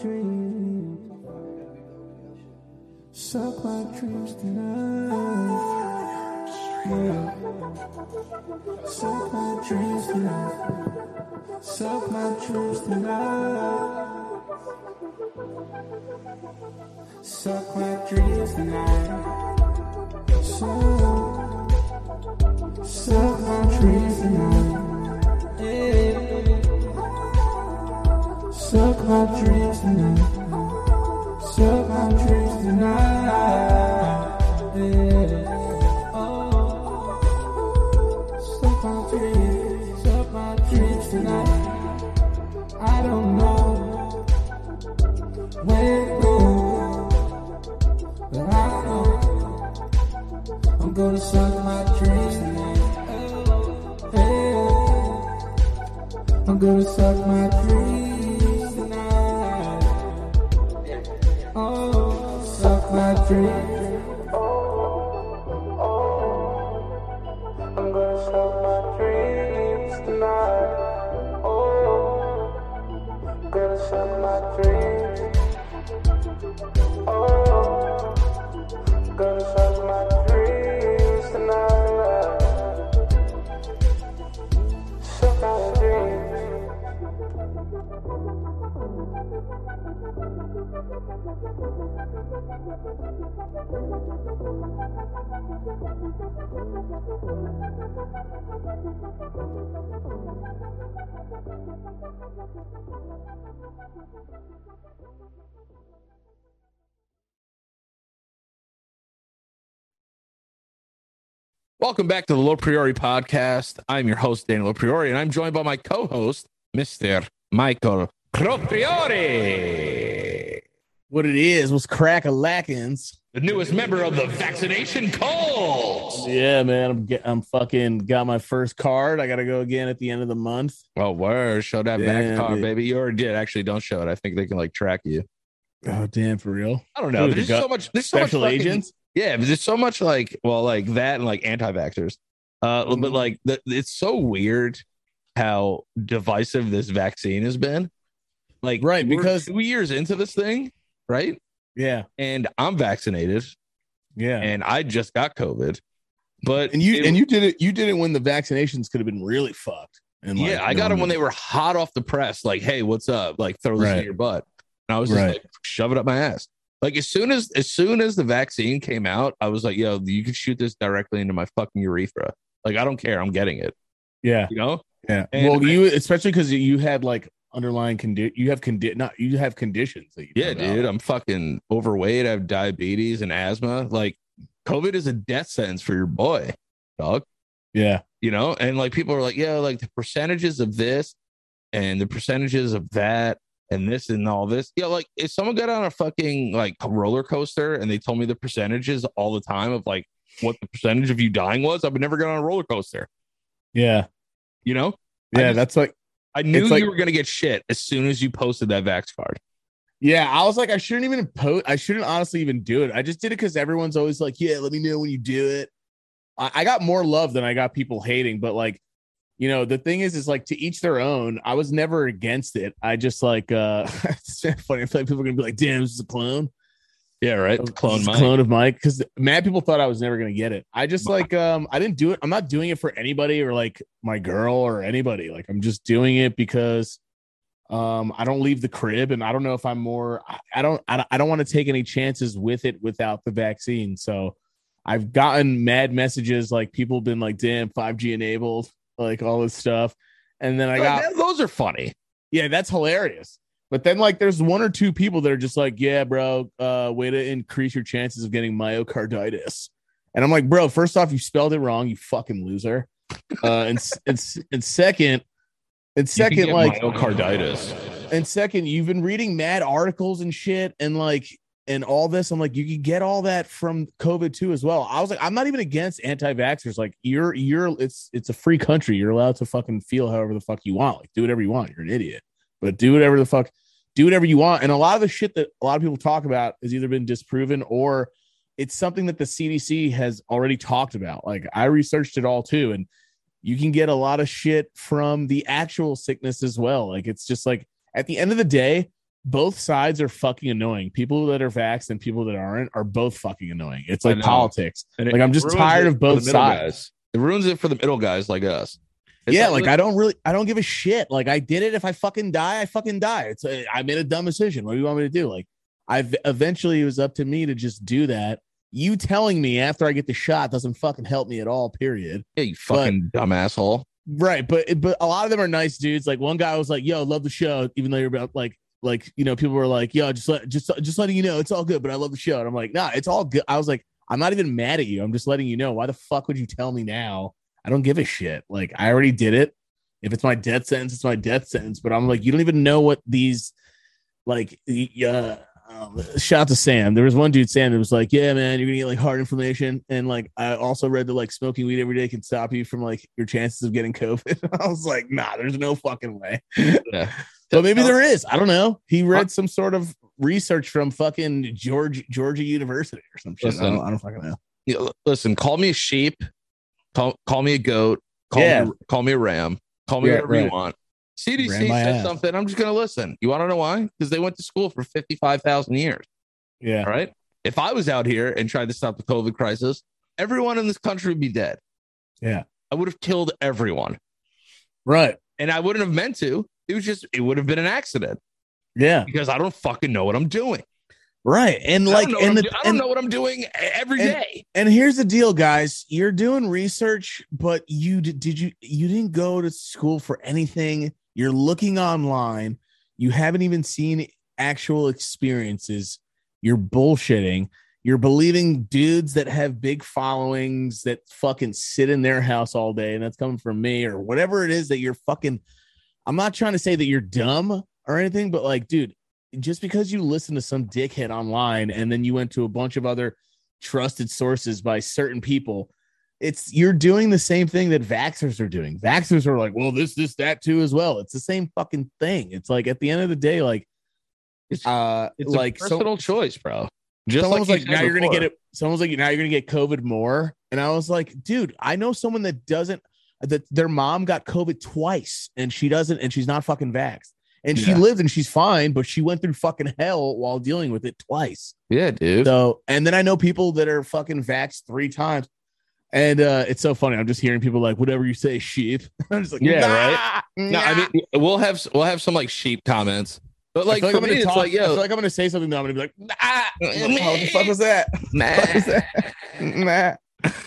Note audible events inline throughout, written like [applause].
dreams. Suck my dreams tonight. Suck my dreams tonight. Suck my dreams tonight. Suck my dreams tonight. Suck, suck my dreams tonight. Yeah. Suck my dreams tonight. Suck my dreams tonight. Oh. Suck my dreams. Suck my dreams tonight. I don't know where it goes, but I know I'm gonna suck my dreams tonight. I'm gonna suck my dreams suck Welcome back to the Low Priority podcast. I'm your host, Daniel Priori, and I'm joined by my co host, Mr. Michael LoPriore, what it is was crack a lackins. The newest member of the vaccination cult. Yeah, man, I'm get, I'm fucking got my first card. I got to go again at the end of the month. Oh, word. Show that back card, baby. You already did. Actually, don't show it. I think they can like track you. Oh, damn, for real. I don't know. Dude, There's got so much. There's so Special much fucking- agents. Yeah, but there's so much like, well, like that and like anti vaxxers. Uh, but Mhm. like, the, it's so weird how divisive this vaccine has been. Like, Right, because- two years into this thing, right? Yeah, And I'm vaccinated yeah. and I just got COVID. But And you it- and you did it. You did it when the vaccinations could have been really fucked. And yeah, I got them when they were hot off the press. Like, hey, what's up? Like, throw this in your butt. And I was just Right. like, shove it up my ass. Like as soon as as soon as the vaccine came out, I was like, yo, you can shoot this directly into my fucking urethra. Like, I don't care. I'm getting it. Yeah, You know? yeah. And well, I- you especially because you had like underlying condition You have condi. Not you have conditions that you. Yeah, found out. dude. I'm fucking overweight. I have diabetes and asthma. Like, COVID is a death sentence for your boy, dog. Yeah, you know and like people are like yeah like the percentages of this and the percentages of that and this and all this yeah like if someone got on a fucking like roller coaster and they told me the percentages all the time of like what the percentage of you dying was i would never get on a roller coaster yeah, you know yeah. just- that's like i knew It's like- you were gonna get shit as soon as you posted that vax card Yeah, I was like, I shouldn't even post. I shouldn't honestly even do it. I just did it because everyone's always like, "Yeah, let me know when you do it." I, I got more love than I got people hating, but like, you know, the thing is, is like to each their own. I was never against it. I just like, uh, [laughs] it's funny. I feel like people are gonna be like, "Damn, this is a clone." Yeah right. This clone a clone of Mike because mad people thought I was never gonna get it. I just like, um, I didn't do it. I'm not doing it for anybody or like my girl or anybody. Like, I'm just doing it because um i don't leave the crib and i don't know if i'm more i, I don't i, don't- I don't want to take any chances with it without the vaccine. So i've gotten mad messages like people have been like damn 5g enabled like all this stuff. And then i got those are funny. Yeah that's hilarious but then like there's one or two people that are just like yeah bro uh way to increase your chances of getting myocarditis and i'm like bro first off you spelled it wrong you fucking loser uh and and, and second and second like myocarditis and second, you've been reading mad articles and shit and like and all this. I'm like, you can get all that from COVID too as well. I was like, I'm not even against anti-vaxxers. Like, you're you're it's it's a free country. You're allowed to fucking feel however the fuck you want. Like, do whatever you want. You're an idiot. But do whatever the fuck, do whatever you want. And a lot of the shit that a lot of people talk about has either been disproven or it's something that the CDC has already talked about. Like I researched it all too, and you can get a lot of shit from the actual sickness as well. Like it's just like at the end of the day, both sides are fucking annoying. People that are vaxxed and people that aren't are both fucking annoying. It's like politics. And Like, I'm just tired of both sides. guys. It ruins it for the middle guys like us. It's yeah, like I don't really, I don't give a shit. Like I did it. If I fucking die, I fucking die. It's a, I made a dumb decision. What do you want me to do? Like I've eventually it was up to me to just do that. You telling me after I get the shot doesn't fucking help me at all. Period. yeah, you fucking dumb asshole. Right, but but a lot of them are nice dudes. Like one guy was like, "Yo, love the show," even though you're about like like you know people were like, "Yo, just let just just letting you know it's all good," but I love the show. And I'm like, "Nah, it's all good." I was like, "I'm not even mad at you. I'm just letting you know. Why the fuck would you tell me now? I don't give a shit. Like I already did it. If it's my death sentence, it's my death sentence. But I'm like, you don't even know what these like. Uh, um, shout to Sam. There was one dude, Sam, that was like, "Yeah, man, you're gonna get like heart inflammation." And like, I also read that like smoking weed every day can stop you from like your chances of getting COVID. [laughs] I was like, "Nah, there's no fucking way." [laughs] Yeah. But maybe there is. I don't know. He read some sort of research from fucking George Georgia University or some shit. I Listen. don't, I don't fucking know. Listen, call me a sheep, call call me a goat, call Yeah. me call me a ram, call me Yeah, whatever you want. CDC said ass. something. I'm just gonna listen. You want to know why? Because they went to school for fifty five thousand years. Yeah. All right. If I was out here and tried to stop the COVID crisis, everyone in this country would be dead. Yeah. I would have killed everyone, Right. and I wouldn't have meant to. It was just it would have been an accident Yeah. because I don't fucking know what I'm doing. Right. And like, don't know, what, and I'm the, do- I don't and, know what I'm doing every and- day. and here's the deal, guys. You're doing research, but you did, did you you didn't go to school for anything. You're looking online. You haven't even seen actual experiences. You're bullshitting. You're believing dudes that have big followings that fucking sit in their house all day, and that's coming from me or whatever it is that you're fucking. I'm not trying to say that you're dumb or anything, but like, dude, just because you listen to some dickhead online and then you went to a bunch of other trusted sources by certain people, it's you're doing the same thing that vaxxers are doing. Vaxxers are like, well, this, this, that too, as well. It's the same fucking thing. It's like at the end of the day, like, It's- uh, It's like personal choice, bro. Just someone like was like, now you're gonna get it. Someone's like, now you're gonna get COVID more, and I was like, dude, I know someone that doesn't. That their mom got COVID twice, and she doesn't, and she's not fucking vaxxed, and she Yeah. lived and she's fine, but she went through fucking hell while dealing with it twice. Yeah, dude. So, and then I know people that are fucking vaxxed three times. And uh it's so funny. I'm just hearing people like, whatever you say, sheep. [laughs] I'm just like, Yeah, nah, right? No, I mean we'll have we'll have some like sheep comments, but I like feel for I'm me, gonna talk- like I feel like I'm gonna say something that I'm gonna be like, nah. [laughs] [laughs] Nah. what the fuck was that? Nah. nah.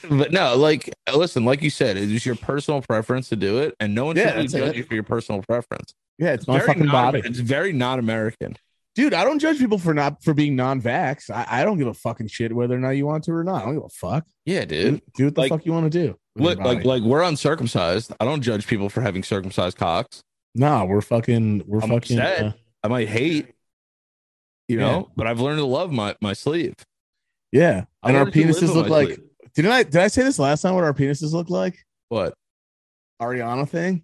but no, like listen, like you said, it is your personal preference to do it, and no one Yeah, should judge you for your personal preference. Yeah, it's my very fucking non- body. It's very non-American. Dude, I don't judge people for not for being non-vax. I, I don't give a fucking shit whether or not you want to or not. I don't give a fuck. Yeah, dude. do what the Like- fuck you want to do. Look, like like we're uncircumcised. I don't judge people for having circumcised cocks. nah, we're fucking we're I'm fucking uh, I might hate, you Yeah. know, but I've learned to love my my sleeve. yeah. I And our learned to live penises look like sleeve. didn't I did I say this last time what our penises look like? What? Ariana thing?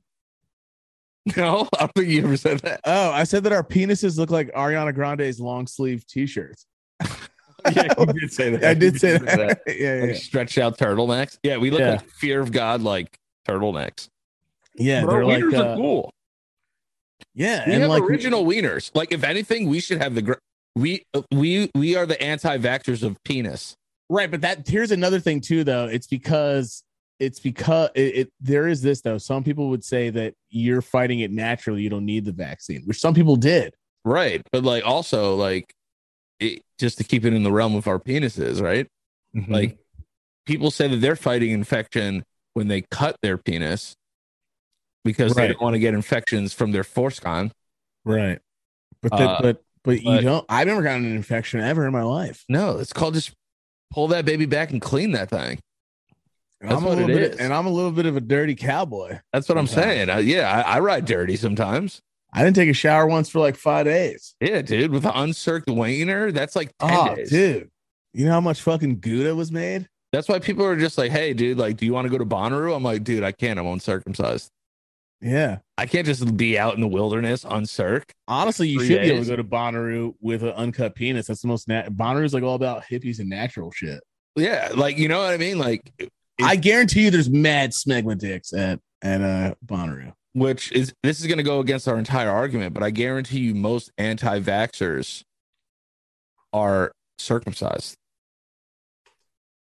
[laughs] No, I don't think you ever said that. Oh, I said that our penises look like Ariana Grande's long sleeve t-shirts. [laughs] Yeah, you did say that. [laughs] I did say that. yeah, yeah, Like stretched out turtlenecks. Yeah, we look Yeah. like fear of God, like turtlenecks. Yeah, But they're like uh, cool. yeah, We and have like original wieners. Like if anything, we should have the gr- we we we are the anti-vaxxers of penis. right, but that here's another thing too though. It's because it's because it, it there is this though. Some people would say that you're fighting it naturally, you don't need the vaccine, which some people did. Right. But like also like it, just to keep it in the realm of our penises, right? Mm-hmm. Like people say that they're fighting infection when they cut their penis because they don't want to get infections from their foreskin. right. But that, Uh, but but you but- don't I've never gotten an infection ever in my life. No, it's called just pull that baby back and clean that thing. That's I'm a little it bit is. and I'm a little bit of a dirty cowboy. That's what I'm saying. Uh, yeah, I, I ride dirty sometimes. I didn't take a shower once for like five days. Yeah, dude, with an uncirced wiener, that's like 10 Oh, days. dude. You know how much fucking Gouda was made? That's why people are just like, hey, dude, like, do you want to go to Bonnaroo? I'm like, dude, I can't. I'm uncircumcised. Yeah. I can't just be out in the wilderness uncirc. Honestly, you should be able to go to Bonnaroo with an uncut penis. That's the most nat- Bonnaroo's like all about hippies and natural shit. Yeah, like, you know what I mean? Like, I guarantee you there's mad smegma dicks at at uh Bonnaroo. which is this is going to go against our entire argument, but I guarantee you most anti-vaxxers are circumcised.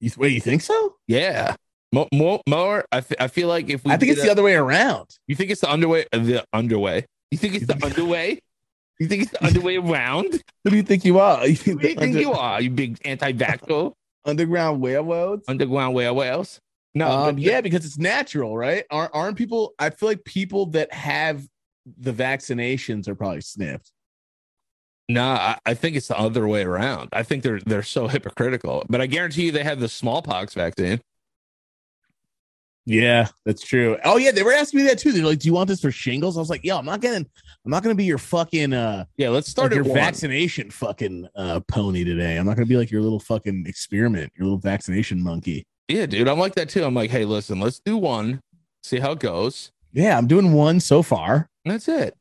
You, wait, you think so? Yeah. More, more, more I, f- I feel like if we I think it's a- the other way around. You think it's the underway? The underway. You think it's the [laughs] underway? You think it's the underway around? Who do you think you are? [laughs] You Who think do you think under- you are? You big anti-vaxxer, underground werewolves? underground whale whales? No, um, but- yeah, because it's natural, right? Aren't, aren't people? I feel like people that have the vaccinations are probably sniffed. Nah, I, I think it's the other way around. I think they're they're so hypocritical. But I guarantee you, they have the smallpox vaccine. Yeah, that's true. Oh yeah, they were asking me that too. They're like, "Do you want this for shingles?" I was like, "Yo, I'm not getting. I'm not gonna be your fucking uh Yeah, let's start start your one. vaccination fucking uh pony today. I'm not gonna be like your little fucking experiment, your little vaccination monkey." Yeah, dude, I'm like that too. I'm like, hey, listen, let's do one, see how it goes. Yeah, I'm doing one so far. That's it.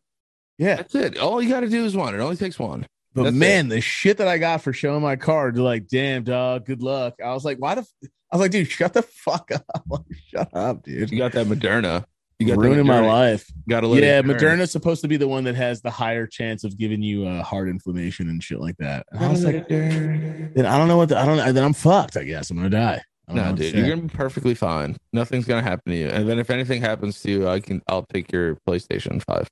Yeah, That's it. All you got to do is one. It only takes one. but That's man, the shit that I got for showing my card, like, "Damn, dog, good luck." I was like, "Why the?" F-? I was like, "Dude, shut the fuck up! [laughs] Like, shut up, dude." You got that Moderna. You got ruining my life. Got to let Yeah. Moderna's supposed to be the one that has the higher chance of giving you uh, heart inflammation and shit like that. And I was like, dude. then I don't know what. The, I don't. know. Then I'm fucked. I guess I'm gonna die. I don't know No, dude, you're gonna be perfectly fine. Nothing's gonna happen to you. And then if anything happens to you, I can I'll take your PlayStation Five.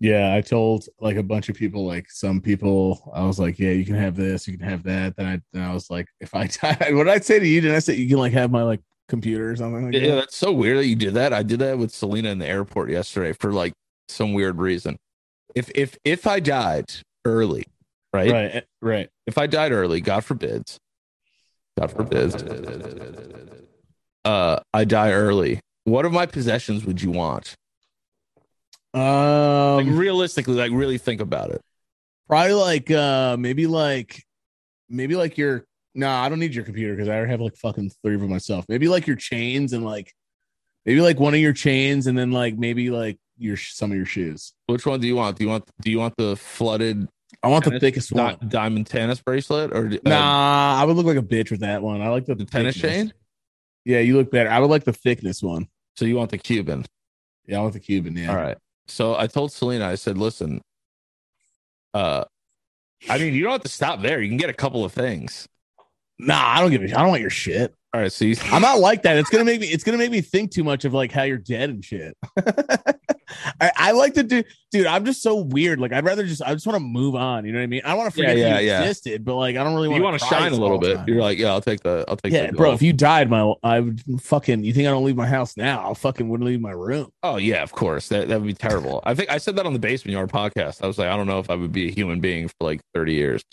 Yeah, I told like a bunch of people, like some people, I was like, yeah, you can have this, you can have that. Then I, then I was like, if I [laughs] die, what did I say to you? Did I say you can like have my like computer or something like Yeah, that? that's so weird that you did that. I did that with Selena in the airport yesterday for like some weird reason. If if if I died early, right? Right, eh, right. If I died early, God forbids, God forbids, uh, I die early. What of my possessions would you want? Like Um, realistically, like really think about it. probably like uh, maybe like, maybe like your. No, I don't need your computer because I already have like fucking three of them myself. Maybe like your chains and like, maybe like one of your chains and then like maybe like your some of your shoes. Which one do you want? Do you want do you want the flooded I want the thickest one. diamond tennis bracelet or uh, Nah, I would look like a bitch with that one. I like the, the tennis chain? Yeah, you look better. I would like the thickness one. So you want the Cuban? Yeah, I want the Cuban. Yeah. All right. So I told Selena, I said, listen, uh, I mean, you don't have to stop there. You can get a couple of things. Nah, I don't give a. I don't want your shit. All right. So you, I'm not like that. It's gonna make me. It's gonna make me think too much of like how you're dead and shit. [laughs] I, I like to do, dude. I'm just so weird. Like I'd rather just. I just want to move on. You know what I mean? I want to forget yeah, you yeah. existed, but like I don't really want. you want to shine a little bit. You're like, yeah, I'll take the, I'll take yeah, the bro. If you died, my I would fucking. You think I don't leave my house now? I fucking wouldn't leave my room. oh yeah, of course. That that would be terrible. I think I said that on the Basement Yard podcast. I was like, I don't know if I would be a human being for like 30 years.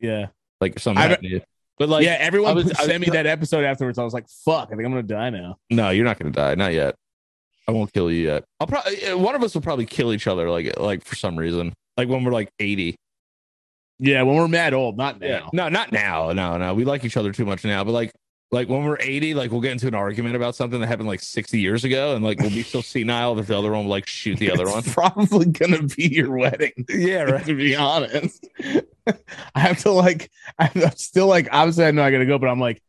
Yeah, Like if something I happened to you. But like, yeah. Everyone was- I was- sent me that episode afterwards. I was like, fuck. I think I'm gonna die now. no, you're not gonna die. Not yet. I won't kill you yet. I'll probably one of us will probably kill each other like like for some reason. Like when we're like 80. Yeah, when we're mad old, not now. No, not now. No, no. We like each other too much now. But like, like when we're 80, like we'll get into an argument about something that happened like 60 years ago, and like we'll be so [laughs] senile that the other one will like shoot the other one. Probably gonna be your wedding. Yeah, [laughs] To be honest, [laughs] I have to like. I'm still like. Obviously, I know I gotta go, but I'm like,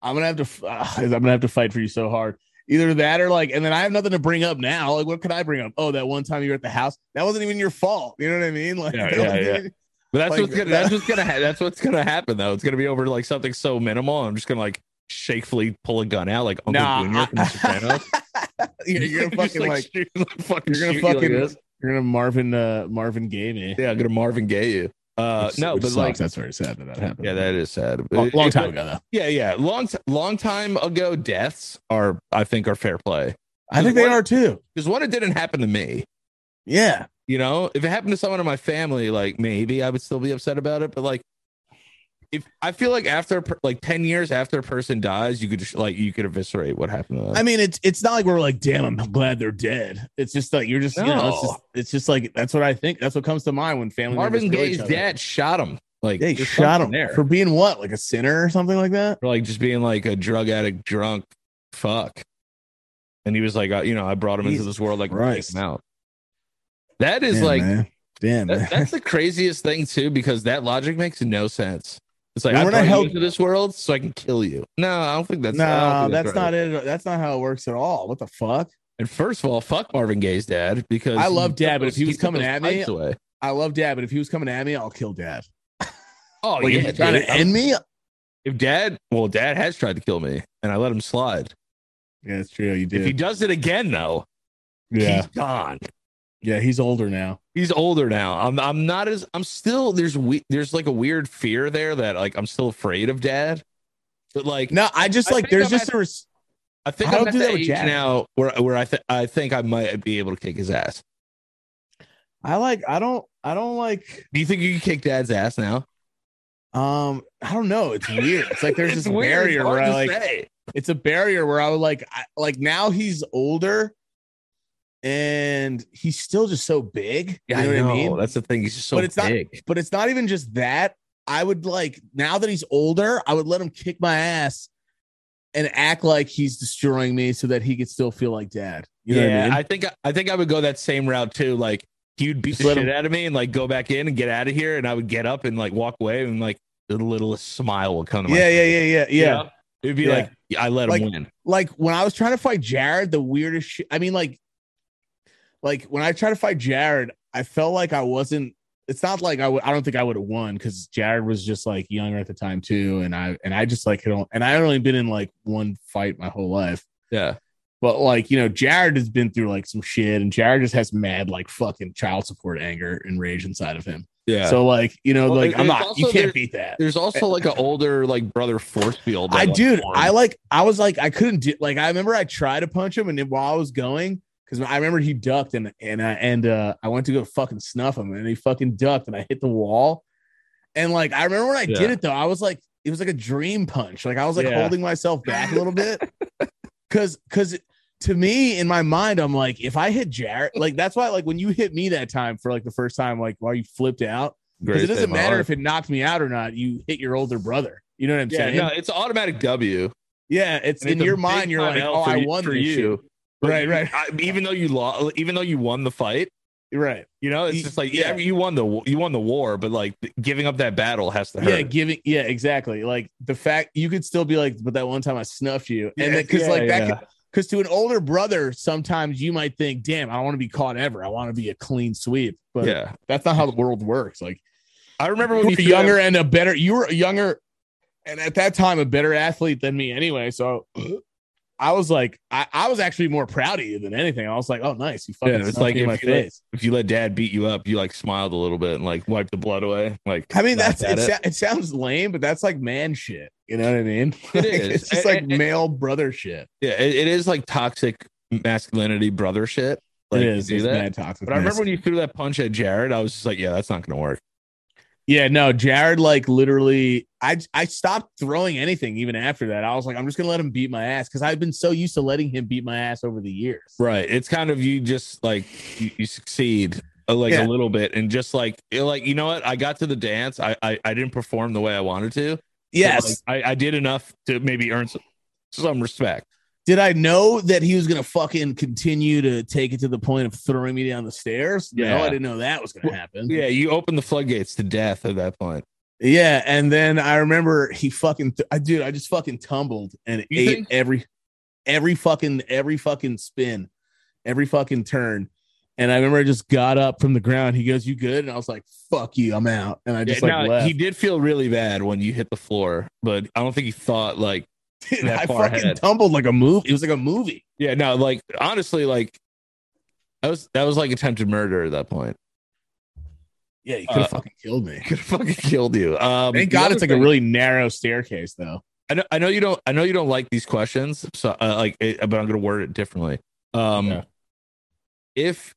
I'm gonna have to. Uh, I'm gonna have to fight for you so hard. Either that or like, and then I have nothing to bring up now. Like, what could I bring up? Oh, that one time you were at the house. That wasn't even your fault. You know what I mean? [laughs] Like, Yeah, yeah, yeah. even- But that's Like, what's gonna that's what's gonna ha- that's what's gonna happen though. It's gonna be over like something so minimal. I'm just gonna like shakefully pull a gun out like Uncle Nah, Junior from The Sopranos. [laughs] you're, you're [laughs] gonna fucking like. shoot- like, fucking You're gonna shoot like fucking. this. you're gonna Marvin. Uh, Marvin Gaye me. yeah, I'm gonna Marvin Gaye you. Uh, Which- no, which but sucks. like that's very sad that that happened. yeah, that is sad. Long, long time ago though. Yeah, yeah, long long time ago. Deaths are I think are fair play I think they What- are too. because one, it didn't happen to me. Yeah. You know, if it happened to someone in my family, like maybe I would still be upset about it. But like, if I feel like after like ten years after a person dies, you could just like you could eviscerate what happened to them. I mean, it's it's not like we're like, damn, I'm glad they're dead. It's just like you're just, you know, it's No. just it's just like that's what I think. That's what comes to mind when family Marvin members kill each Gaye's dad shot him. Like there's shot him there for being what, like a sinner or something like that. for like just being like a drug addict, drunk, fuck. And he was like, uh, you know, I brought him into this world like right take Christ. him out. That is Damn, like man. damn, That- that's the craziest thing too, because that logic makes no sense. It's like When I we're not you held- into this world so I can kill you. No, I don't think that's. I no, think that's right. not it. That's not how it works at all. What the fuck? And first of all, fuck Marvin Gaye's dad because I love Dad, but if he was coming at me- away. I love dad, but if he was coming at me, I'll kill dad. oh Like yeah, if trying dude. to end me. if dad, well, dad has tried to kill me, and I let him slide. Yeah, it's true. You did. If he does it again, though, Yeah, he's gone. Yeah. He's older now. He's older now. I'm I'm not as I'm still there's we, there's like a weird fear there that like I'm still afraid of dad. But like No, I just like there's I'm just at- a. Res- I think I I'm don't at do the that with age Jack. now where where I th- I think I might be able to kick his ass. I like. I don't. I don't like. Do you think you can kick dad's ass now? Um, I don't know. It's weird. It's like there's [laughs] It's this weird. Barrier where I like. say. It's a barrier where I would like. I, like now he's older, and he's still just so big. Yeah, you know, I know. what I mean? That's the thing. He's just so But it's not- big. But it's not even just that. I would like now that he's older, I would let him kick my ass and act like he's destroying me so that he could still feel like dad. You know yeah, what I mean? I think I think I would go that same route too. Like he would beat Just the shit him- out of me and like go back in and get out of here, and I would get up and like walk away and like the littlest smile would come to my yeah, yeah, face. yeah, yeah, You yeah. know? It'd be Yeah. like I let him Like- win. Like when I was trying to fight Jared, the weirdest shit. I mean, like, like when I tried to fight Jared, I felt like I wasn't. It's not like I would. I don't think I would have won because Jared was just like younger at the time too, and I and I just like on- and I had only been in like one fight my whole life. Yeah. But like, you know, Jared has been through like some shit and Jared just has mad like fucking child support anger and rage inside of him. Yeah. So like, you know, Well, like I'm not you can't beat that. There's also eh, like an older like brother force field. I like, dude, formed. I like I was like I couldn't do like I remember I tried to punch him and then while I was going because I remember he ducked and and I and uh I went to go fucking snuff him and he fucking ducked and I hit the wall. And like I remember when I Yeah. did it though, I was like it was like a dream punch. Like I was like Yeah. holding myself back a little bit. [laughs] Cause cause to me in my mind, I'm like, if I hit Jared, like that's why like when you hit me that time for like the first time, like while you flipped out, because it doesn't matter if it knocked me out or not, you hit your older brother. You know what I'm Yeah, saying? no, it's automatic W. Yeah, it's And in it's your mind. You're like, oh, I won for this you. shit. But Right, right. I, even though you lost, even though you won the fight, Right. you know, it's just like yeah. yeah, you won the you won the war, but like giving up that battle has to hurt. Yeah, giving. Yeah, exactly. Like the fact you could still be like, but that one time I snuffed you, and because yeah, like that, yeah. because to an older brother, sometimes you might think, damn, I don't want to be caught ever. I want to be a clean sweep. But yeah. that's not how the world works. Like I remember when you threw that- younger and a better. You were younger, and at that time a better athlete than me anyway. So. [laughs] I was like, I, I was actually more proud of you than anything. I was like, oh, nice. You fucking Yeah, it's like if my you let- if you let dad beat you up, you like smiled a little bit and like wiped the blood away. Like I mean, that's at it, it sounds lame, but that's like man shit. You know what I mean? [laughs] It is. It's just like male brother shit. Yeah, it, it is like toxic masculinity brother shit. Like, it is. It's that. mad toxic. But I remember when you threw that punch at Jared, I was just like, yeah, that's not gonna work. Yeah, no, Jared, like literally, I I stopped throwing anything even after that. I was like, I'm just gonna let him beat my ass because I've been so used to letting him beat my ass over the years. Right. It's kind of you just like you, you succeed uh, like Yeah. a little bit and just like like, you know what? I got to the dance. I I, I didn't perform the way I wanted to. Yes. like, I, I did enough to maybe earn some, some respect. Did I know that he was gonna fucking continue to take it to the point of throwing me down the stairs? No, I didn't know that was gonna happen. Yeah, you opened the floodgates to death at that point. Yeah, and then I remember he fucking, I dude, I just fucking tumbled and You ate think- every, every fucking, every fucking spin, every fucking turn. And I remember I just got up from the ground. He goes, "You good?" And I was like, "Fuck you, I'm out." And I just Yeah, like no, left. he did feel really bad when you hit the floor, but I don't think he thought like Dude, I fucking ahead. tumbled like a movie. It was like a movie. yeah, no, like honestly, like that was that was like attempted murder at that point. Yeah, he could have Uh, fucking killed me. [laughs] Could have fucking killed you. Um Thank God it's like a really narrow staircase, though. I know, I know you don't. I know you don't like these questions, so uh, like, it, but I'm gonna word it differently. Um, Yeah. if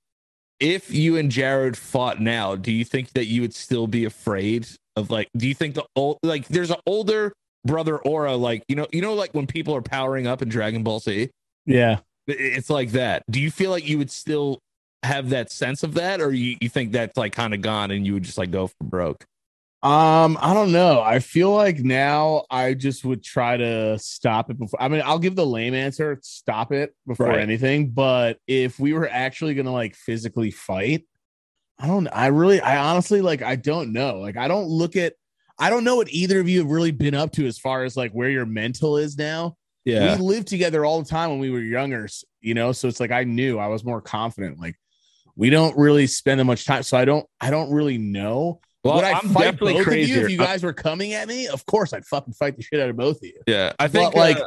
if you and Jared fought now, do you think that you would still be afraid of like? Do you think the old like there's an older brother aura, like you know, you know, like when people are powering up in Dragon Ball Z, Yeah. it's like that. Do you feel like you would still have that sense of that, or you, you think that's like kind of gone and you would just like go for broke? Um, I don't know. I feel like now I just would try to stop it before. I mean, I'll give the lame answer, stop it before Right. anything. But if we were actually gonna like physically fight, I don't. I really, I honestly like. I don't know. Like, I don't look at. I don't know what either of you have really been up to as far as like where your mental is now. Yeah. we lived together all the time when we were younger, you know. So it's like I knew I was more confident. Like we don't really spend that much time, so I don't I don't really know. Well, Would I I'm fight definitely both crazier. of you if you guys were coming at me? Of course, I'd fucking fight the shit out of both of you. yeah, I think But, like, uh,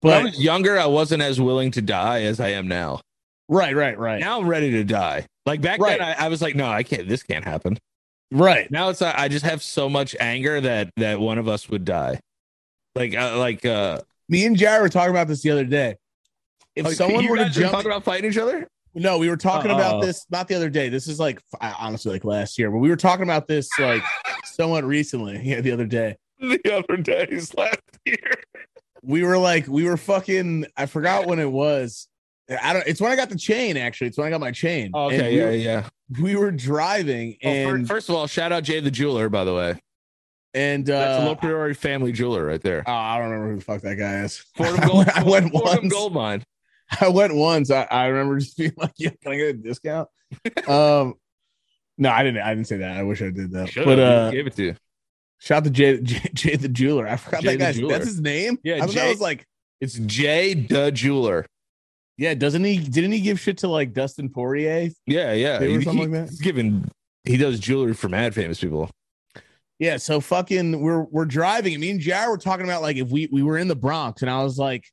when I But was younger, I wasn't as willing to die as I am now. right, right, right, Now I'm ready to die. Like back Right. then, I, I was like, no, I can't. This can't happen. Right. Now it's I just have so much anger that that one of us would die. Like uh, like uh, Me and Jared were talking about this the other day. If oh, someone were to jump, talking about fighting each other. no, we were talking Uh-oh. about this not the other day. This is like honestly like last year, but we were talking about this like somewhat recently. [laughs] Yeah, the other day. The other days last year. we were like we were fucking i forgot when it was i don't it's when i got the chain actually. It's when i got my chain. Okay, And we yeah, were, yeah. we were driving Oh, and first of all, shout out Jay the jeweler, by the way. and That's a uh low priority family jeweler right there. oh, i don't remember who the fuck that guy is. Fordham I [laughs] Gold, went, I went Fordham once. Gold Mine. i went once. I, I remember just being like yeah can i get a discount? [laughs] Um no i didn't i didn't say that. I wish i did that but uh gave it to you. shout out to jay, [laughs] jay, jay the jeweler. I forgot Jay that guy's that's his name? Yeah, i Jay- was like It's Jay the jeweler. Yeah doesn't he didn't he give shit to like dustin poirier Yeah, yeah. He- something like that? He's giving. He does jewelry for mad famous people. Yeah, so fucking we're we're driving and me and Jared were talking about like if we we were in the Bronx and I was like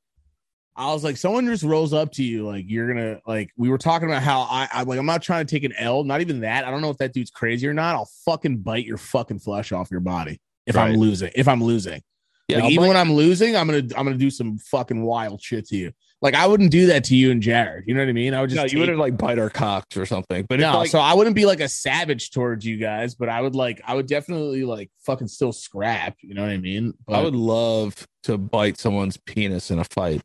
I was like someone just rolls up to you like you're gonna like we were talking about how I, I like I'm not trying to take an L, not even that. I don't know if that dude's crazy or not. I'll fucking bite your fucking flesh off your body if Right. I'm losing. If I'm losing. Yeah, like even bite- when I'm losing, I'm gonna I'm gonna do some fucking wild shit to you. Like I wouldn't do that to you and Jared. You know what I mean? I would just no, you wouldn't like bite our cocks or something. But no, like, so I wouldn't be like a savage towards you guys, but I would like I would definitely like fucking still scrap. You know what I mean? But I would love to bite someone's penis in a fight.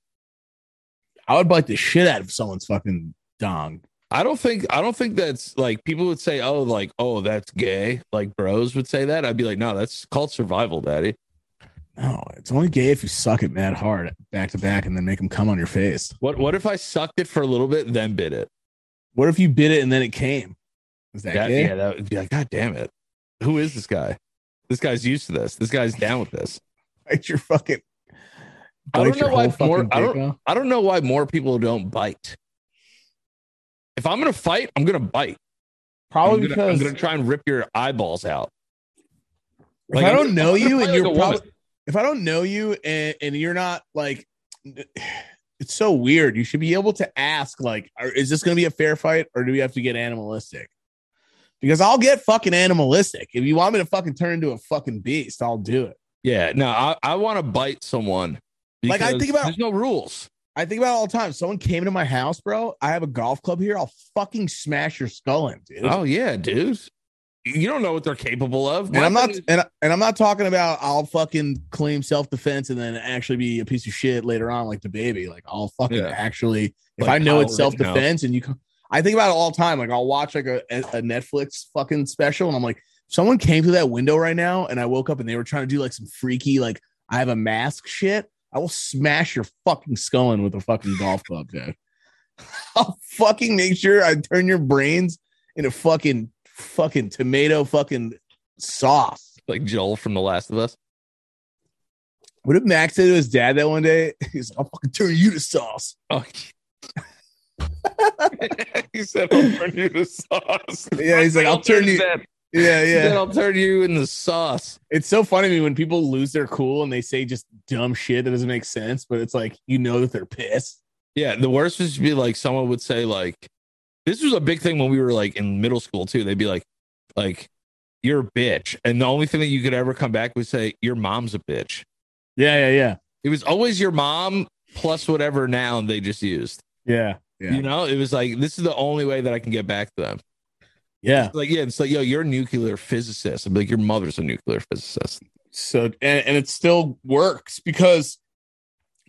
I would bite the shit out of someone's fucking dong. I don't think I don't think that's like people would say, oh, like, oh, that's gay. Like bros would say that. I'd be like, no, that's called survival, daddy. No, it's only gay if you suck it mad hard back to back and then make them come on your face. What what if I sucked it for a little bit, then bit it? What if you bit it and then it came? Is that That, gay? yeah, that would be like, God damn it. Who is this guy? This guy's used to this. This guy's down with this. [laughs] Bite your fucking. I don't bite your know why more- fucking I dick off. I don't know why more people don't bite. If I'm gonna fight, I'm gonna bite. Probably I'm gonna, I'm gonna try and rip your eyeballs out. Like, I I'm don't gonna- know I'm you and like you're a woman. probably if I don't know you and, and you're not like [sighs] it's so weird. You should be able to ask like, are- is this going to be a fair fight or do we have to get animalistic? Because I'll get fucking animalistic. If you want me to fucking turn into a fucking beast, I'll do it. Yeah, no, I, I want to bite someone. Like, I think about- there's no rules. I think about it all the time. Someone came to my house, bro. I have a golf club here. I'll fucking smash your skull in, dude. Oh yeah, dude. You don't know what they're capable of. and I'm not is- and, and I'm not talking about I'll fucking claim self defense and then actually be a piece of shit later on like the baby. Like I'll fucking Yeah. actually if Like I know it's self defense and you I think about it all the time. Like I'll watch like a, a a Netflix fucking special and I'm like, someone came through that window right now and I woke up and they were trying to do like some freaky like I have a mask shit. I will smash your fucking skull in with a fucking golf club, dude. [laughs] I'll fucking make sure I turn your brains into fucking fucking tomato fucking sauce. like Joel from The Last of Us. What did Max say to his dad that one day? [laughs] He's like, I'll fucking turn you to sauce. Oh. [laughs] he said, "I'll turn you to sauce." [laughs] Yeah, he's like, I'll turn you. That. Yeah, said, yeah. "I'll turn you in the sauce." It's so funny to me when people lose their cool and they say just dumb shit that doesn't make sense, but it's like you know that they're pissed. Yeah, the worst would be like someone would say like, "This was a big thing when we were like in middle school too." They'd be like, "Like, you're a bitch," and the only thing that you could ever come back would say, "Your mom's a bitch." Yeah, yeah, yeah. It was always your mom plus whatever noun they just used. Yeah. Yeah. You know, it was like this is the only way that I can get back to them. Yeah. It's like, yeah, it's like, yo, you're a nuclear physicist. I'm like, your mother's a nuclear physicist. So and, and it still works because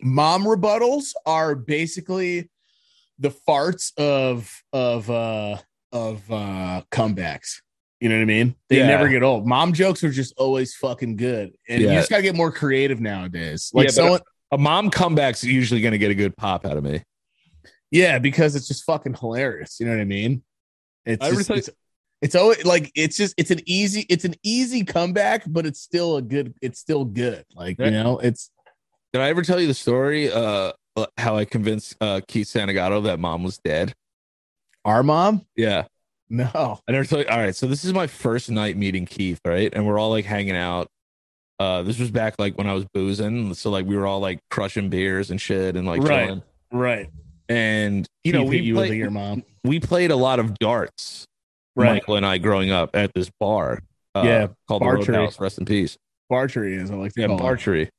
mom rebuttals are basically the farts of of uh of uh comebacks. You know what I mean? They Yeah. never get old. Mom jokes are just always fucking good. And you just gotta get more creative nowadays. Like Yeah, someone A mom comeback's usually going to get a good pop out of me. Yeah, because it's just fucking hilarious. You know what I mean? It's I just, it's, it's always like it's just it's an easy it's an easy comeback, but it's still a good it's still good. Like you know, it's Did I ever tell you the story? Uh, how I convinced uh Keith Santagato that mom was dead? Our mom? Yeah. No. I never told you. All right. So this is my first night meeting Keith, right? And we're all like hanging out. Uh, this was back like when I was boozing. So like we were all like crushing beers and shit and like Right. chilling. Right. And you know, we you played, your mom. we played a lot of darts, Right. Michael and I growing up at this bar. Uh, Yeah, called the Barchery. Roadhouse. Rest in peace. Barchery is I like to Yeah, call it.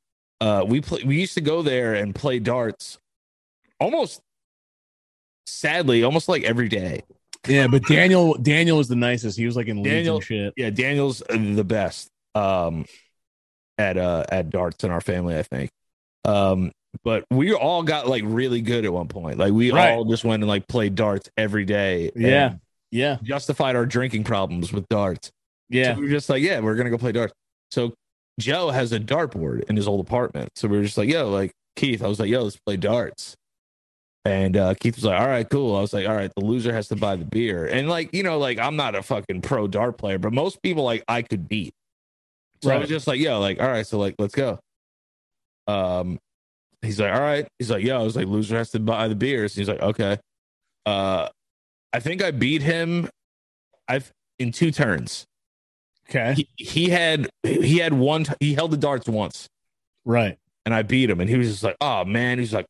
Uh, we play. We used to go there and play darts, almost sadly, almost like every day. Yeah, but Daniel Daniel was the nicest. He was like in Daniel- and shit. Yeah, Daniel's the best um, at uh, at darts in our family, I think. Um, but we all got like really good at one point. Like we Right. all just went and like played darts every day. Yeah. Yeah. justified our drinking problems with darts. Yeah. So we were just like, yeah, we're gonna go play darts. So Joe has a dartboard in his old apartment. So we were just like, yo, like Keith, I was like, yo, let's play darts. And uh, Keith was like, all right, cool. I was like, all right, the loser has to buy the beer. And like, you know, like I'm not a fucking pro dart player, but most people like I could beat. So I was just like, yo, like, all right, so like, let's go. Um, he's like, all right. He's like, yo, I was like, loser has to buy the beers. He's like, okay. Uh, I think I beat him. I've in two turns Okay. he, he had he had one t- he held the darts once. Right. and I beat him. And he was just like oh man. He's like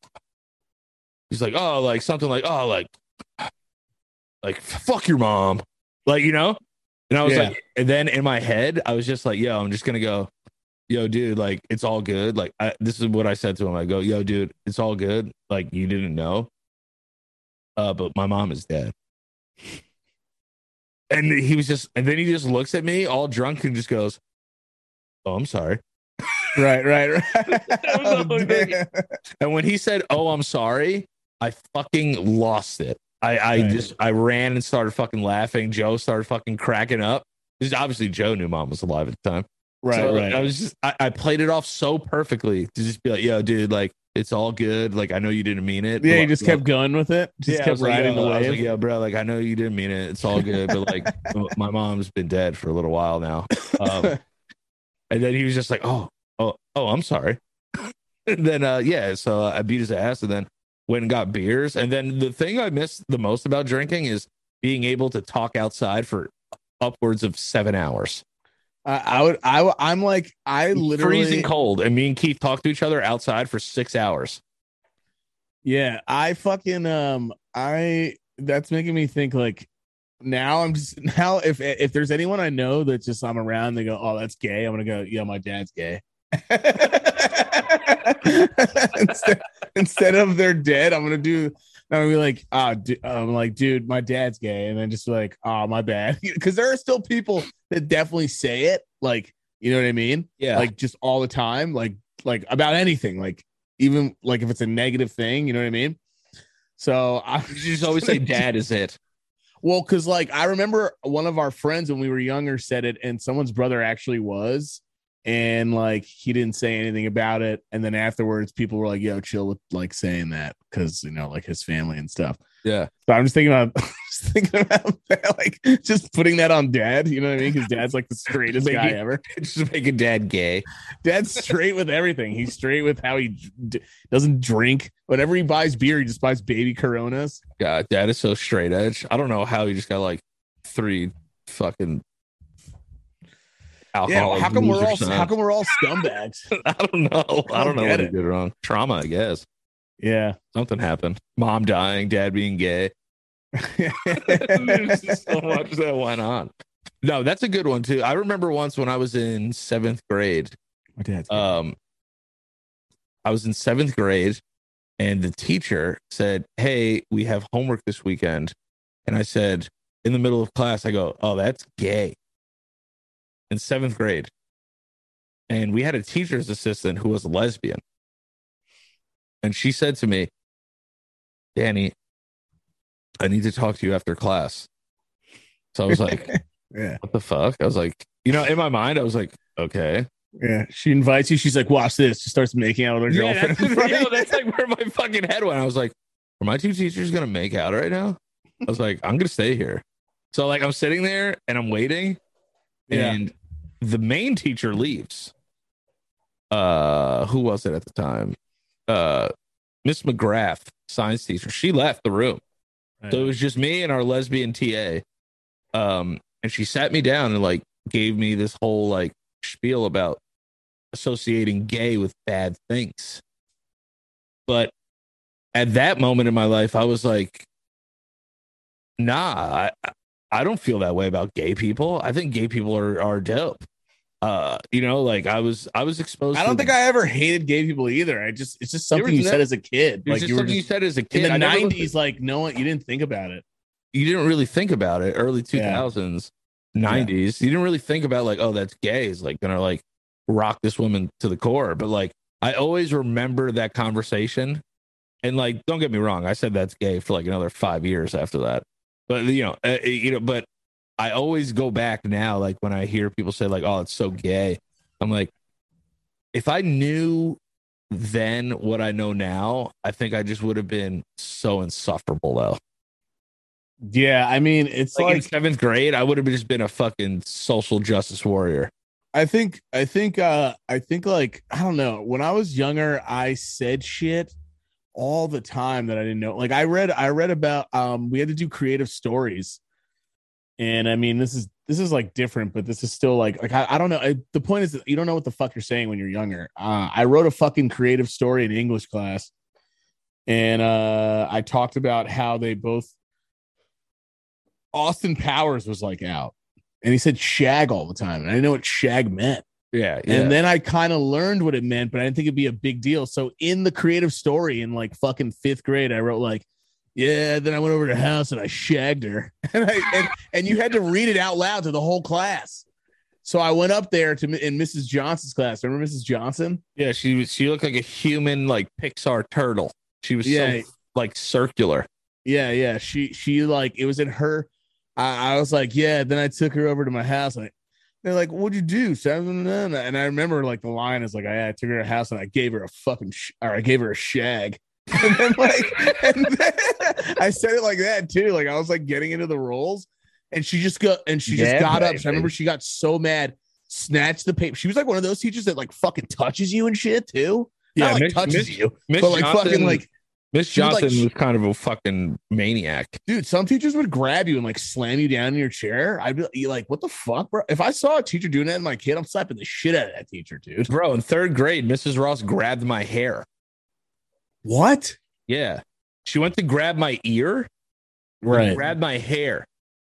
he's like oh like something like oh like like fuck your mom. Like you know? And I was Yeah. like and then in my head I was just like yo I'm just gonna go yo dude like it's all good. Like I, this is what I said to him. I go yo dude it's all good. Like you didn't know uh but my mom is dead and he was just and then he just looks at me all drunk and just goes oh I'm sorry Right. Right. Right. [laughs] Oh. [laughs] And when he said, "Oh, I'm sorry," I fucking lost it. I, I Right. just I ran and started fucking laughing. Joe started fucking cracking up. Because obviously Joe knew mom was alive at the time. Right. So, right. I was just I, I played it off so perfectly to just be like, "Yo, dude, like it's all good. Like I know you didn't mean it." yeah, you just like, kept going with it. Just yeah, kept like, riding yo, the wave. like, "Yeah, bro. Like I know you didn't mean it. It's all good." But like [laughs] my mom's been dead for a little while now. Um, [laughs] and then he was just like, "Oh, oh, oh, I'm sorry." [laughs] and then, uh, yeah, so uh, I beat his ass, and then went and got beers. And then the thing I miss the most about drinking is being able to talk outside for upwards of seven hours, I, I would. I, I'm like. I literally. freezing cold, and me and Keith talk to each other outside for six hours. Yeah, I fucking um I that's making me think like now I'm just [laughs] now if if there's anyone I know that just I'm around they go oh that's gay I'm gonna go yeah my dad's gay [laughs] instead, instead of they're dead I'm gonna do I'm gonna be like ah du- I'm like dude my dad's gay and then just like oh my bad [laughs] because there are still people that definitely say it like you know what I mean Yeah, like just all the time, like like about anything, like even like if it's a negative thing, you know what I mean? So I just always say, "Dad is it." [laughs] well, because like I remember one of our friends when we were younger said it, and someone's brother actually was, and like he didn't say anything about it, and then afterwards people were like, "Yo, chill with like saying that," because you know like his family and stuff. Yeah, So I'm just thinking about [laughs] just thinking about [laughs] that, like just putting that on dad, you know what I mean? Because dad's like the straightest Make guy ever. [laughs] just making dad gay. Dad's straight with everything. He's straight with how he d- doesn't drink. Whenever he buys beer, he just buys baby Coronas. God, dad is so straight edge. I don't know how he just got like three fucking alcohol. Yeah, how come we're all how come we're all scumbags? I don't know. I don't know get what he it. did wrong. Trauma, I guess. Yeah. Something happened. Mom dying, dad being gay. There's [laughs] just [laughs] so much that went on. No, that's a good one too. I remember once when I was in seventh grade. My dad's Um, I was in seventh grade, and the teacher said, "Hey, we have homework this weekend," and I said, in the middle of class, I go, "Oh, that's gay." In seventh grade, and we had a teacher's assistant who was a lesbian, and she said to me, "Danny, I need to talk to you after class." So I was like, [laughs] yeah. "What the fuck?" I was like, you know, in my mind, I was like, "Okay." Yeah. She invites you. She's like, watch this. She starts making out with her Yeah, girlfriend. that's, in front of yo, that's like where my fucking head went. I was like, are my two teachers gonna make out right now? I was like, I'm gonna stay here. So like I'm sitting there and I'm waiting, Yeah. and the main teacher leaves. uh who was it at the time? Uh Miss McGrath, science teacher. She left the room. So it was just me and our lesbian TA. Um, and she sat me down and like gave me this whole like spiel about associating gay with bad things. But at that moment in my life, I was like, nah, I, I don't feel that way about gay people. I think gay people are are dope. Uh, you know, like I was I was exposed. I don't think I ever hated gay people either. I just it's just something you said as a kid. Like you were something just, you said as a kid in the nineties, like no one you didn't think about it. you didn't really think about it early 2000s 90s you didn't really think about like oh that's gay is like gonna like rock this woman to the core but like i always remember that conversation and like don't get me wrong i said that's gay for like another five years after that but you know uh, you know but i always go back now like when i hear people say like oh it's so gay i'm like if i knew then what i know now i think i just would have been so insufferable though Yeah, I mean it's like, like, in seventh grade, I would have just been a fucking social justice warrior. I think I think uh I think like I don't know. When I was younger, I said shit all the time that I didn't know. Like I read I read about um we had to do creative stories. And I mean this is this is like different, but this is still like like I, I don't know. I, the point is that you don't know what the fuck you're saying when you're younger. Uh I wrote a fucking creative story in English class. And uh I talked about how they both Austin Powers was like out. And he said shag all the time. And I didn't know what shag meant. Yeah, And then I kind of learned what it meant, but I didn't think it'd be a big deal. So in the creative story in like fucking fifth grade, I wrote like, yeah, then I went over to her house and I shagged her. [laughs] And I and, and you had to read it out loud to the whole class. So I went up there to in Mrs. Johnson's class. Remember Mrs. Johnson? yeah, she was she looked like a human like Pixar turtle. She was Yeah. so like circular. Yeah, yeah. She she like it was in her. I, I was like, yeah. Then I took her over to my house. And I, they're like, "What'd you do?" And I remember like the line is like, I, I took her to her house and I gave her a fucking sh- or I gave her a shag. And then [laughs] like, and then I said it like that too. Like I was like getting into the roles, and she just got and she just Yeah, got up. So I remember she got so mad, snatched the paper. She was like one of those teachers that like fucking touches you and shit too. Not, like Miss- touches Miss- you, Miss but like Johnson, fucking like Miss she was, like, Johnson was kind of a fucking maniac. dude, some teachers would grab you and like slam you down in your chair. I'd be like, what the fuck, bro? If I saw a teacher doing that to my kid, I'm slapping the shit out of that teacher, dude. Bro, in third grade, Mrs. Ross grabbed my hair. What? Yeah. She went to grab my ear, right? Grab my hair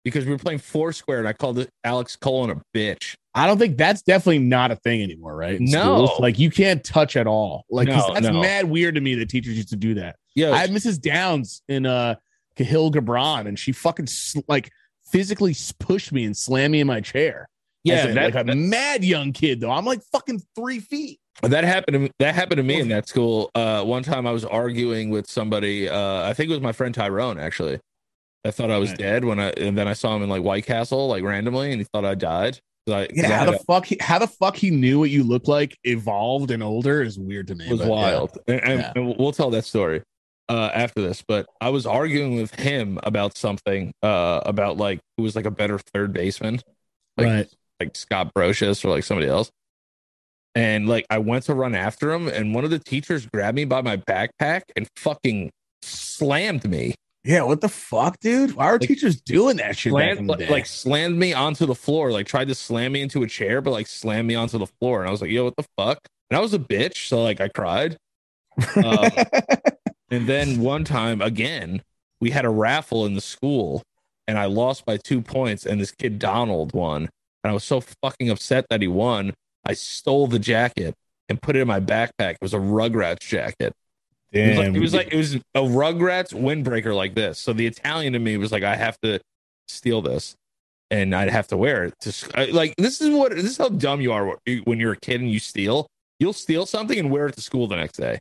because we were playing Foursquare and I called Alex Colon a bitch. I don't think that's definitely not a thing anymore, right? In No. schools? like you can't touch at all. Like No, that's no. mad weird to me that teachers used to do that. Yeah. I had Mrs. Downs in uh Cahill Gabron, and she fucking like physically pushed me and slammed me in my chair. Yeah, a- that, like a mad young kid though. I'm like fucking three feet. That happened. To, me- that happened to me in that school. Uh, one time I was arguing with somebody. Uh, I think it was my friend Tyrone. Actually, I thought I was Right. dead when I, and then I saw him in like White Castle, like randomly, and he thought I died. I, Yeah, how the fuck he how the fuck he knew what you look like evolved and older is weird to me. a- was but, yeah. wild, and, and- Yeah. and we'll tell that story uh, after this. But I was arguing with him about something uh, about like who was like a better third baseman, like Right. Like Scott Brosius or like somebody else. And like I went to run after him, and one of the teachers grabbed me by my backpack and fucking slammed me. Yeah, what the fuck, dude? Why are Like- teachers doing that shit Slammed, like, like slammed me onto the floor, like tried to slam me into a chair, but like slammed me onto the floor. And I was like, yo, what the fuck? And I was a bitch. So like I cried. Um, [laughs] and then one time again, we had a raffle in the school and I lost by two points, and this kid Donald won. And I was so fucking upset that he won. I stole the jacket and put it in my backpack. It was a Rugrats jacket. It was, like, it was like it was a Rugrats windbreaker like this. So the Italian in me was like, I have to steal this, and I'd have to wear it. To like this is what this is how dumb you are when you're a kid and you steal. You'll steal something and wear it to school the next day.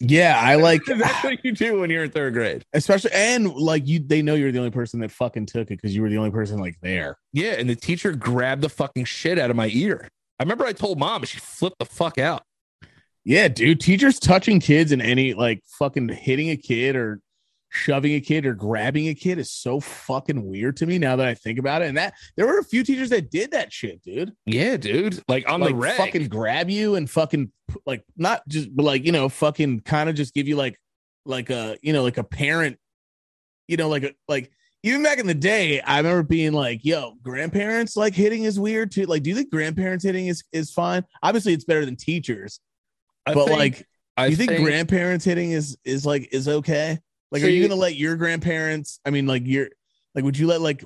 Yeah, I like [laughs] That's what you do when you're in third grade. especially and like you they know you're the only person that fucking took it because you were the only person like there. Yeah, and the teacher grabbed the fucking shit out of my ear. I remember I told mom, and she flipped the fuck out. Yeah, dude, teachers touching kids and any like fucking hitting a kid or shoving a kid or grabbing a kid is so fucking weird to me now that I think about it. And that there were a few teachers that did that shit, dude. Yeah, dude. Like on like the reg. fucking grab you and fucking like not just but like you know fucking kind of just give you like like a you know like a parent you know like a like even back in the day i remember being like yo grandparents like hitting is weird too like do you think grandparents hitting is is fine obviously it's better than teachers I but think- like I you think, grandparents hitting is is like is okay like are you See- gonna let your grandparents i mean like your like would you let like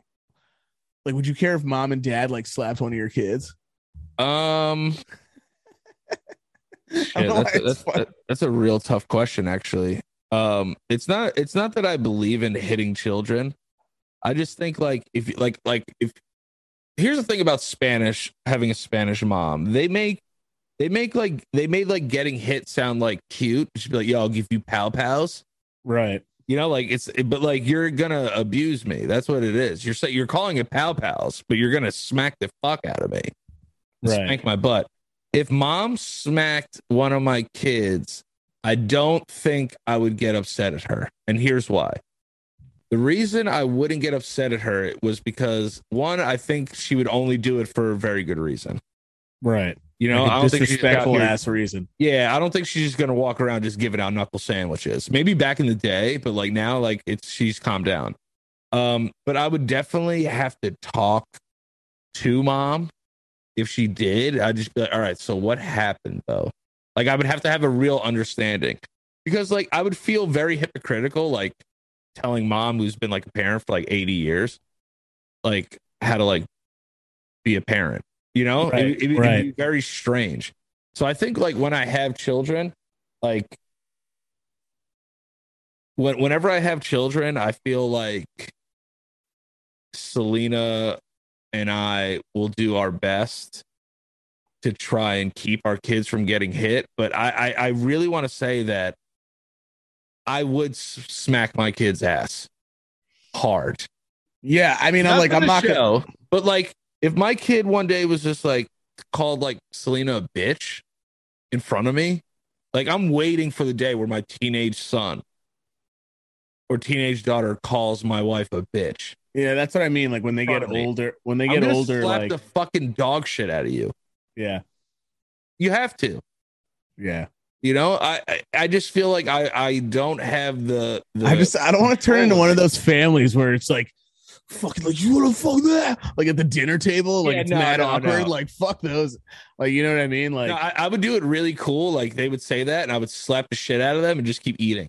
like would you care if mom and dad like slapped one of your kids Um, [laughs] shit, don't know why that's, a, that's, funny. that- that's a real tough question, actually. Um, it's not. It's not that I believe in hitting children. I just think like if you- like like if here's the thing about Spanish having a Spanish mom, they make they make like they made like getting hit sound like cute. She'd be like, "Yo, I'll give you pow pows." right You know, like it's but like you're gonna abuse me. That's what it is. You're saying you're calling it pow pals, but you're gonna smack the fuck out of me. Right. Smack my butt. If mom smacked one of my kids, I don't think I would get upset at her. And here's why. The reason I wouldn't get upset at her was because one, I think she would only do it for a very good reason. right You know, like I don't think she's disrespectful here- ass reason. yeah, I don't think she's just gonna walk around just giving out knuckle sandwiches. Maybe back in the day, but like now, like it's she's calmed down. Um, but I would definitely have to talk to mom if she did. I'd just be like, all right, so what happened though? Like I would have to have a real understanding because like I would feel very hypocritical, like telling mom who's been like a parent for like 80 years, like how to like be a parent. You know, Right, it, it, would be very strange. So I think like when I have children, like when whenever I have children, I feel like Selena and I will do our best to try and keep our kids from getting hit. But I I, I really want to say that I would s- smack my kid's ass hard. Yeah, I mean, I'm like, I'm the not gonna. show, but like if my kid one day was just like called like Selena a bitch in front of me, like I'm waiting for the day where my teenage son or teenage daughter calls my wife a bitch. Yeah, that's what I mean. Like when they get me. older, when they get older, slap like the fucking dog shit out of you. yeah, You have to. yeah. You know, I I, I just feel like I I don't have the, the I just I don't want to turn into one of those families where it's like, fucking like you want to fuck that like at the dinner table, like Yeah, it's no, mad no, awkward. no. Like fuck those, like you know what I mean? Like No, I, I would do it really cool. Like they would say that, and I would slap the shit out of them and just keep eating.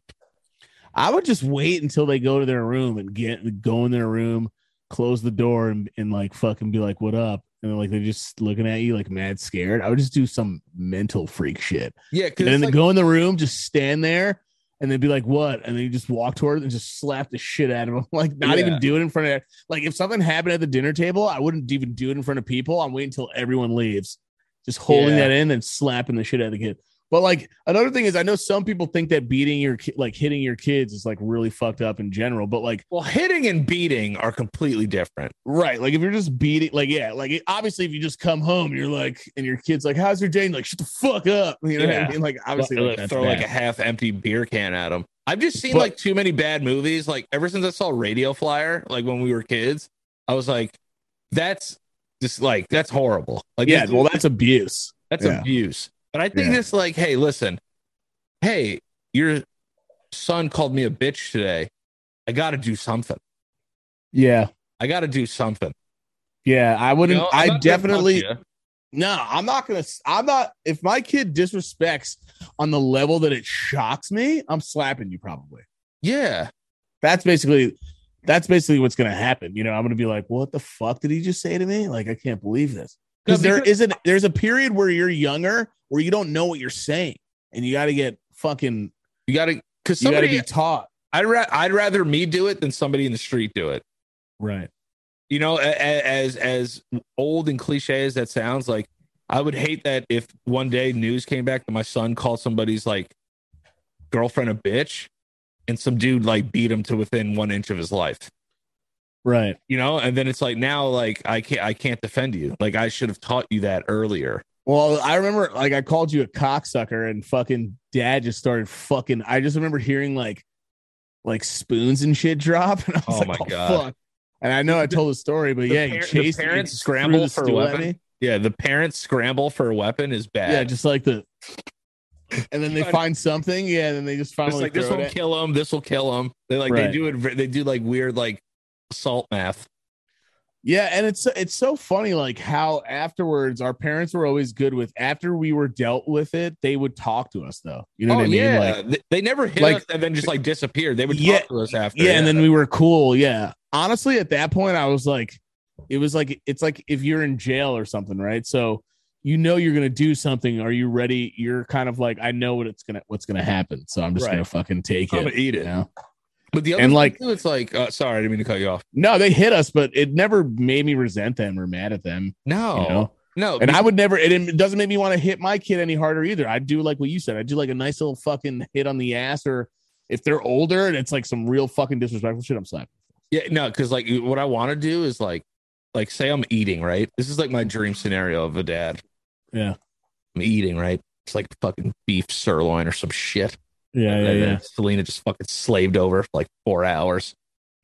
I would just wait until they go to their room and get go in their room, close the door, and, and like fucking be like, "What up?" And like they're just looking at you like mad scared. I would just do some mental freak shit. Yeah, And then like, go in the room, just stand there, and they'd be like, "What?" And then you just walk toward it and just slap the shit out of them. [laughs] Like not Yeah. even do it in front of. Like if something happened at the dinner table, I wouldn't even do it in front of people. I'm waiting until everyone leaves, just holding Yeah. that in and slapping the shit out of the kid. But like another thing is, I know some people think that beating your ki- like hitting your kids is like really fucked up in general. But like well, hitting and beating are completely different. right, like if you're just beating, like yeah, like it- obviously if you just come home, you're like, and your kid's like, "How's your day?" And like, "Shut the fuck up," you know what I mean? Like obviously, Like, like, throw like a half empty beer can at them. I've just seen But- like too many bad movies. Like ever since I saw Radio Flyer, like when we were kids, I was like, that's just like that's horrible. Like yeah, well, that's abuse. that's yeah. abuse. But I think Yeah. this like, hey, listen, hey, your son called me a bitch today. I got to do something. Yeah, I got to do something. yeah. I wouldn't. know, I'm I definitely. No, I'm not gonna. I'm not. If my kid disrespects on the level that it shocks me, I'm slapping you. Probably. Yeah. That's basically. That's basically what's gonna happen. You know, I'm gonna be like, "What the fuck did he just say to me?" Like, I can't believe this. No, Because there because- isn't. There's a period where you're younger, where you don't know what you're saying, and you got to get fucking. You got to, because You got to somebody, be taught. I'd, ra- I'd rather me do it than somebody in the street do it. Right. you know a- a- as as old and cliche as that sounds like i would hate that if one day news came back that my son called somebody's like girlfriend a bitch and some dude like beat him to within one inch of his life Right. you know and then it's like now like i can't i can't defend you like i should have taught you that earlier Well, I remember like I called you a cocksucker and fucking dad just started fucking I just remember hearing like like spoons and shit drop. [laughs] And I was Oh like, my oh, God. fuck. And I know I told the story, but The yeah, par- he the parents scramble for a weapon? Yeah, the parents scramble for a weapon is bad. Yeah, just like the. And then they find something, yeah. And then they just it's finally like this will kill them. This will kill them. They like Right. they do it. They do like weird like assault math. Yeah, and it's it's so funny, like how afterwards our parents were always good with. After we were dealt with it, they would talk to us though. You know oh what I mean? yeah, Like, they, they never hit like- us and then just like disappeared. They would talk Yeah, to us after. yeah, and then we were cool. Yeah, honestly, at that point, I was like, it was like it's like if you're in jail or something, right? So you know you're gonna do something. Are you ready? You're kind of like, I know what it's gonna what's gonna happen, so I'm just Right. gonna fucking take I'm it. gonna eat you it. know? But the other and, thing, like- too, it's like uh, sorry, I didn't mean to cut you off. No, they hit us, but it never made me resent them or mad at them. No, You know? no, And I would never. It, it doesn't make me want to hit my kid any harder either. I do like what you said. I do like a nice little fucking hit on the ass, or if they're older and it's like some real fucking disrespectful shit, I'm slapping. Yeah, no, because like what I want to do is like, like say I'm eating, right? This is like my dream scenario of a dad. Yeah. I'm eating, right? It's like fucking beef sirloin or some shit. Yeah, And then Selena just fucking slaved over for like four hours.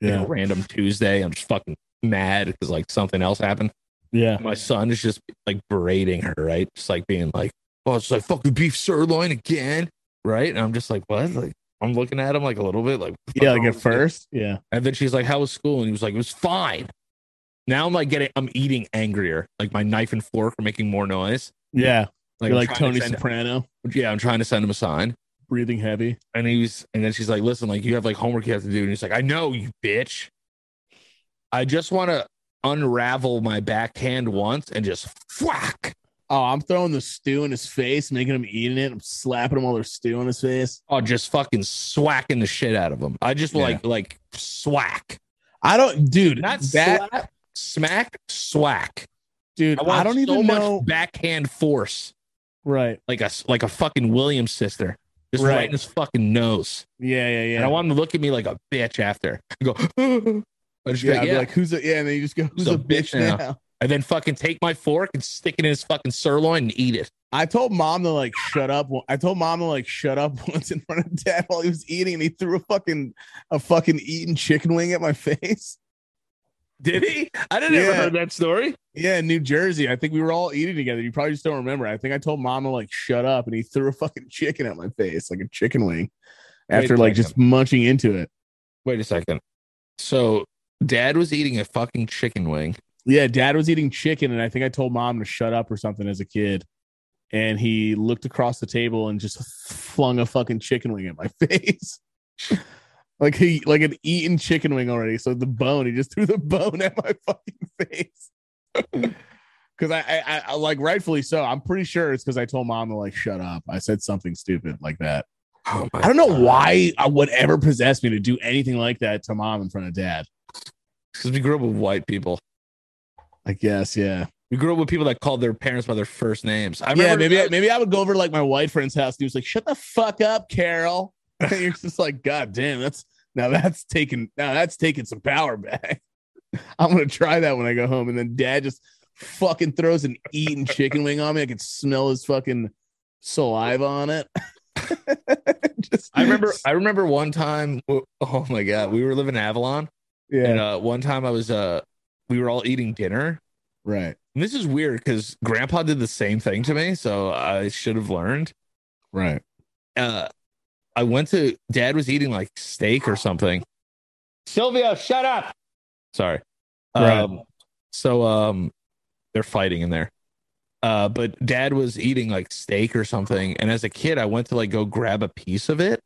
Like yeah, a random Tuesday. I'm just fucking mad because like something else happened. yeah. My son is just like berating her, right? Just like being like, oh, it's like fucking beef sirloin again, right? And I'm just like, what? Like, I'm looking at him like a little bit like, Yeah, like at first. Yeah. And then she's like, How was school? And he was like, It was fine. Now I'm like getting, I'm eating angrier. Like my knife and fork are making more noise. Yeah. Like, like to Tony send- Soprano, yeah, I'm trying to send him a sign. Breathing heavy. And he was, and then she's like, Listen, like you have like homework you have to do. And he's like, I know, you bitch. I just want to unravel my backhand once and just whack. Oh, I'm throwing the stew in his face, making him eating it. I'm slapping him while there's stew in his face. Oh, just fucking swacking the shit out of him. I just Yeah. like, like swack. I don't, dude. Not that, slap, smack, swack. dude. I, I, don't so even much know. backhand force. Right. like a like a fucking Williams sister, just right, Right. in his fucking nose. Yeah, yeah, yeah. And I want him to look at me like a bitch after. I go, [gasps] I just yeah, like, yeah. like, who's a yeah, and then you just go, who's a a, bitch, bitch now. now? and then fucking take my fork and stick it in his fucking sirloin and eat it. I told mom to like shut up. I told mom to like shut up [laughs] once in front of dad while he was eating, and he threw a fucking a fucking eating chicken wing at my face. Did he? I didn't ever heard that story. Yeah, in New Jersey. I think we were all eating together. You probably just don't remember. I think I told mom to like shut up, and he threw a fucking [laughs] chicken at my face, like a chicken wing, after like second. just munching into it. Wait a second. So dad was eating a fucking chicken wing. Yeah, dad was eating chicken, and I think I told mom to shut up or something as a kid. And he looked across the table and just flung a fucking chicken wing at my [laughs] face. Like he like an eaten chicken wing already. So the bone, he just threw the bone [laughs] at my fucking face. [laughs] Cause I, I, I- like rightfully so. I'm pretty sure it's because I told mom to like shut up. I said something stupid like that. Oh I don't know God. why I would ever possess me to do anything like that to mom in front of dad. Because we grew up with white people. I guess, yeah. We grew up with people that called their parents by their first names. I yeah, remember maybe I, maybe I would go over to like my white friend's house and he was like, "Shut the fuck up, Carol." And [laughs] you're just like, "God damn, that's now that's taking now that's taking some power back." [laughs] I'm gonna try that when I go home. And then Dad just fucking throws an eaten chicken wing on me. I can smell his fucking saliva on it. [laughs] just, I remember I remember one time oh my god, we were living in Avalon yeah, and uh one time I was uh we were all eating dinner. right, And this is weird because grandpa did the same thing to me, so I should have learned. right. Uh I went to dad was eating like steak or something. Silvio, shut up. Sorry. Right. Um so um they're fighting in there. Uh but dad was eating like steak or something and as a kid I went to like go grab a piece of it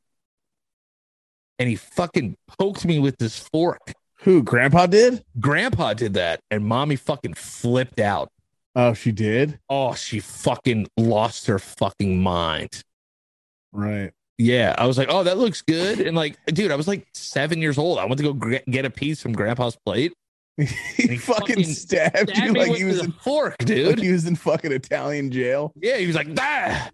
and he fucking poked me with this fork. Who Grandpa did? Grandpa did that and mommy fucking flipped out. Oh, she did. Oh, she fucking lost her fucking mind. Right. Yeah, I was like, "Oh, that looks good." And like, dude, I was like 7 years old. I went to go gr- get a piece from grandpa's plate. [laughs] he, he fucking, fucking stabbed Stabbed you me like he was in, fork, [laughs] like dude. he was in fucking Italian jail. Yeah, he was like, "Ah."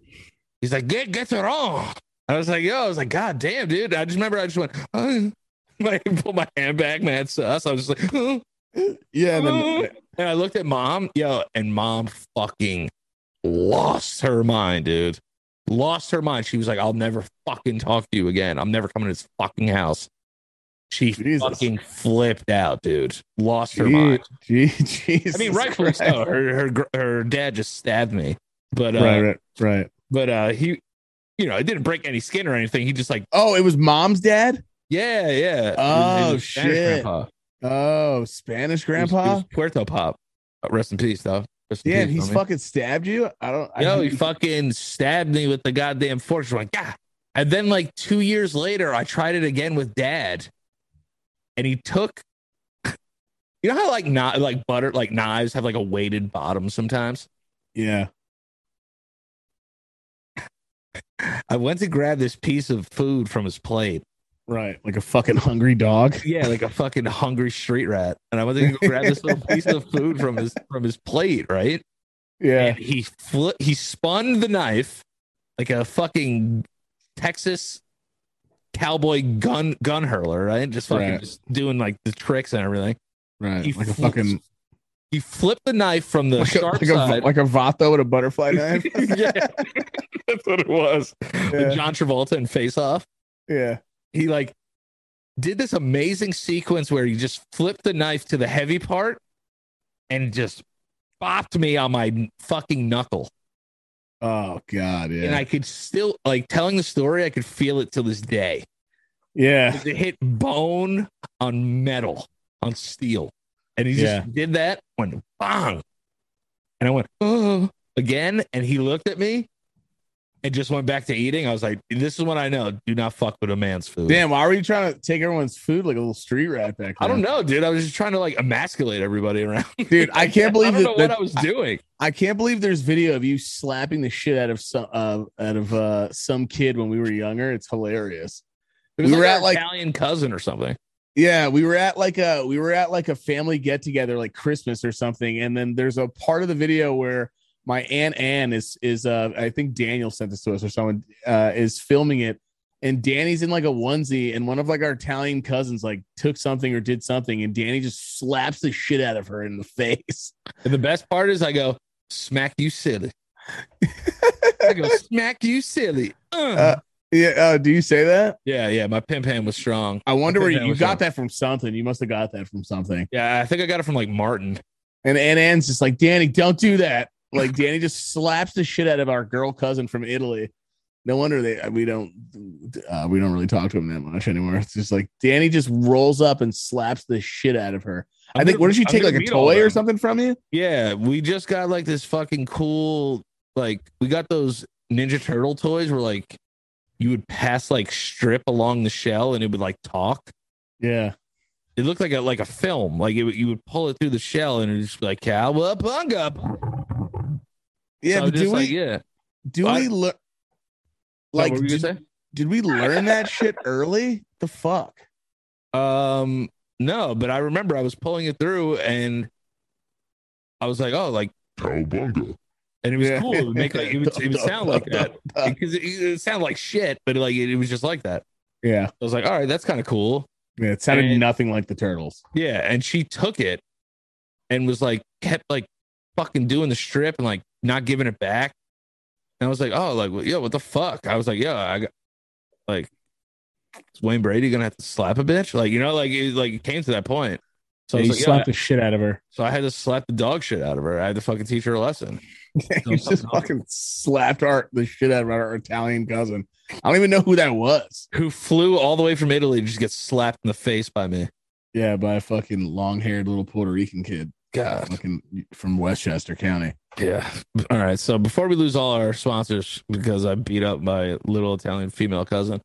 He's like, "Get get it on." I was like, "Yo," I was like, "God damn, dude." I just remember I just went, [laughs] oh. like pulled my hand back, mad sus. I was just like, oh. Yeah, and then and I looked at mom, yo, and mom fucking lost her mind, dude. Lost her mind. She was like, I'll never fucking talk to you again. I'm never coming to this fucking house. She Jesus. fucking flipped out, dude. Lost her mind. Gee, [laughs] Jesus I mean, rightfully Christ. so. Her, her her dad just stabbed me, but uh, Right, right, right. but uh, he, you know, it didn't break any skin or anything. He just like, Oh, it was mom's dad. yeah, yeah. Oh, It was Spanish shit. Grandpa. Oh, Spanish It was- it grandpa. was Puerto Pop. Rest in peace, though. Rest Damn, peace, he's homie. fucking stabbed you. I don't. I Yo, he fucking stabbed me with the goddamn fork. Like, yeah. And then like two years later, I tried it again with dad, and he took. [laughs] You know how like not like butter like knives have like a weighted bottom sometimes. Yeah. [laughs] I went to grab this piece of food from his plate. Right. Like a fucking hungry dog. Yeah, like a fucking hungry street rat. And I went to grab this little piece of food from his from his plate, right? Yeah. And he fli he spun the knife like a fucking Texas cowboy gun gun hurler, right? Just fucking Right. just doing like the tricks and everything. Right. He like a fucking He flipped the knife from the like a, sharp like a side. like a vato with a butterfly [laughs] knife. yeah, [laughs] that's what it was. Yeah. With John Travolta and Face Off. yeah. He like did this amazing sequence where he just flipped the knife to the heavy part and just bopped me on my fucking knuckle. Oh god. And I could still like telling the story, I could feel it to this day. yeah. It hit bone on metal, on steel. And he just Yeah. did that, went bang. And I went, oh, again. And he looked at me and just went back to eating. I was like, this is what I know. Do not fuck with a man's food. Damn. Why were you trying to take everyone's food like a little street rat back? I don't know, dude. I was just trying to like emasculate everybody around. dude. I can't believe [laughs] I don't that, what I was doing. I can't believe there's video of you slapping the shit out of some uh, out of uh, some kid when we were younger. It's hilarious. It was We like were at, like- Italian cousin or something. Yeah, we were at like a we were at like a family get together, like Christmas or something, and then there's a part of the video where my aunt Ann is is uh I think Daniel sent this to us or someone uh is filming it, and Danny's in like a onesie, and one of like our Italian cousins like took something or did something, and Danny just slaps the shit out of her in the [laughs] face. And the best part is I go, smack you silly. I go, [laughs] smack you silly. Uh. Uh, Yeah, uh, do you say that? yeah, yeah. My pimp hand was strong. I wonder where you, you got wrong. that from something. You must have got that from something. Yeah, I think I got it from like Martin. And and Ann's just like, Danny, don't do that. Like Danny just slaps the shit out of our girl cousin from Italy. No wonder they we don't uh, we don't really talk to him that much anymore. It's just like Danny just rolls up and slaps the shit out of her. i I'm think gonna- what did she take like a toy or something from you? Yeah, we just got like this fucking cool, like we got those Ninja Turtle toys where like you would pass like strip along the shell and it would like talk. Yeah. It looked like a like a film. Like it, you would pull it through the shell and it would just be like cowabunga. Yeah, so but just do like we yeah. do I- we learn Like like what were you did, gonna did we learn that shit early? The fuck? Um, no, but I remember I was pulling it through and I was like, oh, like cowabunga, and it was Yeah. cool. It would make like it would, it would sound like that [laughs] because it, it sounded like shit, but like it, it was just like that. Yeah. I was like, all right, that's kind of cool. Yeah, it sounded And- nothing like the turtles. Yeah, and she took it and was like kept like fucking doing the strip and like not giving it back. And I was like, oh, like yo, what the fuck? I was like, yo, I got like is Wayne Brady gonna have to slap a bitch? Like, you know, like it like it came to that point. So So I you like, slapped yeah. the shit out of her. so I had to slap the dog shit out of her. I had to fucking teach her a lesson. [laughs] Yeah, you just fucking slapped our the shit out of our Italian cousin. I don't even know who that was. Who flew all the way from Italy to just get slapped in the face by me. Yeah, by a fucking long haired little Puerto Rican kid, God. fucking from Westchester County. Yeah. All right. So before we lose all our sponsors because I beat up my little Italian female cousin,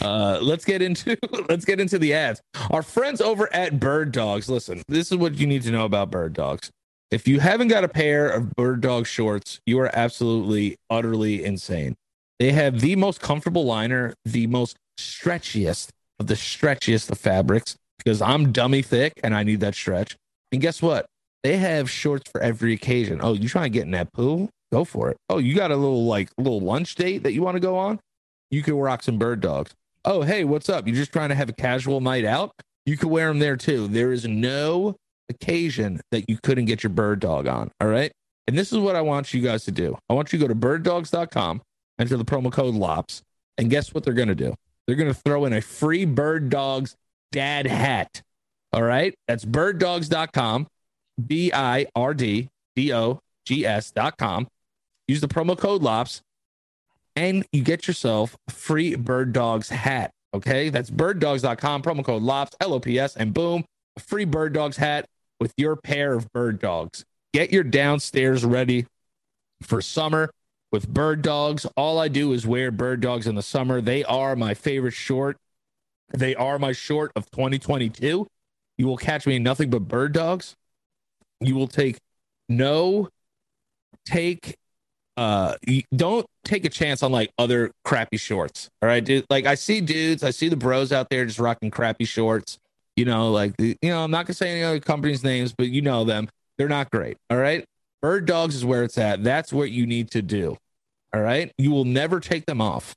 uh, [laughs] let's get into [laughs] let's get into the ads. Our friends over at Bird Dogs. Listen, this is what you need to know about Bird Dogs. If you haven't got a pair of Bird Dog shorts, you are absolutely utterly insane. They have the most comfortable liner, the most stretchiest of the stretchiest of fabrics because I'm dummy thick and I need that stretch. And guess what? They have shorts for every occasion. Oh, you trying to get in that pool? Go for it. Oh, you got a little like little lunch date that you want to go on? You can rock some bird dogs. Oh, hey, what's up? You're just trying to have a casual night out? You can wear them there too. There is no occasion that you couldn't get your bird dog on. All right. And this is what I want you guys to do. I want you to go to birddogs.com, enter the promo code LOPS, and guess what they're going to do? They're going to throw in a free bird dogs dad hat. All right. That's birddogs.com, B I R D D O G com. Use the promo code LOPS and you get yourself a free Bird Dogs hat. Okay. That's birddogs.com, promo code LOPS, L O P S, and boom, a free Bird Dogs hat with your pair of bird dogs. Get your downstairs ready for summer with bird dogs. All I do is wear bird dogs in the summer. They are my favorite short. They are my short of 2022. You will catch me in nothing but bird dogs. You will take no take uh don't take a chance on like other crappy shorts. All right, dude. Like I see dudes, I see the bros out there just rocking crappy shorts. You know, like you know, I'm not gonna say any other companies' names, but you know them. They're not great. All right. Bird dogs is where it's at. That's what you need to do. All right. You will never take them off.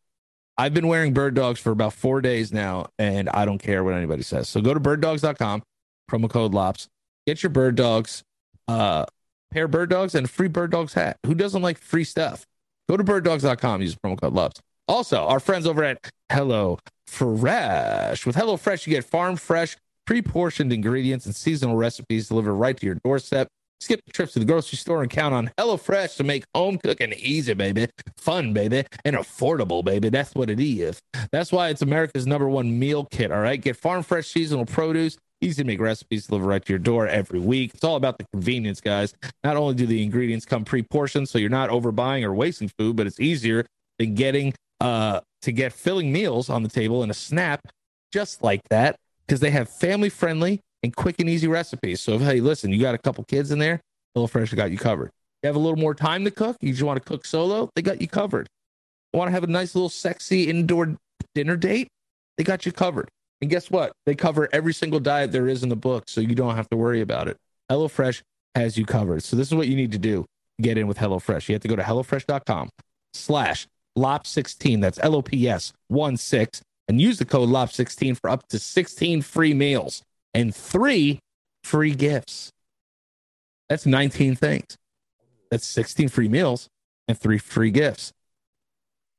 I've been wearing bird dogs for about four days now, and I don't care what anybody says. So go to birddogs.com, promo code LOPS, get your bird dogs, uh, pair of bird dogs, and free bird dogs hat. Who doesn't like free stuff? Go to birddogs.com, use promo code LOVES. Also, our friends over at Hello Fresh. With Hello Fresh, you get farm fresh, pre portioned ingredients and seasonal recipes delivered right to your doorstep. Skip the trips to the grocery store and count on HelloFresh to make home cooking easy, baby, fun, baby, and affordable, baby. That's what it is. That's why it's America's number one meal kit. All right, get farm fresh seasonal produce, easy to make recipes delivered right to your door every week. It's all about the convenience, guys. Not only do the ingredients come pre-portioned, so you're not overbuying or wasting food, but it's easier than getting uh to get filling meals on the table in a snap, just like that, because they have family-friendly and quick and easy recipes. So if hey, listen, you got a couple kids in there, HelloFresh got you covered. You have a little more time to cook, you just want to cook solo, they got you covered. Want to have a nice little sexy indoor dinner date, they got you covered. And guess what? They cover every single diet there is in the book, so you don't have to worry about it. HelloFresh has you covered. So this is what you need to do. Get in with HelloFresh. You have to go to HelloFresh.com slash LOPS16. That's L-O-P-S 1 6 and use the code LOPS16 for up to 16 free meals and three free gifts. That's 19 things. That's 16 free meals and three free gifts.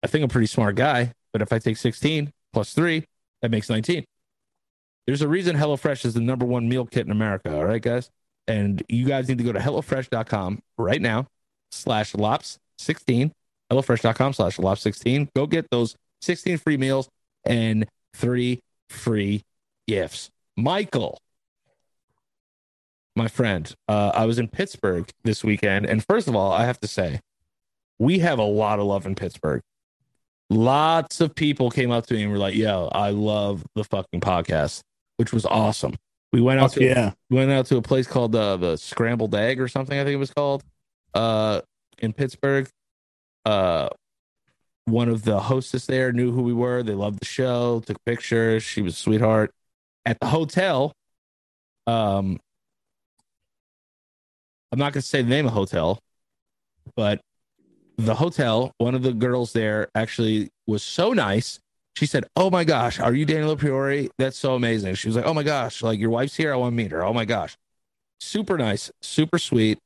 I think I'm a pretty smart guy, but if I take 16 plus three, that makes 19. There's a reason HelloFresh is the number one meal kit in America. All right, guys. And you guys need to go to HelloFresh.com right now, slash LOPS16, HelloFresh.com slash LOPS16. Go get those 16 free meals and three free gifts. Michael, my friend, uh, I was in Pittsburgh this weekend. And first of all, I have to say, we have a lot of love in Pittsburgh. Lots of people came up to me and were like, yo, I love the fucking podcast, which was awesome. We went out to yeah. we went out to a place called uh, the Scrambled Egg or something. I think it was called uh, in Pittsburgh. Uh, one of the hostess there knew who we were. They loved the show. Took pictures. She was a sweetheart. At the hotel, um, I'm not going to say the name of the hotel, but the hotel, one of the girls there actually was so nice. She said, "Oh my gosh, are you Daniel Priori? That's so amazing." She was like, "Oh my gosh, like your wife's here. I want to meet her. Oh my gosh." Super nice, super sweet,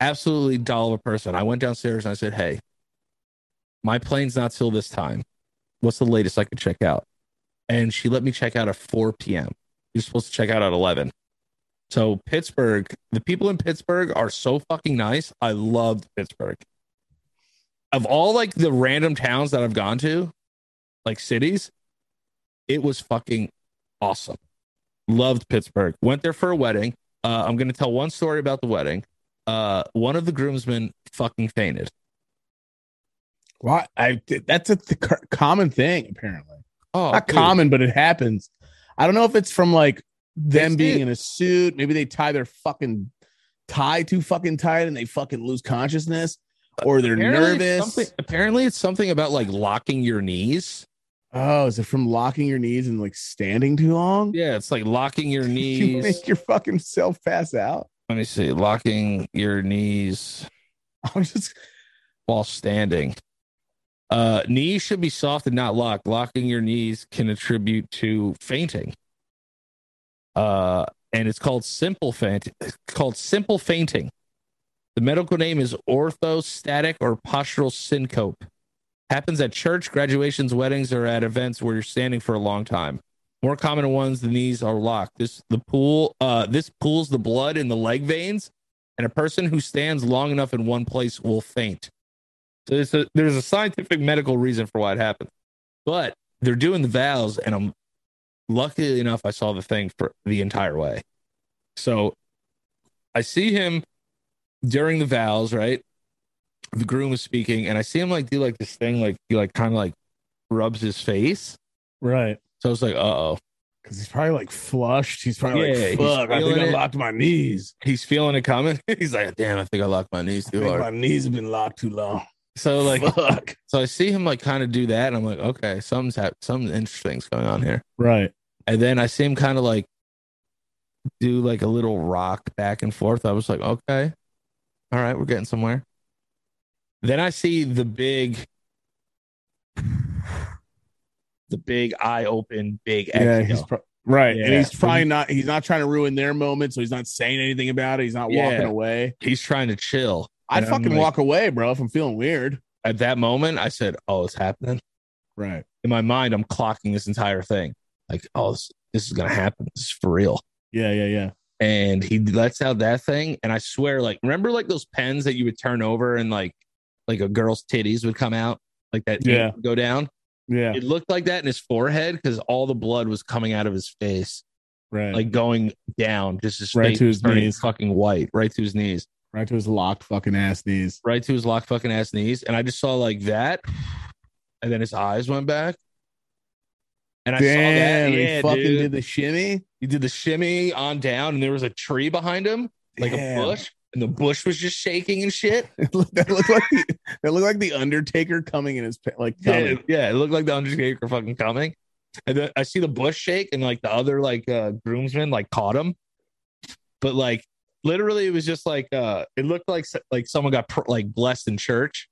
absolutely doll of a person. I went downstairs and I said, "Hey, my plane's not till this time. What's the latest I could check out?" And she let me check out at 4 p.m. You're supposed to check out at 11. So Pittsburgh, the people in Pittsburgh are so fucking nice. I loved Pittsburgh. Of all like the random towns that I've gone to, like cities, it was fucking awesome. Loved Pittsburgh. Went there for a wedding. Uh, I'm gonna tell one story about the wedding. Uh, one of the groomsmen fucking fainted. Why? I that's a th- common thing apparently. Oh, Not dude. common, but it happens. I don't know if it's from like them being in a suit. Maybe they tie their fucking tie too fucking tight and they fucking lose consciousness, or they're Apparently nervous. apparently, it's something about like locking your knees. Oh, is it from locking your knees and like standing too long? Yeah, it's like locking your [laughs] knees. You make your fucking self pass out. Let me see. Locking your knees [laughs] I'm just while standing. Uh, knees should be soft and not locked. Locking your knees can attribute to fainting. Uh, and it's called simple faint. It's called simple fainting. The medical name is orthostatic or postural syncope. Happens at church, graduations, weddings, or at events where you're standing for a long time. More common ones, the knees are locked. This the pool. Uh, this pulls the blood in the leg veins, and a person who stands long enough in one place will faint. So there's a, there's a scientific medical reason for why it happens, but they're doing the vows, and I'm luckily enough I saw the thing for the entire way. So I see him during the vows, right? The groom is speaking, and I see him like do like this thing, like he like kind of like rubs his face. Right. So I was like, uh oh. Because he's probably like flushed. He's probably Yeah, like, fuck, I think feeling I locked my knees. He's feeling it coming. [laughs] He's like, damn, I think I locked my knees I too think hard. my knees have been locked too long. So like, fuck. so I see him like kind of do that, and I'm like, okay, something's hap- something interesting's going on here. Right. And then I see him kind of like do like a little rock back and forth. I was like, okay, all right, we're getting somewhere. Then I see the big, the big eye open, big Yeah, he's pro- right. And he's probably not he's not trying to ruin their moment, so he's not saying anything about it. He's not Yeah. walking away. he's trying to chill. I'd fucking like- walk away, bro, if I'm feeling weird. At that moment, I said, "Oh, it's happening." Right. In my mind, I'm clocking this entire thing. Like, oh, this, this is gonna happen. This is for real. Yeah, yeah, yeah. and he lets out that thing and i swear like remember like those pens that you would turn over and like like a girl's titties would come out like that Yeah. go down Yeah. it looked like that in his forehead because all the blood was coming out of his face Right. like going down just his Right to his knees. fucking white right to his knees right to his locked fucking ass knees. right to his locked fucking ass knees and i just saw like that and then his eyes went back and i saw that Damn, yeah he fucking dude. did the shimmy. he did the shimmy on down and there was a tree behind him like Damn. a bush and the bush was just shaking and shit [laughs] that looked like the, that looked like the Undertaker coming in his like Yeah, coming. it- yeah, it looked like the Undertaker fucking coming. And then I see the bush shake, and like the other like uh groomsmen like caught him, but like literally it was just like uh it looked like like someone got pr- like blessed in church,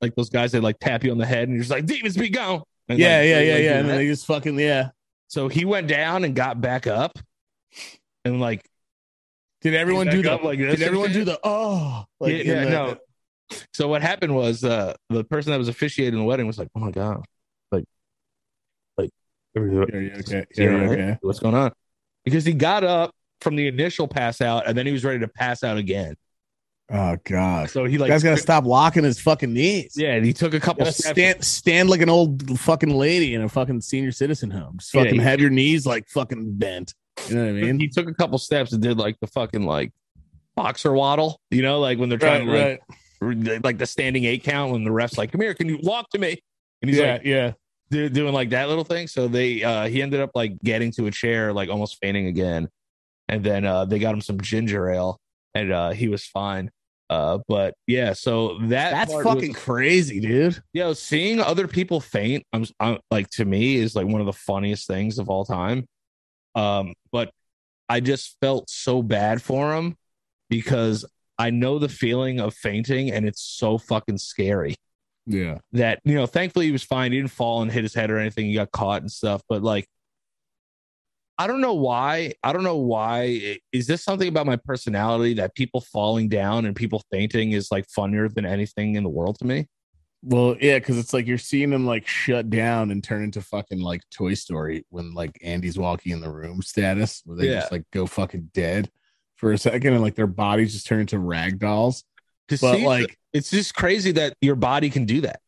like those guys that like tap you on the head and you're just like demons be gone. And, Yeah, like, yeah, yeah, like, yeah. And then they just fucking yeah. So he went down and got back up, and like Did everyone do the like this Did everyone do the oh like yeah, yeah, the- no. So what happened was uh the person that was officiating the wedding was like, oh my god, like like. Okay? Yeah, okay? what's going on because he got up from the initial pass out and then he was ready to pass out again Oh god. so he like guys gotta stop locking his fucking knees. yeah and he took a couple steps stand stand like an old fucking lady in a fucking senior citizen home. Just Yeah, fucking he- have your knees like fucking bent. You know what I mean? he took a couple steps and did like the fucking like boxer waddle you know like when they're trying to like re- like the standing eight count when the ref's like come here can you walk to me and he's Yeah, like yeah. doing like that little thing so they uh he ended up like getting to a chair like almost fainting again and then uh they got him some ginger ale and uh he was fine uh but yeah so that That's part was- fucking crazy, dude. Yo, seeing other people faint, I'm, I'm like to me is like one of the funniest things of all time. Um, but I just felt so bad for him because I know the feeling of fainting and it's so fucking scary Yeah. that you know, thankfully he was fine. He didn't fall and hit his head or anything. He got caught and stuff, but like I don't know why. I don't know why. Is this something about my personality that people falling down and people fainting is like funnier than anything in the world to me? Well, yeah, because it's like you're seeing them like shut down and turn into fucking like Toy Story when like Andy's walking in the room status where they Yeah. just like go fucking dead for a second and like their bodies just turn into rag dolls. But see, like it's just crazy that your body can do that.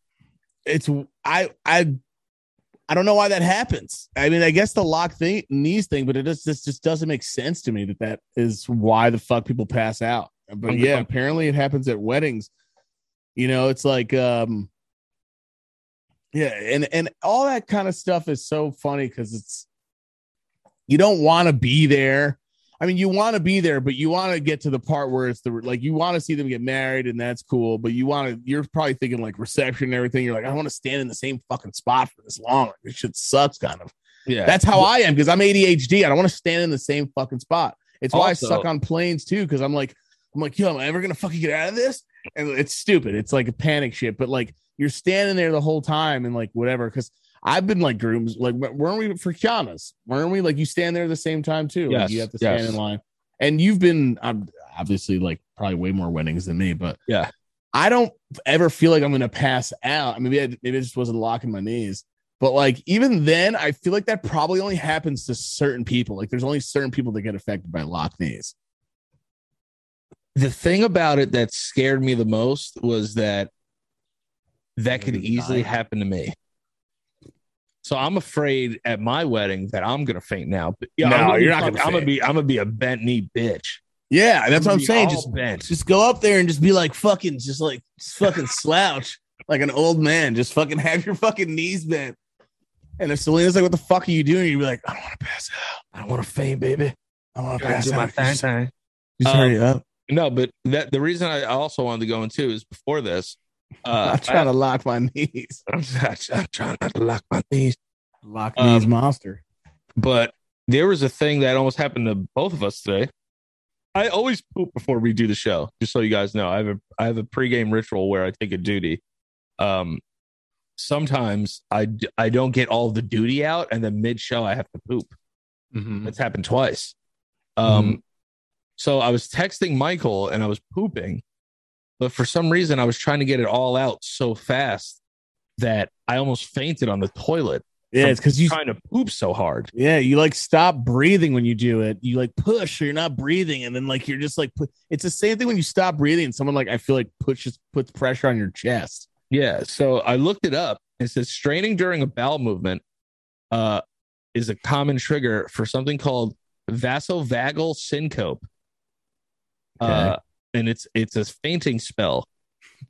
it's I I I don't know why that happens. I mean, I guess the lock thing knees thing, but it just this just doesn't make sense to me that that is why the fuck people pass out. But yeah, apparently it happens at weddings. You know, it's like um yeah, and and all that kind of stuff is so funny because it's you don't want to be there. I mean, you want to be there, but you want to get to the part where it's the like you want to see them get married, and that's cool. But you want to, you're probably thinking like reception and everything. You're like, I want to stand in the same fucking spot for this long. Like, this shit sucks, kind of. Yeah. That's how I am because I'm ADHD. I don't want to stand in the same fucking spot. It's why Also- I suck on planes too, because I'm like, I'm like, yo, am I ever gonna fucking get out of this? And it's stupid. It's like a panic shit. But like you're standing there the whole time and like whatever. Because I've been like grooms, like weren't we for Kiana's? Weren't we like you stand there at the same time too? Like, Yes, you have to stand yes. in line. And you've been um, obviously like probably way more weddings than me, but Yeah. I don't ever feel like I'm gonna pass out. Maybe I, maybe I just wasn't locking my knees. But like even then, I feel like that probably only happens to certain people. Like there's only certain people that get affected by lock knees. The thing about it that scared me the most was that that could easily die. happen to me. So I'm afraid at my wedding that I'm gonna faint now. But yeah, No, I'm gonna you're be not gonna I'm gonna be I'm gonna be a bent knee bitch. Yeah, that's what I'm gonna be saying. Just bent. just go up there and just be like fucking, just like just fucking slouch like an old man. Just fucking have your fucking knees bent. And if Selena's like, "What the fuck are you doing?" You'd be like, "I don't want to pass out. I don't want to faint, baby. I want to Gotta pass do my out. thing, Just, thing. just Um, hurry up. No, but that the reason I also wanted to go into is before this. [laughs] Uh, I'm trying to lock my knees. [laughs] I'm, I'm trying not to lock my knees. Lock Um, knees monster. but there was a thing that almost happened to both of us today. I always poop before we do the show, just so you guys know. I have a I have a pregame ritual where I take a duty. Um, sometimes I I don't get all the duty out, and then mid show I have to poop. It's happened twice. Um, so I was texting Michael and I was pooping, but for some reason I was trying to get it all out so fast that I almost fainted on the toilet. Yeah, it's because you're trying to poop so hard. Yeah, you like stop breathing when you do it. You like push, or you're not breathing, and then like you're just like. Put, it's the same thing when you stop breathing, and someone like I feel like pushes puts pressure on your chest. Yeah. So I looked it up. It says straining during a bowel movement uh, is a common trigger for something called vasovagal syncope. Uh, and it's it's a fainting spell.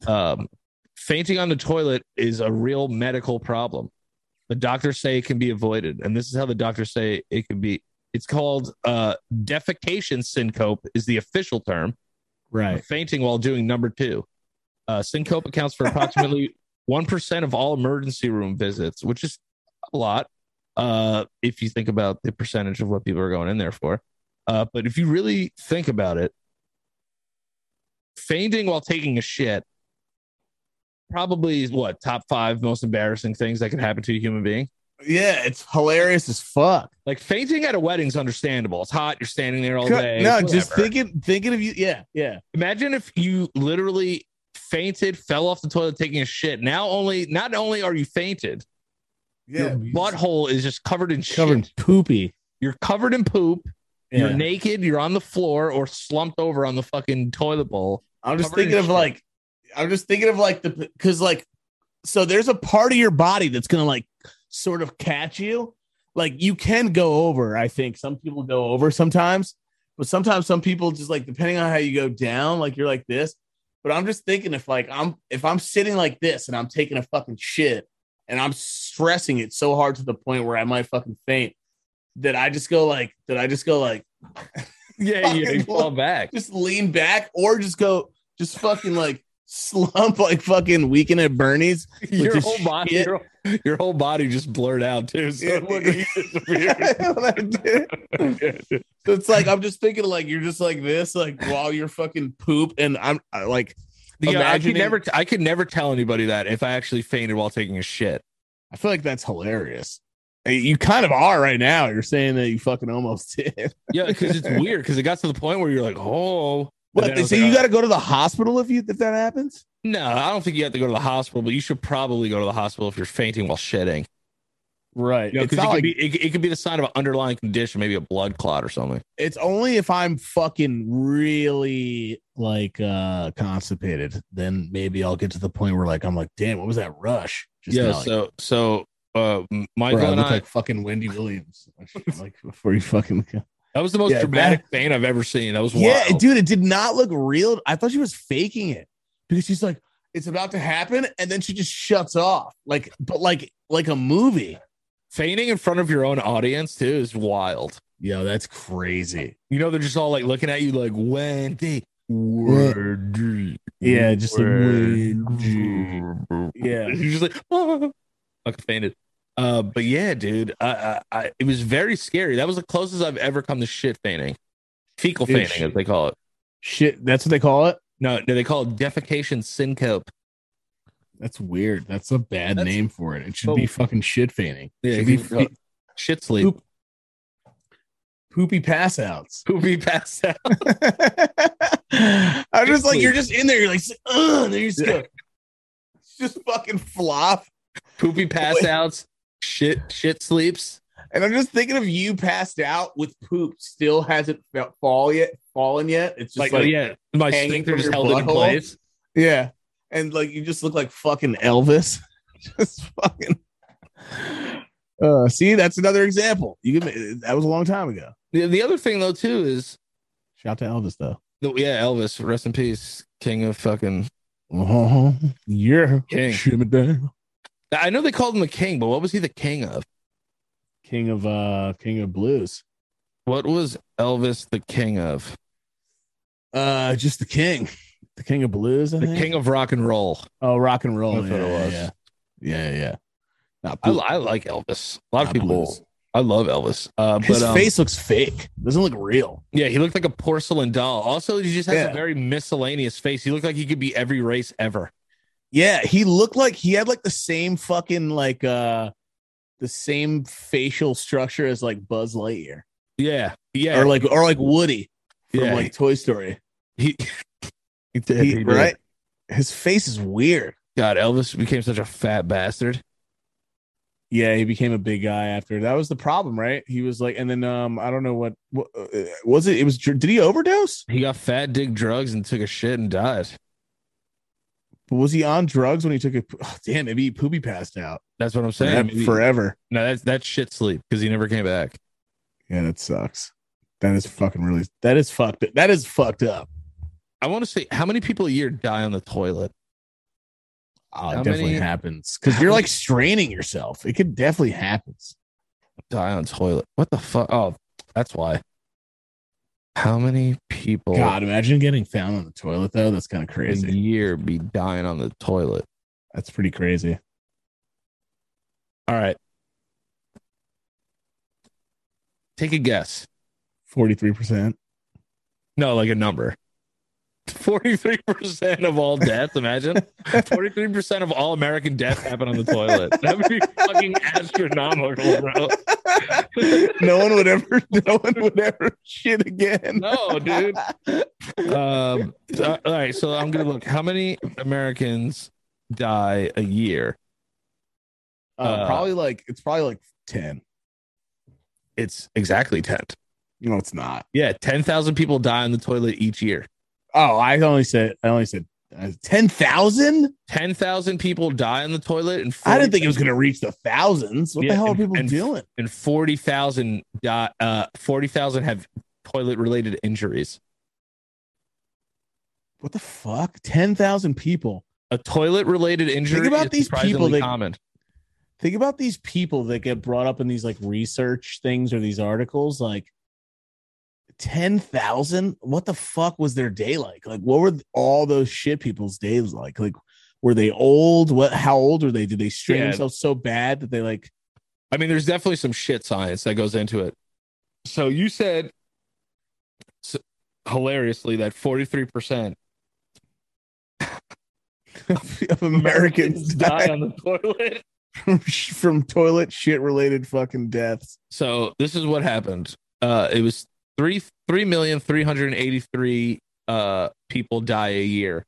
Um, fainting on the toilet is a real medical problem. The doctors say it can be avoided, and this is how the doctors say it can be. It's called uh, defecation syncope is the official term Right. fainting while doing number two. Uh, syncope accounts for approximately [laughs] 1% of all emergency room visits, which is a lot uh, if you think about the percentage of what people are going in there for. Uh, but if you really think about it, fainting while taking a shit probably is what top five most embarrassing things that could happen to a human being. Yeah, it's hilarious as fuck. Like fainting at a wedding is understandable. It's hot. You're standing there all day. no, just thinking thinking of you. Yeah, yeah. Imagine if you literally fainted, fell off the toilet taking a shit. Now only not only are you fainted, your butthole is just covered in shit. covered shit. in poopy. You're covered in poop. You're Yeah. naked. You're on the floor or slumped over on the fucking toilet bowl. I'm just thinking of shit. like, I'm just thinking of like the because like, so there's a part of your body that's gonna like sort of catch you. Like you can go over. I think some people go over sometimes, but sometimes some people just like depending on how you go down, like you're like this. But I'm just thinking if like I'm if I'm sitting like this and I'm taking a fucking shit and I'm stressing it so hard to the point where I might fucking faint, that I just go like did I just go like [laughs] Yeah, you, you fall back. just lean back or just go just fucking like slump like fucking weekend at Bernie's. Your whole body, your, your whole body just blurred out too. So Yeah. look, you disappeared. When I did. So it's like I'm just thinking like you're just like this, like while you're fucking poop, and I'm I, like Yeah, I could never, I could never tell anybody that if I actually fainted while taking a shit. I feel like that's hilarious. You kind of are right now. You're saying that you fucking almost [laughs] did. Yeah, because it's weird. Because it got to the point where you're like, oh, What? then I They say like, you got to go to the hospital if you if that happens. No, I don't think you have to go to the hospital, but you should probably go to the hospital if you're fainting while shitting. Right. You know, it, could like be it, it could be the sign of an underlying condition, maybe a blood clot or something. it's only if I'm fucking really like uh constipated, then maybe I'll get to the point where like I'm like, damn, what was that rush? Just yeah. like, So so uh, Michael I and I, like fucking Wendy Williams. [laughs] like before you fucking that was the most Yeah, dramatic faint I've ever seen. That was Yeah, wild. dude, it did not look real. I thought she was faking it because she's like, it's about to happen, and then she just shuts off. Like, but like like a movie. Fainting in front of your own audience too is wild. Yo, that's crazy. You know, they're just all like looking at you like Wendy. Wendy. Yeah, just like, Wendy. Yeah. [laughs] You're just like, oh, [laughs] fucking fainted. Uh, but yeah, dude, I, I, I, it was very scary. That was the closest I've ever come to shit fainting, fecal Dude, fainting, shit. as they call it. Shit, that's what they call it. No, no, they call it defecation syncope. That's weird. That's a bad That's- name for it. It should be fucking shit fainting. Yeah, Should be you Shit sleep. Poop. poopy pass outs. Poopy pass out. [laughs] I'm just like you're just in there. You're like, ugh, and then you just go, [laughs] just fucking flop. Poopy pass outs. Shit shit sleeps. And I'm just thinking of you passed out with poop still hasn't fall yet, fallen yet. It's just Like, like, oh yeah, my sphincter just held in place. yeah. And like you just look like fucking Elvis. [laughs] just fucking. Uh, see, that's another example. You can, that was a long time ago. The, the other thing though too is Shout to Elvis though. the, yeah, Elvis, rest in peace, king of fucking. Uh-huh. Yeah, King. Down. I know they called him the king, but what was he the king of? King of uh, King of Blues. What was Elvis the king of? Uh, just the king, the king of blues. I The think. king of rock and roll. Oh, rock and roll. That's what it yeah, was. Yeah, yeah, yeah. Not I. I like Elvis. A lot of people. blues. I love Elvis. Uh, His but um, face looks fake. Doesn't look real. yeah, he looked like a porcelain doll. Also, he just has Yeah. a very miscellaneous face. He looked like he could be every race ever. Yeah, he looked like he had like the same fucking like uh the same facial structure as like Buzz Lightyear Yeah, yeah, or like or like Woody from Yeah. like Toy Story. he, [laughs] he did, He- he did. right? His face is weird. God, Elvis became such a fat bastard. Yeah, he became a big guy after. That was the problem, right? He was like, and then um, I don't know what, what uh, was it. It was. Did he overdose? He got fat, did drugs, and took a shit and died. Was he on drugs when he took a? Oh, damn, maybe he poopy passed out That's what I'm saying. forever. Forever. no, that's that's shit sleep because he never came back. Yeah, that sucks. That is fucking really. That is fucked. That is fucked up. I want to say how many people a year die on the toilet? Oh, it definitely many- happens because you're like straining yourself. It could definitely happens. Die on toilet. What the fuck? Oh, that's why. How many people God, imagine getting found on the toilet though. That's kind of crazy. a year be dying on the toilet? That's pretty crazy. All right. Take a guess. Forty three percent. No, like a number. 43% of all deaths, imagine. 43% of all American deaths happen on the toilet. That would be fucking astronomical, bro. no one would ever. No one would ever shit again. No, dude. Um, all right, so I'm gonna look. How many Americans die a year? Uh, Uh, probably like it's probably like ten. It's exactly 10. No, it's not. Yeah, 10,000 people die on the toilet each year. Oh, I only said I only said uh, ten thousand. 10,000 people die in the toilet, and I didn't think it was going to reach the thousands. What Yeah, the hell are people and- doing? and 40,000 die. Uh, 40,000 have toilet related injuries. What the fuck? Ten thousand people. A toilet related injury Think about these people that- common. Think about these people that get brought up in these like research things or these articles. Like ten thousand. What the fuck was their day like? Like, what were all those shit people's days like? Like, were they old? What? How old were they? Did they strain Yeah. themselves so bad that they like? I mean, there's definitely some shit science that goes into it. So you said s hilariously that 43% of Americans die die on the toilet. from, from toilet shit related fucking deaths. So this is what happened. Uh, it was three three million three hundred eighty three uh people die a year.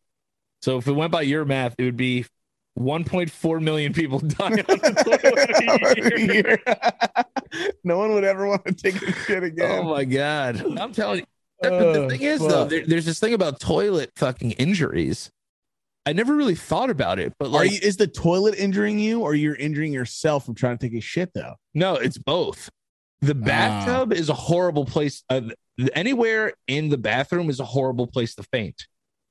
So if it went by your math, it would be one point four million people [laughs] die on the toilet [laughs] [laughs] no one would ever want to take a shit again. Oh my god! I'm telling you. The, the Oh, thing is, fuck. though, there, there's this thing about toilet fucking injuries. I never really thought about it, but Are like, you is the toilet injuring you or you're injuring yourself from trying to take a shit though? no, it's both. The bathtub is a horrible place. Uh, anywhere in the bathroom is a horrible place to faint.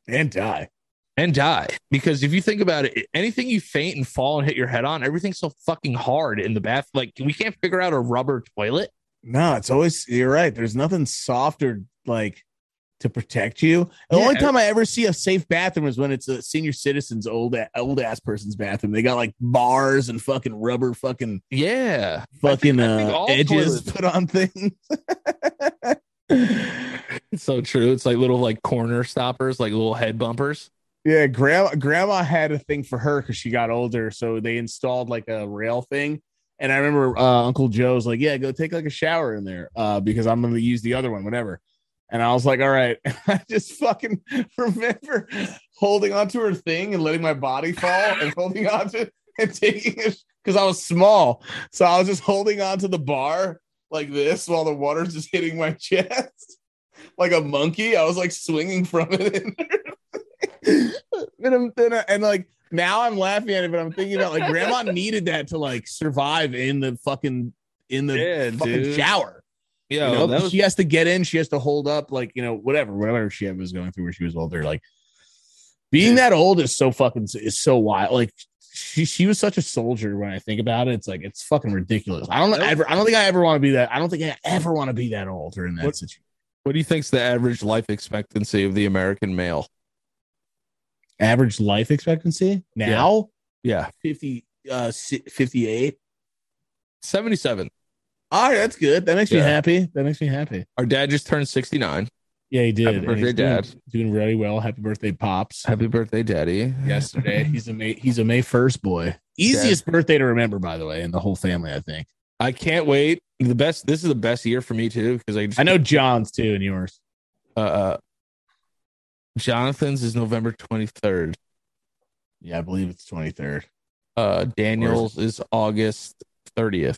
And die. and die because if you think about it anything you faint and fall and hit your head on everything's so fucking hard in the bath like we can't figure out a rubber toilet No, it's always you're right. There's nothing softer like to protect you. The Yeah. only time I ever see a safe bathroom is when it's a senior citizen's old old ass person's bathroom. They got like bars and fucking rubber fucking yeah fucking I think uh, edges toilets- put on things. it's [laughs] so true it's like little like corner stoppers like little head bumpers Yeah, grandma grandma had a thing for her because she got older, so they installed like a rail thing. And I remember uh, Uncle Joe's like, "Yeah, go take like a shower in there, uh, because I'm gonna use the other one, whatever." And I was like, "All right." [laughs] I just fucking [laughs] remember holding onto her thing and letting my body fall and [laughs] holding onto and taking it because I was small. So I was just holding on to the bar like this while the water's just hitting my chest. Like a monkey. I was like swinging from it. and, I'm- then I- and like now I'm laughing at it, but I'm thinking about like grandma needed that to like survive in the fucking in the Yeah, fucking dude. shower. Yeah, you know, was she has to get in. She has to hold up, like you know, whatever, whatever she was going through where she was older. Like being that old is so fucking is so wild. Like she she was such a soldier. When I think about it, it's like it's fucking ridiculous. I don't know. Ever, I don't think I ever want to be that. I don't think I ever want to be that old or in that What- situation. what do you think's the average life expectancy of the American male? Average life expectancy now Yeah, 50 uh 58. 77. All right, that's good. That makes me happy. That makes me happy. Our dad just turned 69. Yeah, he did. Happy birthday, he's doing- Dad. Doing really well. Happy birthday, pops. Happy birthday, daddy. yesterday. He's a May he's a May first boy. Easiest birthday to remember, by the way, in the whole family. I think. I can't wait. The best. This is the best year for me too because I just, I know John's too, and yours. Uh, uh, Jonathan's is November 23rd. Yeah, I believe it's twenty third. Uh, Daniel's is August 30th.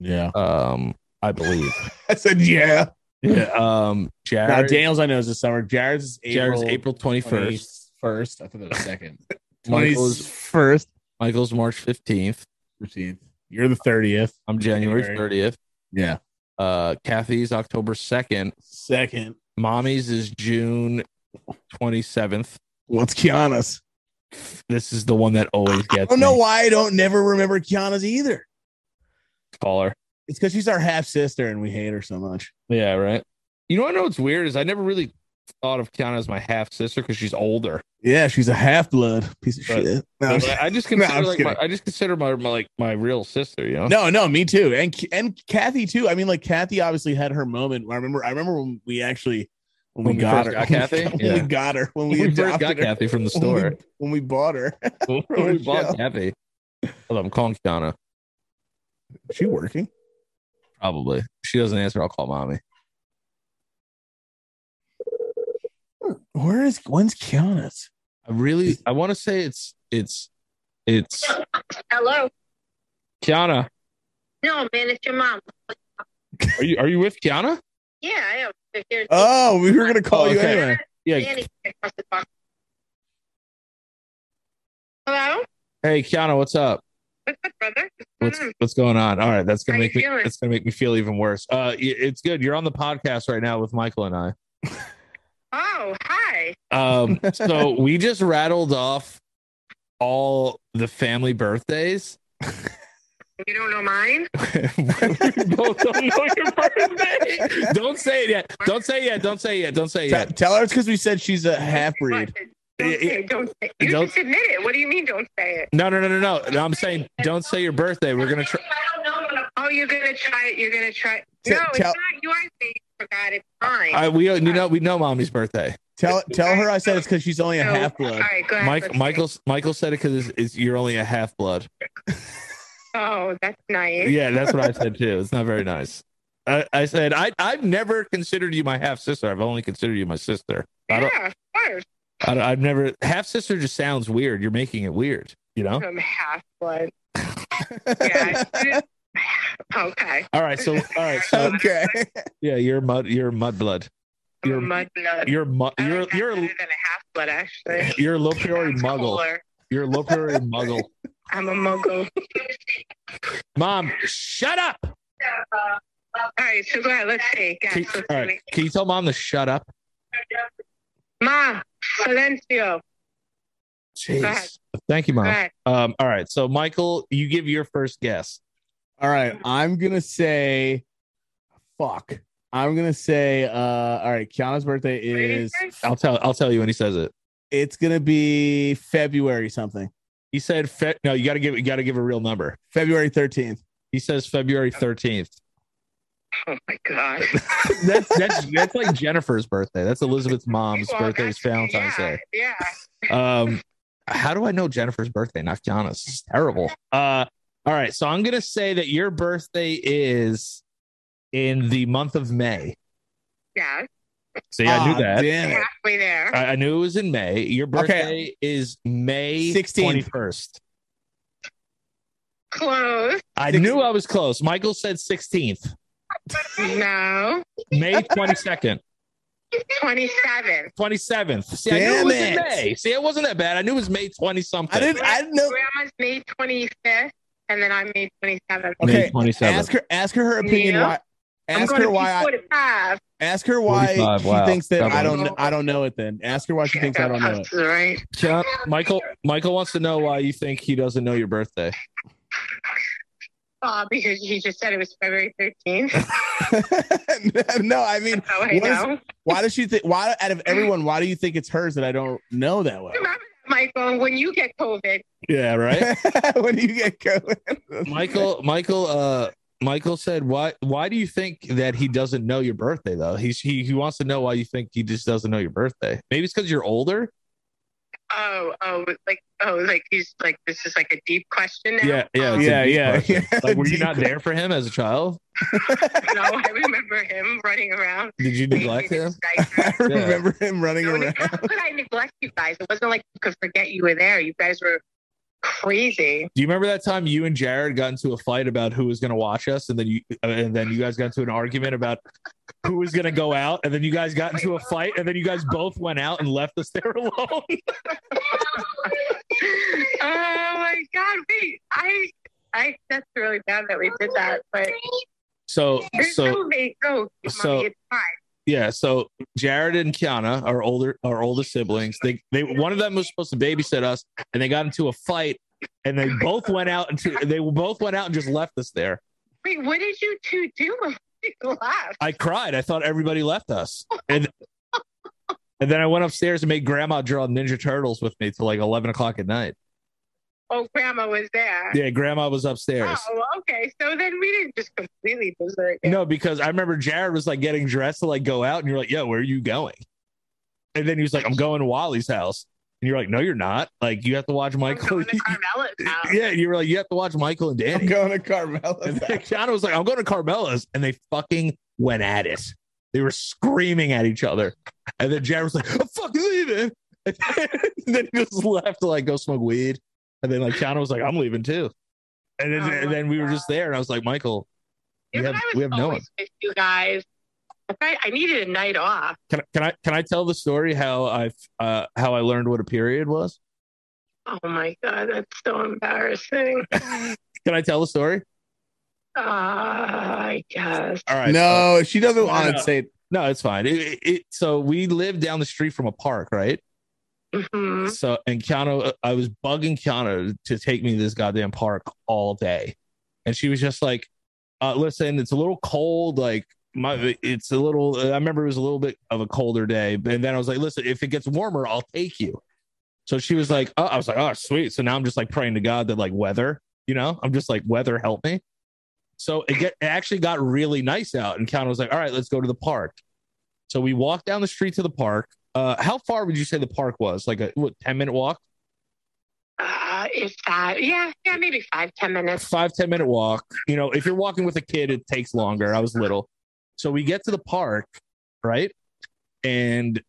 Yeah, Um, I believe. [laughs] I said yeah. Yeah. Um, Now Jared. Daniel's I know is this summer. Jared's is April, Jared's April 21st. First, I thought that was second. [laughs] Michael's first. Michael's March 15th. Fifteenth. You're the thirtieth. I'm January January. 30th. Yeah, Uh, Kathy's October 2nd. second. Mommy's is June 27th. What's Kiana's? This is the one that always gets. I don't know me. why I don't never remember Kiana's either. Caller. It's because she's our half sister and we hate her so much. Yeah, right. You know what I know what's weird is I never really thought of Kiana as my half sister because she's older. Yeah, she's a half blood piece of But- shit. No, I just consider just like my. I just consider my, my like my real sister. You know. No, no, me too. And and Kathy too. I mean, like Kathy obviously had her moment. I remember. I remember when we actually when, When we we got her. got Kathy? [laughs] When Yeah. we got her. When [laughs] we, When we first got her, Kathy from the when we- store. When we, bought her. [laughs] when we bought Kathy. Hold on, I'm calling Kiana. Is she working? Probably. If she doesn't answer. I'll call mommy. Where is when's Kiana's? I really. I want to say it's it's it's Hello. Kiana. No, man, it's your mom. Are you are you with Kiana? Yeah, I am. If Oh, we were gonna call Oh, you okay. anyway. Yeah. Danny across the box. Hello. Hey, Kiana, what's up? What's up, brother? What's what's going on? All right, that's gonna How make me feeling? that's gonna make me feel even worse. Uh, it's good. You're on the podcast right now with Michael and I. Oh, hi. Um, so [laughs] we just rattled off all the family birthdays. You don't know mine? [laughs] we both don't know your birthday. [laughs] Don't say it yet. Don't say it yet. Don't say it yet. Don't say it Te- yet. tell her it's because we said she's a half breed. What? Don't say it. Don't say. You Don't- just admit it. What do you mean? Don't say it. No, no, no, no, no. No, I'm saying don't say your birthday. We're gonna try. Oh, you're gonna try it. You're gonna try. Te- No, it's tell- not yours. You forgot. It's mine. I, we you know we know mommy's birthday. Tell tell her I said it's because she's only a So, half blood. right, go ahead. Mike Let's. Michael's Michael said it because it's, it's, you're only a half blood. Oh, that's nice. Yeah, that's what I said too. It's not very nice. I, I said I I've never considered you my half sister. I've only considered you my sister. Yeah, of course. I I've never half sister just sounds weird. You're making it weird. You know. I'm half blood. [laughs] Yeah. okay. All right. So all right. So [laughs] okay. yeah, you're mud. You're mud blood. I'm a You're mud blood. you're you're you're half blood, actually. [laughs] you're a low That's muggle. cooler. You're a low purity muggle. I'm a muggle. Mom, shut up. All right, so go ahead. Let's see. Guys, Can, all right. Can you tell mom to shut up? Ma, silencio. Go ahead. Jeez. Thank you, Go mom. ahead. Um. All right. So Michael, you give your first guess. All right, I'm gonna say, fuck. I'm gonna say, uh, all right. Kiana's birthday is I'll tell. I'll tell you when he says it. it's gonna be February something, He said, fe- "No, you got to give. You got to give a real number." February 13th. He says February thirteenth. Oh my god. [laughs] That's that's that's like Jennifer's birthday. That's Elizabeth's mom's Well, birthday. Is that's- Valentine's yeah, Day. Yeah. Um, how do I know Jennifer's birthday? Not Kiana's. It's terrible. Uh, all right. So I'm gonna say that your birthday is in the month of May. Yeah. See, I knew Ah, that. Damn it. Halfway there. I, I knew it was in May. Your birthday is May 16th. 21st. Close. I knew I was close. Michael said 16th, No. May 22nd. 27th. 27th. See, I knew it Damn was in it. May. See, it wasn't that bad. I knew it was May 20 something. I didn't. I didn't know. Grandma's May 25th, and then I'm May 27th. May 27th. ask her. Ask her her opinion. Yeah. Why? Ask her why. I, 45. ask her why 45, she wow. thinks that I don't. I don't know it. Then ask her why she thinks I don't know it. Right. Chuck, Michael, Michael wants to know why you think he doesn't know your birthday. Uh, because he just said it was February 13th. [laughs] [laughs] no, I mean, I What is- why does she think? Why out of everyone, why do you think it's hers that I don't know that well? Remember Michael, when you get COVID, Yeah, right. [laughs] when you get COVID, Michael, Michael, uh, Michael said, "Why? Why do you think that he doesn't know your birthday? Though he's he he wants to know why you think he just doesn't know your birthday. Maybe it's because you're older. Oh, oh, like, oh, like he's like, this is like a deep question now. Yeah, yeah, it's a yeah, yeah, yeah. Like, were you Deep not there for him as a child? [laughs] no, I remember him running around. Did you neglect him? I remember him running No, around. How could I neglect you guys? It wasn't like you could forget you were there. You guys were crazy. Do you remember that time you and Jared got into a fight about who was going to watch us, and then you and then you guys got into an argument about who was going to go out, and then you guys got into a fight, and then you guys both went out and left us there [laughs] alone. oh my god! Wait, I, I. That's really bad that we did that, but So so way. Go, so- oh, It's fine. Yeah, so Jared and Kiana, our older our oldest siblings, they they one of them was supposed to babysit us, and they got into a fight, and they both went out and they both went out and just left us there. Wait, what did you two do? You laughed. I cried. I thought everybody left us, and and then I went upstairs and made Grandma draw Ninja Turtles with me till like eleven o'clock at night. Oh, Grandma was there. Yeah, Grandma was upstairs. Oh, okay. So then we didn't just completely desert. you. No, because I remember Jared was like getting dressed to like go out, and you're like, "Yo, where are you going?" And then he was like, "I'm going to Wally's house," and you're like, "No, you're not. Like, you have to watch I'm Michael." going to Carmela's [laughs] house. yeah, you were like, "You have to watch Michael and I'm going to Carmela. And then Kiana was like, "I'm going to Carmela's," and they fucking went at it. They were screaming at each other, and then Jared was like, "I'm fucking leaving," [laughs] and then he just left to like go smoke weed, and then like Kiana was like, "I'm leaving too," and then Oh and then we were just there, and I was like, "Michael." Yeah, We have- I was we have no always with you guys. I, I needed a night off. Can, can I can I tell the story how I uh how I learned what a period was? Oh my god, that's so embarrassing. [laughs] Can I tell the story? Uh, I guess. All right. no, she doesn't want to say. no, it's fine. It, it, it- so we live down the street from a park, right? Mhm. So and Kiana, I was bugging Kiana to take me to this goddamn park all day, and she was just like, uh, "Listen, it's a little cold. Like my, it's a little. I remember it was a little bit of a colder day, and then I was like, "Listen, if it gets warmer, I'll take you." So she was like, "Oh," I was like, "Oh, sweet." So now I'm just like praying to God that like weather, you know, I'm just like weather help me. So it get it actually got really nice out, and Kiana was like, "All right, let's go to the park." So we walked down the street to the park. Uh, how far would you say the park was? Like a what, 10 minute walk? Uh, is that? Yeah, yeah, maybe five, ten minutes. Five ten minute walk. You know, if you're walking with a kid, it takes longer. I was little. So we get to the park, right? And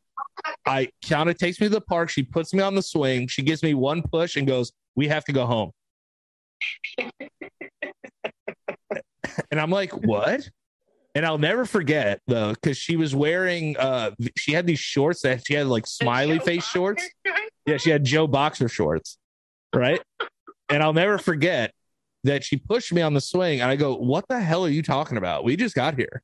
I Kiana takes me to the park. She puts me on the swing. She gives me one push and goes, We have to go home. [laughs] and I'm like, What? And I'll never forget though, because she was wearing uh she had these shorts that she had like smiley face shorts. Yeah, she had Joe boxer shorts, right? and I'll never forget that she pushed me on the swing, and I go, "What the hell are you talking about? We just got here."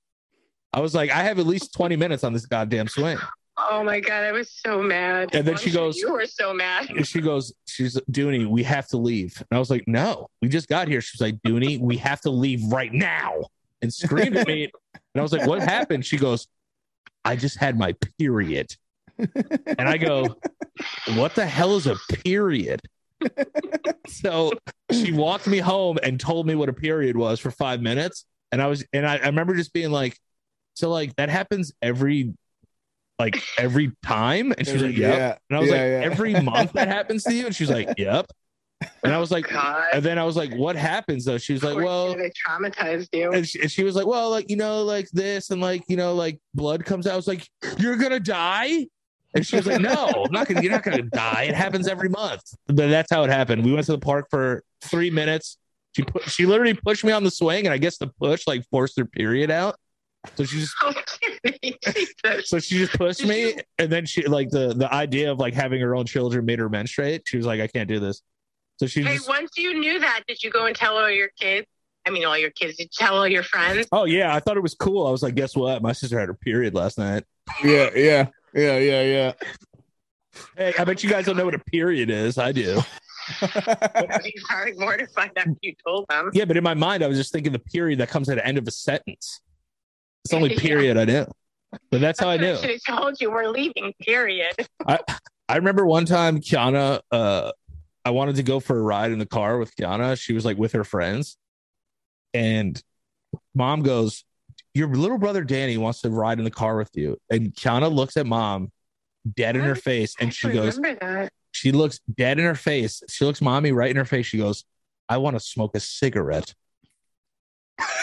I was like, "I have at least twenty minutes on this goddamn swing." Oh my god, I was so mad. And then I'm she sure goes- "You were so mad." And she goes, "She's Dooney, we have to leave." And I was like, "No, we just got here." She's like, "Dooney, we have to leave right now," and screamed at me. [laughs] And I was like, "What happened?" She goes, "I just had my period." And I go, what the hell is a period? [laughs] so she walked me home and told me what a period was for five minutes. And I was, and I, I remember just being like, so like that happens every, like every time. And she was like, yep. Yeah. And I was Yeah, like, yeah. every month that happens to you? And she's like, yep. And I was like, God, and then I was like, what happens though? She was like, well, they traumatized you. and she, and she was like, well, like, you know, like this and like, you know, like blood comes out. I was like, you're going to die. And she was like, no, I'm not going to, you're not going to die. It happens every month. But that's how it happened. We went to the park for three minutes. She put, she literally pushed me on the swing, and I guess the push like forced her period out. So she just [laughs] so she just pushed me, and then she like the the idea of like having her own children made her menstruate. She was like, I can't do this. So she Hey, just once you knew that, did you go and tell all your kids? I mean, all your kids. Did you tell all your friends? oh yeah, I thought it was cool. I was like, guess what? My sister had her period last night. Yeah, yeah, yeah, yeah, yeah. Hey, I bet you guys don't know what a period is. I do. you probably mortified after you told them. Yeah, but in my mind, I was just thinking the period that comes at the end of a sentence. It's the only [laughs] Yeah. period I knew. But that's how I knew. should have told you we're leaving. Period. I remember one time Kiana, uh, I wanted to go for a ride in the car with Kiana. She was like with her friends. And mom goes, Your little brother Danny wants to ride in the car with you. And Kiana looks at mom dead in her face and she goes, that. She looks dead in her face. She looks mommy right in her face. She goes, I want to smoke a cigarette.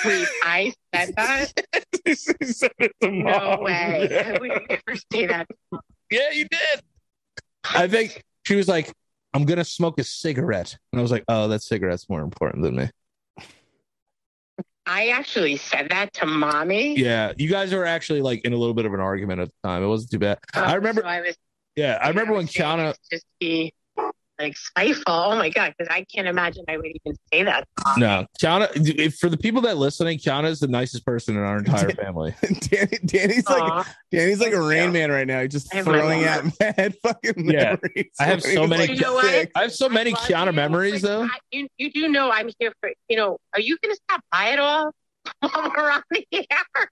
Wait, I said [laughs] that? She said it to No way. Yeah. I would never say that. Yeah, you did. I think she was like, I'm gonna smoke a cigarette. And I was like, Oh, that cigarette's more important than me. I actually said that to mommy. Yeah. You guys were actually like in a little bit of an argument at the time. It wasn't too bad. Oh, I remember Oh, So I was. yeah, I remember when was saying Kiana Just be like spiteful. Oh my god! Because I can't imagine I would even say that. no, Kiana if, for the people that listening, Kiana is the nicest person in our entire [laughs] family. Danny, Danny's like Danny's like a rain you. man right now. He's just I have my throwing out [laughs] mad fucking Yeah. memories. I have so many- like You know what? I have so many I love Kiana you, memories but though. I- You, you do know I'm here for. You know, are you going to stop by at all [laughs] while we're on the air?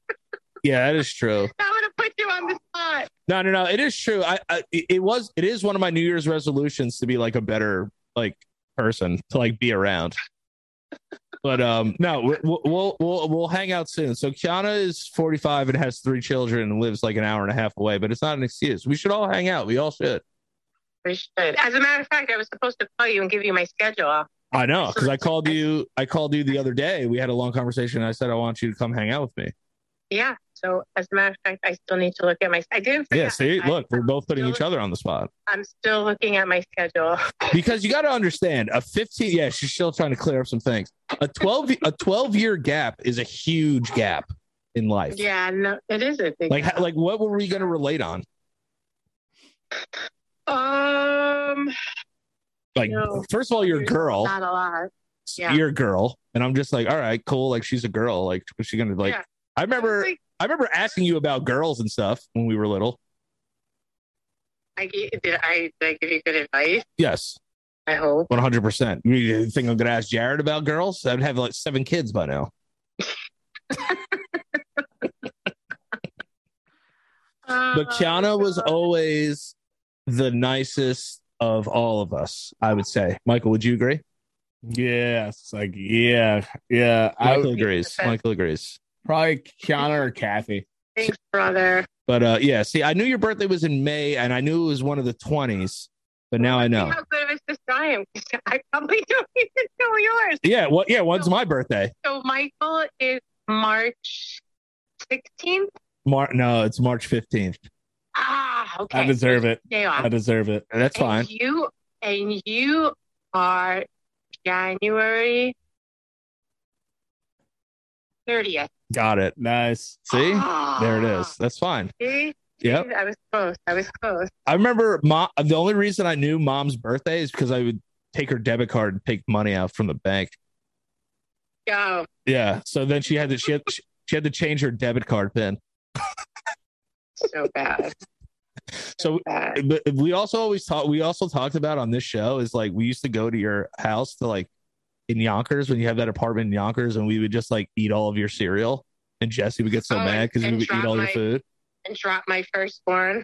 Yeah, that is true. [laughs] I'm going to put you on the spot. No, no, no. It is true. I, I it was it is one of my New Year's resolutions to be like a better like person to like be around. But um no, we- we'll we'll we'll, we'll hang out soon. So Kiana is 45 and has three children and lives like an hour and a half away, but it's not an excuse. We should all hang out. We all should. We should. As a matter of fact, I was supposed to call you and give you my schedule. I know because I called you. I called you the other day. We had a long conversation. And I said I want you to come hang out with me. Yeah. So as a matter of fact, I still need to look at my. I didn't. Yeah. forget. See, I- look, we're both putting each other on the spot. I'm still looking at my schedule. [laughs] because you got to understand a 15 yeah she's still trying to clear up some things a 12 a 12 year gap is a huge gap in life Yeah. No, it is a big. like how- like what were we going to relate on um. like No. first of all you're a girl Not a lot. yeah. you're a girl and i'm just like all right cool like she's a girl like what's she gonna like Yeah. i remember Like, i remember asking you about girls and stuff when we were little I did I did I give you good advice? yes I hope. 100% you think i'm gonna ask jared about girls i'd have like seven kids by now [laughs] But Kiana oh, was always the nicest of all of us, I would say. Michael, would you agree? Yes, like yeah, yeah. I Michael agrees. Michael agrees. Probably Kiana or Kathy. Thanks, brother. But uh yeah, see, I knew your birthday was in May and I knew it was one of the 20s, but now I know. how good of a sister I am. I probably [laughs] don't even know yours. Yeah, well, yeah, when's my birthday? So Michael is March 16th. Mar- no, it's March 15th. Ah, okay. I deserve it. I deserve it. That's fine. You and you are January 30th. Got it. Nice. See? Ah, There it is. That's fine. [gasps] See? Yep. I was close. I was close. I remember mom the only reason I knew mom's birthday is because I would take her debit card and take money out from the bank. Go. Yeah. So then she had to she had, she had to change her debit card pin. So bad. So Bad. but we also always talk we also talked about on this show is like we used to go to your house to like in Yonkers when you have that apartment in Yonkers and we would just like eat all of your cereal and Jesse would get so Oh, mad because we would eat drop all your food. And drop my firstborn.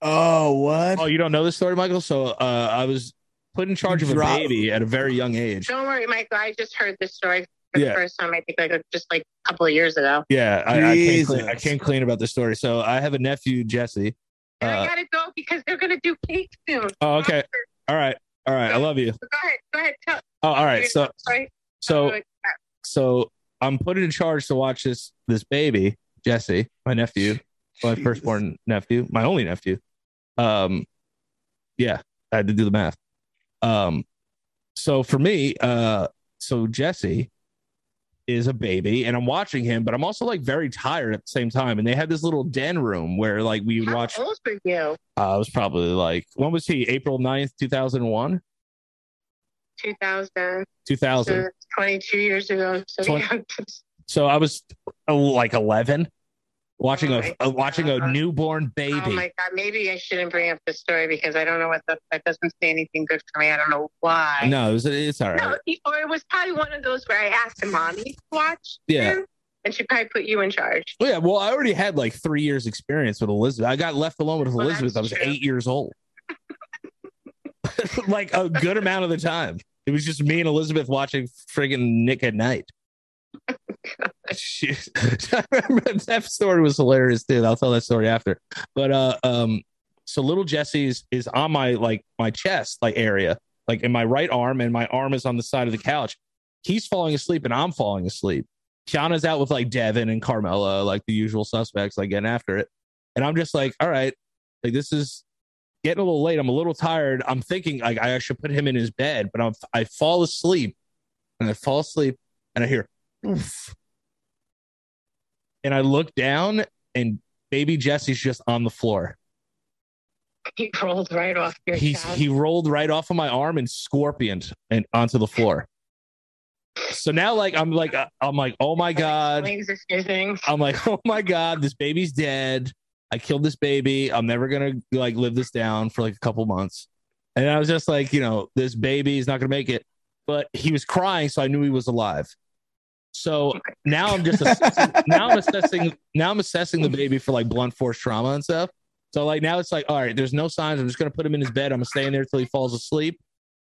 Oh, what? Oh, you don't know this story, Michael? So uh, I was put in charge of a Drop- baby at a very young age. Don't worry, Michael. I just heard this story for Yeah. the first time. I think like just like a couple of years ago. Yeah, I, I, came clean, I Jesus. came clean about this story. So I have a nephew, Jesse. And Uh, I gotta go because they're gonna do cake soon. Oh, okay. All right, all right. I love you. Go ahead. Go ahead. Tell. Oh, all right. So so so I'm put in charge to watch this this baby, Jesse, my nephew, my Jesus. firstborn nephew, my only nephew. Um, yeah, I had to do the math. Um, so for me, uh, so Jesse is a baby and I'm watching him, but I'm also like very tired at the same time. And they had this little den room where like we would How watch. old were you? Uh, it was probably like, when was he? April 9th, 2001? 2000. 2000. So 22 years ago. So Twen- yeah. So I was uh, like 11 watching Oh a, uh, watching a newborn baby. Oh my god! Maybe I shouldn't bring up the story because I don't know what the that doesn't say anything good for me. I don't know why. no, it was, it's all right. No, or it was probably one of those where I asked mommy to watch. Yeah. him, and she probably put you in charge. Well, yeah, well, I already had like three years experience with Elizabeth. I got left alone with Well, Elizabeth. I was true. eight years old. [laughs] like a good amount of the time. It was just me and Elizabeth watching friggin' Nick at Night. Remember [laughs] that story was hilarious too. I'll tell that story after. But uh um so little Jesse's is on my like my chest like area, like in my right arm, and my arm is on the side of the couch. He's falling asleep and I'm falling asleep. Kiana's out with like Devin and Carmela, like the usual suspects, like getting after it. And I'm just like, all right, like this is getting a little late. I'm a little tired. I'm thinking like I should put him in his bed, but I'm I fall asleep and I fall asleep and I hear oof. And I look down and baby Jesse's just on the floor. He rolled right off your He's he rolled right off of my arm and scorpioned and onto the floor. So now like I'm like uh, I'm like, oh my God. Legs are fusing. I'm like, [laughs] oh my god, this baby's dead. I killed this baby. I'm never gonna like live this down for like a couple months. And I was just like, you know, this baby is not gonna make it. But he was crying, so I knew he was alive. So now I'm just assessing, [laughs] now I'm assessing now I'm assessing the baby for like blunt force trauma and stuff. So like now it's like, all right, there's no signs. I'm just gonna put him in his bed. I'm gonna stay in there till he falls asleep.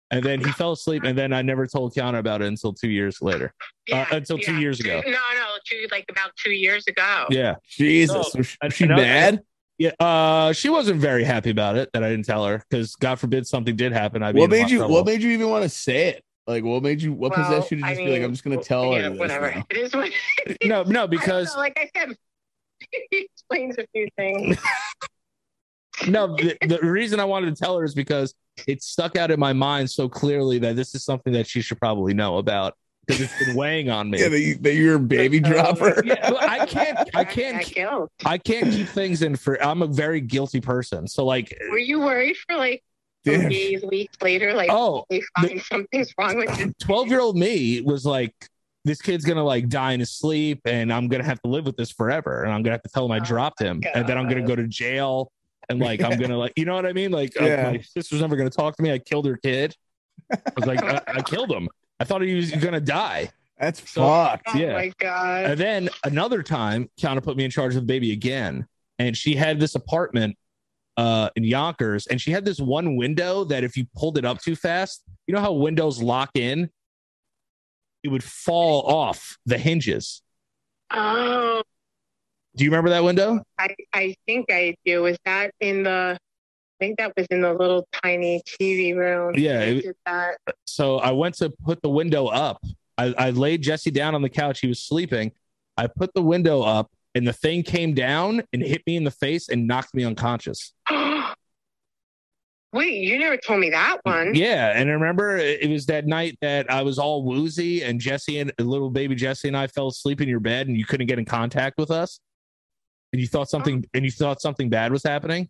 And then he fell asleep, and then I never told Kiana about it until two years later. Uh, until two years ago. No, no, two like about two years ago. Yeah. Jesus, So, was she, I- was she I know- mad? Yeah, uh, she wasn't very happy about it that I didn't tell her because God forbid something did happen. I'd What in a lot made you? trouble. What made you even want to say it? Like, what made you? What Well, possessed you to I just be like, I'm just gonna tell yeah, her whatever. now? It is what. [laughs] no, no, I because know, like I said, [laughs] he explains a few things. [laughs] [laughs] no, the, the reason I wanted to tell her is because it stuck out in my mind so clearly that this is something that she should probably know about because it's been weighing on me. [laughs] Yeah, that, you, that you're a baby uh, dropper. Yeah, I can't, I I can't. I can't keep things in for. I'm a very guilty person, so like, Were you worried for like Damn. days, weeks later? Like oh, they find something's wrong with you. 12 year old me was like this kid's gonna like die in his sleep and i'm gonna have to live with this forever and i'm gonna have to tell him i Oh dropped him my and then i'm gonna go to jail and like i'm gonna like you know what i mean? Like uh, my sister's never gonna talk to me. I killed her kid. I was like I, I killed him. I thought he was gonna die. That's So- fucked. Oh Yeah. my god. and then another time Kiana put me in charge of the baby again and she had this apartment uh in yonkers and she had this one window that if you pulled it up too fast you know how windows lock in? It would fall off the hinges. Oh, do you remember that window I, I think I do. Was that in the? I think that was in the little tiny TV room. Yeah, I it- that. so i went to put the window up I, I laid jesse down on the couch he was sleeping i put the window up and the thing came down and hit me in the face and knocked me unconscious [gasps] Wait, you never told me that one. Yeah, and I remember it was that night that I was all woozy, and Jesse and little baby Jesse and I fell asleep in your bed, and you couldn't get in contact with us, and you thought something, and you thought something bad was happening.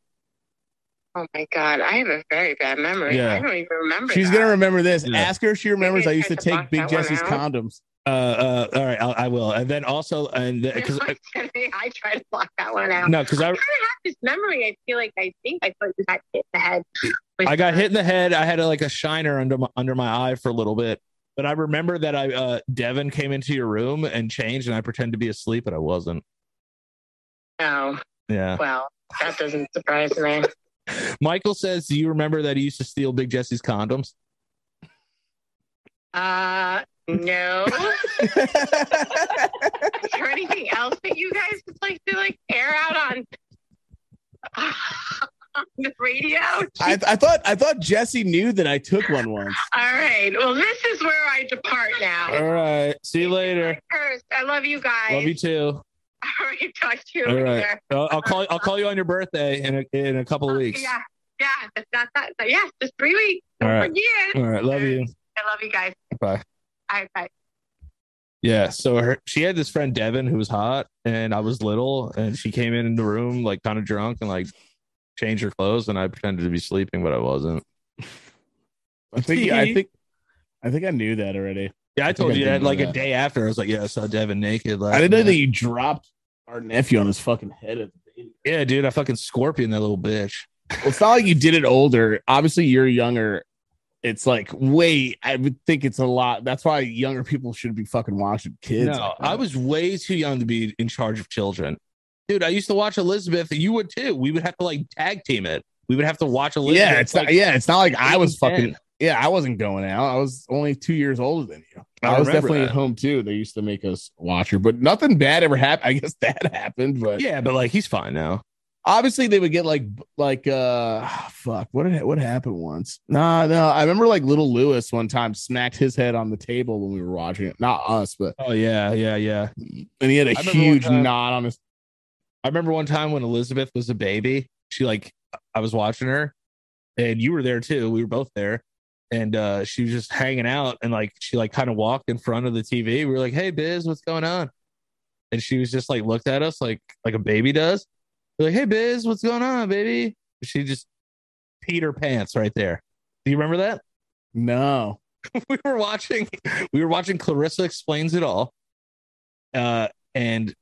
Oh my god, I have a very bad memory. Yeah. I don't even remember. She's that. gonna remember this. Yeah. Ask her if she remembers. Maybe I I used to to take Big Jesse's condoms. Uh, uh, all right, I'll, I will, and then also, and because [laughs] I tried to block that one out. no, because I I kind of have this memory. I feel like I think I thought you got hit in the head. with- I got hit in the head. I had a, like a shiner under my under my eye for a little bit, but I remember that I uh, Devin came into your room and changed, and I pretended to be asleep, but I wasn't. No, Yeah. well, that doesn't surprise me. Michael says, "Do you remember that he used to steal Big Jesse's condoms?" Uh, no. Is there anything else that you guys would like to like air out on, on [laughs] the radio? I, I thought I thought Jesse knew that I took one once. All right. Well, this is where I depart now. All right. See you later. First, I love you guys. Love you too. All right. Talk to you All right. I'll, I'll call. I'll call you on your birthday in a, in a couple of weeks. Yeah. Yeah. That's not that. Yeah. Just three weeks. All Don't right. forget. All right. Love you. I love you guys. Bye. I, I Yeah. So her, she had this friend Devin who was hot, and I was little, and she came in, in the room like kind of drunk and like changed her clothes, and I pretended to be sleeping, but I wasn't. I think I think I think I knew that already. Yeah, I told I you that know like a day after. I was like, yeah, I saw Devin naked. I didn't know night. that you dropped our nephew on his fucking head at the baby. Yeah, dude, I fucking scorpion that little bitch. Well, it's not like you did it older. Obviously, you're younger. It's like wait, I would think it's a lot. That's why younger people should be fucking watching kids. no. I was way too young to be in charge of children. Dude, I used to watch Elizabeth. You would too. We would have to like tag team it. We would have to watch Elizabeth. yeah, it's like, not. Yeah, it's not like I was fucking. 10. Yeah, I wasn't going out. I was only two years older than you. I I, was definitely that. at home too. They used to make us watch her, but nothing bad ever happened. I guess [laughs] that happened, but Yeah, but like he's fine now. obviously they would get like like uh fuck what did what happened once nah no i remember like little lewis one time smacked his head on the table when we were watching it not us but Oh yeah, yeah, yeah. and he had a I remember one huge time- knot on his I remember one time when Elizabeth was a baby, she like I was watching her and you were there too. We were both there. And uh she was just hanging out and like she like kind of walked in front of the TV. We were like, Hey Biz, what's going on? And she was just like looked at us like like a baby does. We're like, Hey Biz, what's going on, baby? She just peed her pants right there. Do you remember that? no [laughs] we were watching we were watching Clarissa explains it all. Uh and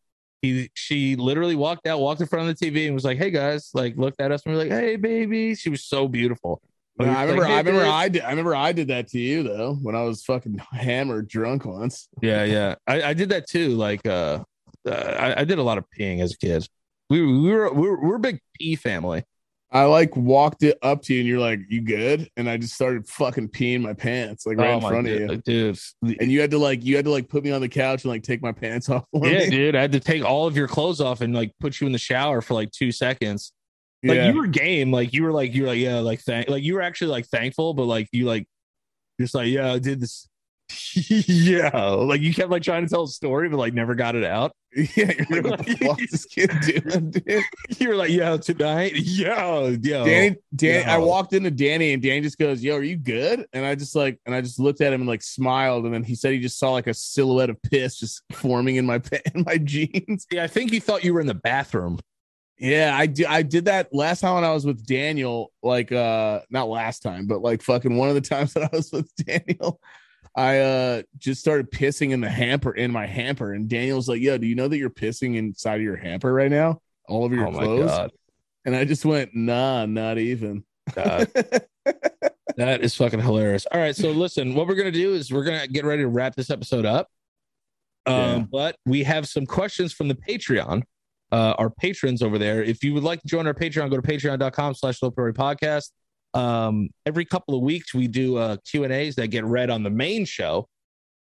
he she literally walked out, walked in front of the TV and was like, Hey guys, like looked at us and we were like, Hey baby. She was so beautiful. No, I remember Like, "Hey, i remember babe." i did i remember i did that to you though when i was fucking [laughs] hammered drunk once Yeah, yeah. I, I did that too. Like uh, uh I, I did a lot of peeing as a kid. We, we were we were we're a big pee family. i like walked it up to you and you're like you good and i just started fucking peeing my pants like right oh in front of you dude. and you had to like you had to like put me on the couch and like take my pants off Yeah, me. dude. I had to take all of your clothes off and like put you in the shower for like two seconds. Like Yeah. you were game, like you were like you were like yeah, like thank like you were actually like thankful, but like you like just like yeah, I did this. [laughs] yeah, like you kept like trying to tell a story, but like never got it out. [laughs] Yeah, you're like, what the this kid doing, dude? You were like yeah tonight, yeah, yeah. Danny, Danny, I yo. walked into Danny and Danny just goes, "Yo, are you good?" And I just like, and I just looked at him and like smiled, and then he said he just saw like a silhouette of piss just forming in my [laughs] in my jeans. Yeah, I think he thought you were in the bathroom. Yeah, I did. I did that last time when I was with Daniel. Like, uh, not last time, but like fucking one of the [laughs] times that I was with Daniel. I uh just started pissing in the hamper in my hamper, and Daniel's like, "Yo, do you know that you're pissing inside of your hamper right now? All over your oh my clothes." god, And I just went, "Nah, not even." God. [laughs] that is fucking hilarious. All right, so listen, what we're gonna do is we're gonna get ready to wrap this episode up. Um, Yeah. but we have some questions from the Patreon. Uh, our patrons over there. If you would like to join our Patreon, go to patreon.com slash Priority podcast. Um, every couple of weeks we do uh Q and A's that get read on the main show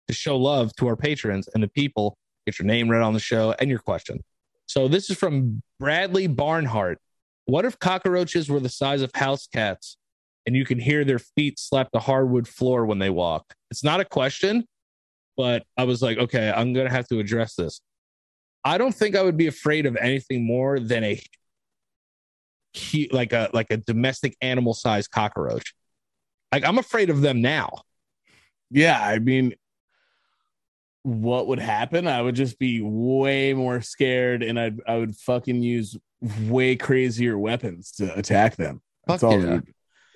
to show love to our patrons and the people. Get your name read on the show and your question. So this is from Bradley Barnhart. What if cockroaches were the size of house cats and you can hear their feet slap the hardwood floor when they walk? It's not a question, but I was like, okay, I'm going to have to address this. I don't think I would be afraid of anything more than a like a like a domestic animal sized cockroach. Like I'm afraid of them now. Yeah, I mean, what would happen? I would just be way more scared, and I'd I would fucking use way crazier weapons to attack them. That's Fuck all. yeah.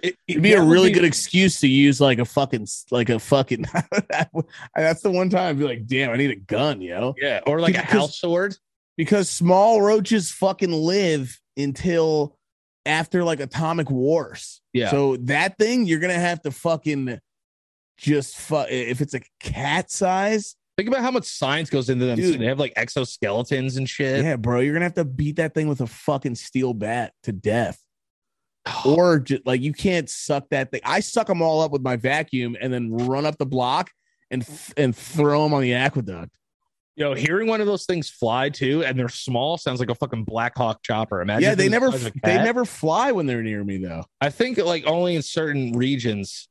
It would- be a really be- good excuse to use like a fucking like a fucking. [laughs] that's the one time I'd be like, damn, I need a gun, yo. yeah, or like a Because- house sword. Because small roaches fucking live until after like atomic wars. Yeah. So that thing you're gonna have to fucking just fu- if it's a cat size. Think about how much science goes into them. Dude. They have like exoskeletons and shit. Yeah, bro, you're gonna have to beat that thing with a fucking steel bat to death, Oh. or just like you can't suck that thing. I suck them all up with my vacuum and then run up the block and and throw them on the aqueduct. Yo, hearing one of those things fly too, and they're small, sounds like a fucking Black Hawk chopper. Imagine. yeah, they never the size of a they never fly when they're near me though. I think like only in certain regions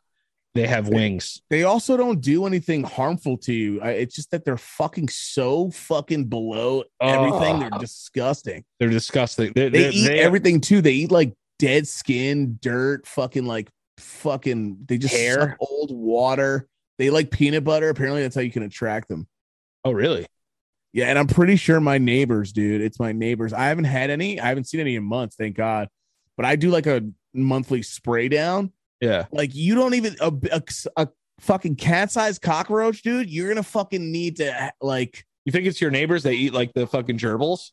they have wings. They also don't do anything harmful to you. I, it's just that they're fucking so fucking below everything. They're Oh. disgusting. They're disgusting. They're, They they're- eat they- everything too. They eat like dead skin, dirt, fucking like fucking. They just Hair. old water. They like peanut butter. Apparently, that's how you can attract them. Oh, really? Yeah, and I'm pretty sure my neighbors, dude. It's my neighbors. I haven't had any. I haven't seen any in months, thank God. But I do like a monthly spray down. Yeah. Like you don't even a, a, a fucking cat sized cockroach, dude. You're gonna fucking need to like. You think it's your neighbors? They eat like the fucking gerbils.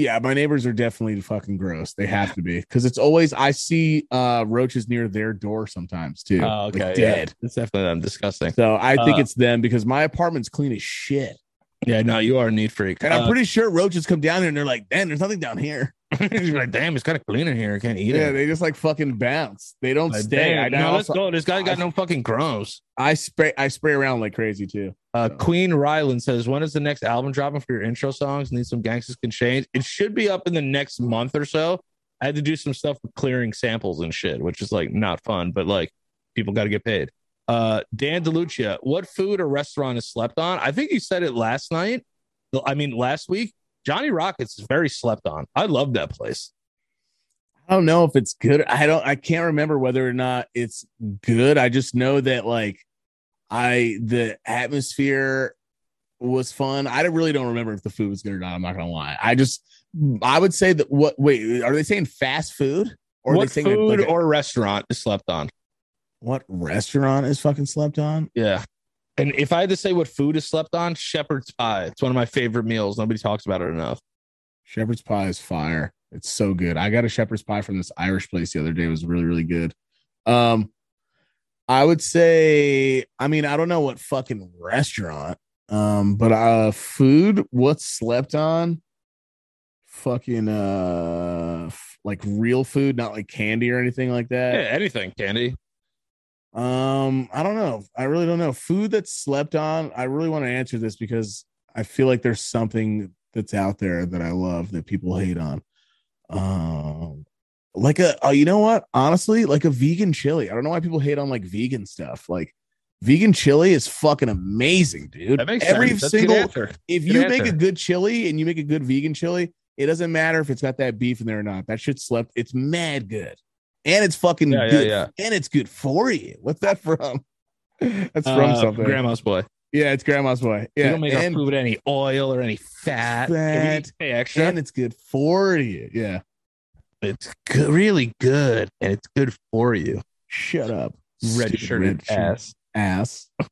Yeah, my neighbors are definitely fucking gross. They have to be because it's always I see uh roaches near their door sometimes too. Oh, okay. like, yeah. It's definitely them disgusting. So I think Uh, it's them because my apartment's clean as shit. Yeah, no, you are a neat freak. And I'm Uh, pretty sure roaches come down here and they're like, damn, there's nothing down here. [laughs] you're like, damn, it's kind of clean in here. I can't eat Yeah, it. they just like fucking bounce. They don't Like, stay. damn, I, no, let's also, go. This guy got no fucking grows. I spray I spray around like crazy too. Uh, So- Queen Ryland says, "When is the next album dropping for your intro songs? Need some gangsters can change. It should be up in the next month or so. I had to do some stuff with clearing samples and shit, which is like not fun, but like people got to get paid." Uh, Dan DeLucia, what food or restaurant is slept on? I think you said it last night. I mean, last week. Johnny Rockets is very slept on. I love that place. I don't know if it's good. I don't I can't remember whether or not it's good. I just know that like I the atmosphere was fun. I really don't remember if the food was good or not. I'm not gonna lie. I just I would say that what wait, are they saying fast food? Or are what they saying food like a- or restaurant is slept on? What restaurant is fucking slept on? Yeah. And if I had to say what food is slept on, shepherd's pie. It's one of my favorite meals. Nobody talks about it enough. Shepherd's pie is fire. It's so good. I got a shepherd's pie from this Irish place the other day. It was really, really good. Um, I would say, I mean, I don't know what fucking restaurant, um, but uh food, what's slept on? Fucking uh like real food, not like candy or anything like Yeah, that. anything, Candy. Um, I don't know. I really don't know. Food that's slept on. I really want to answer this because I feel like there's something that's out there that I love that people hate on. Um, like a oh, you know what? Honestly, like a vegan chili. I don't know why people hate on like vegan stuff. Like vegan chili is fucking amazing, dude. That makes Every sense. That's a good single if you make a good chili and you make a good vegan chili, it doesn't matter if it's got that beef in there or not. That shit slept. It's mad good, and it's fucking Yeah, yeah, good, yeah. and it's good for you. What's that from? [laughs] That's from Uh, something. Grandma's boy. yeah, it's grandma's boy. Yeah, don't make our and, food any oil or any fat. Fat. pay extra. and it's good for you. Yeah, it's good, really good, and it's good for you. shut up, Red shirted ass. ass. [laughs]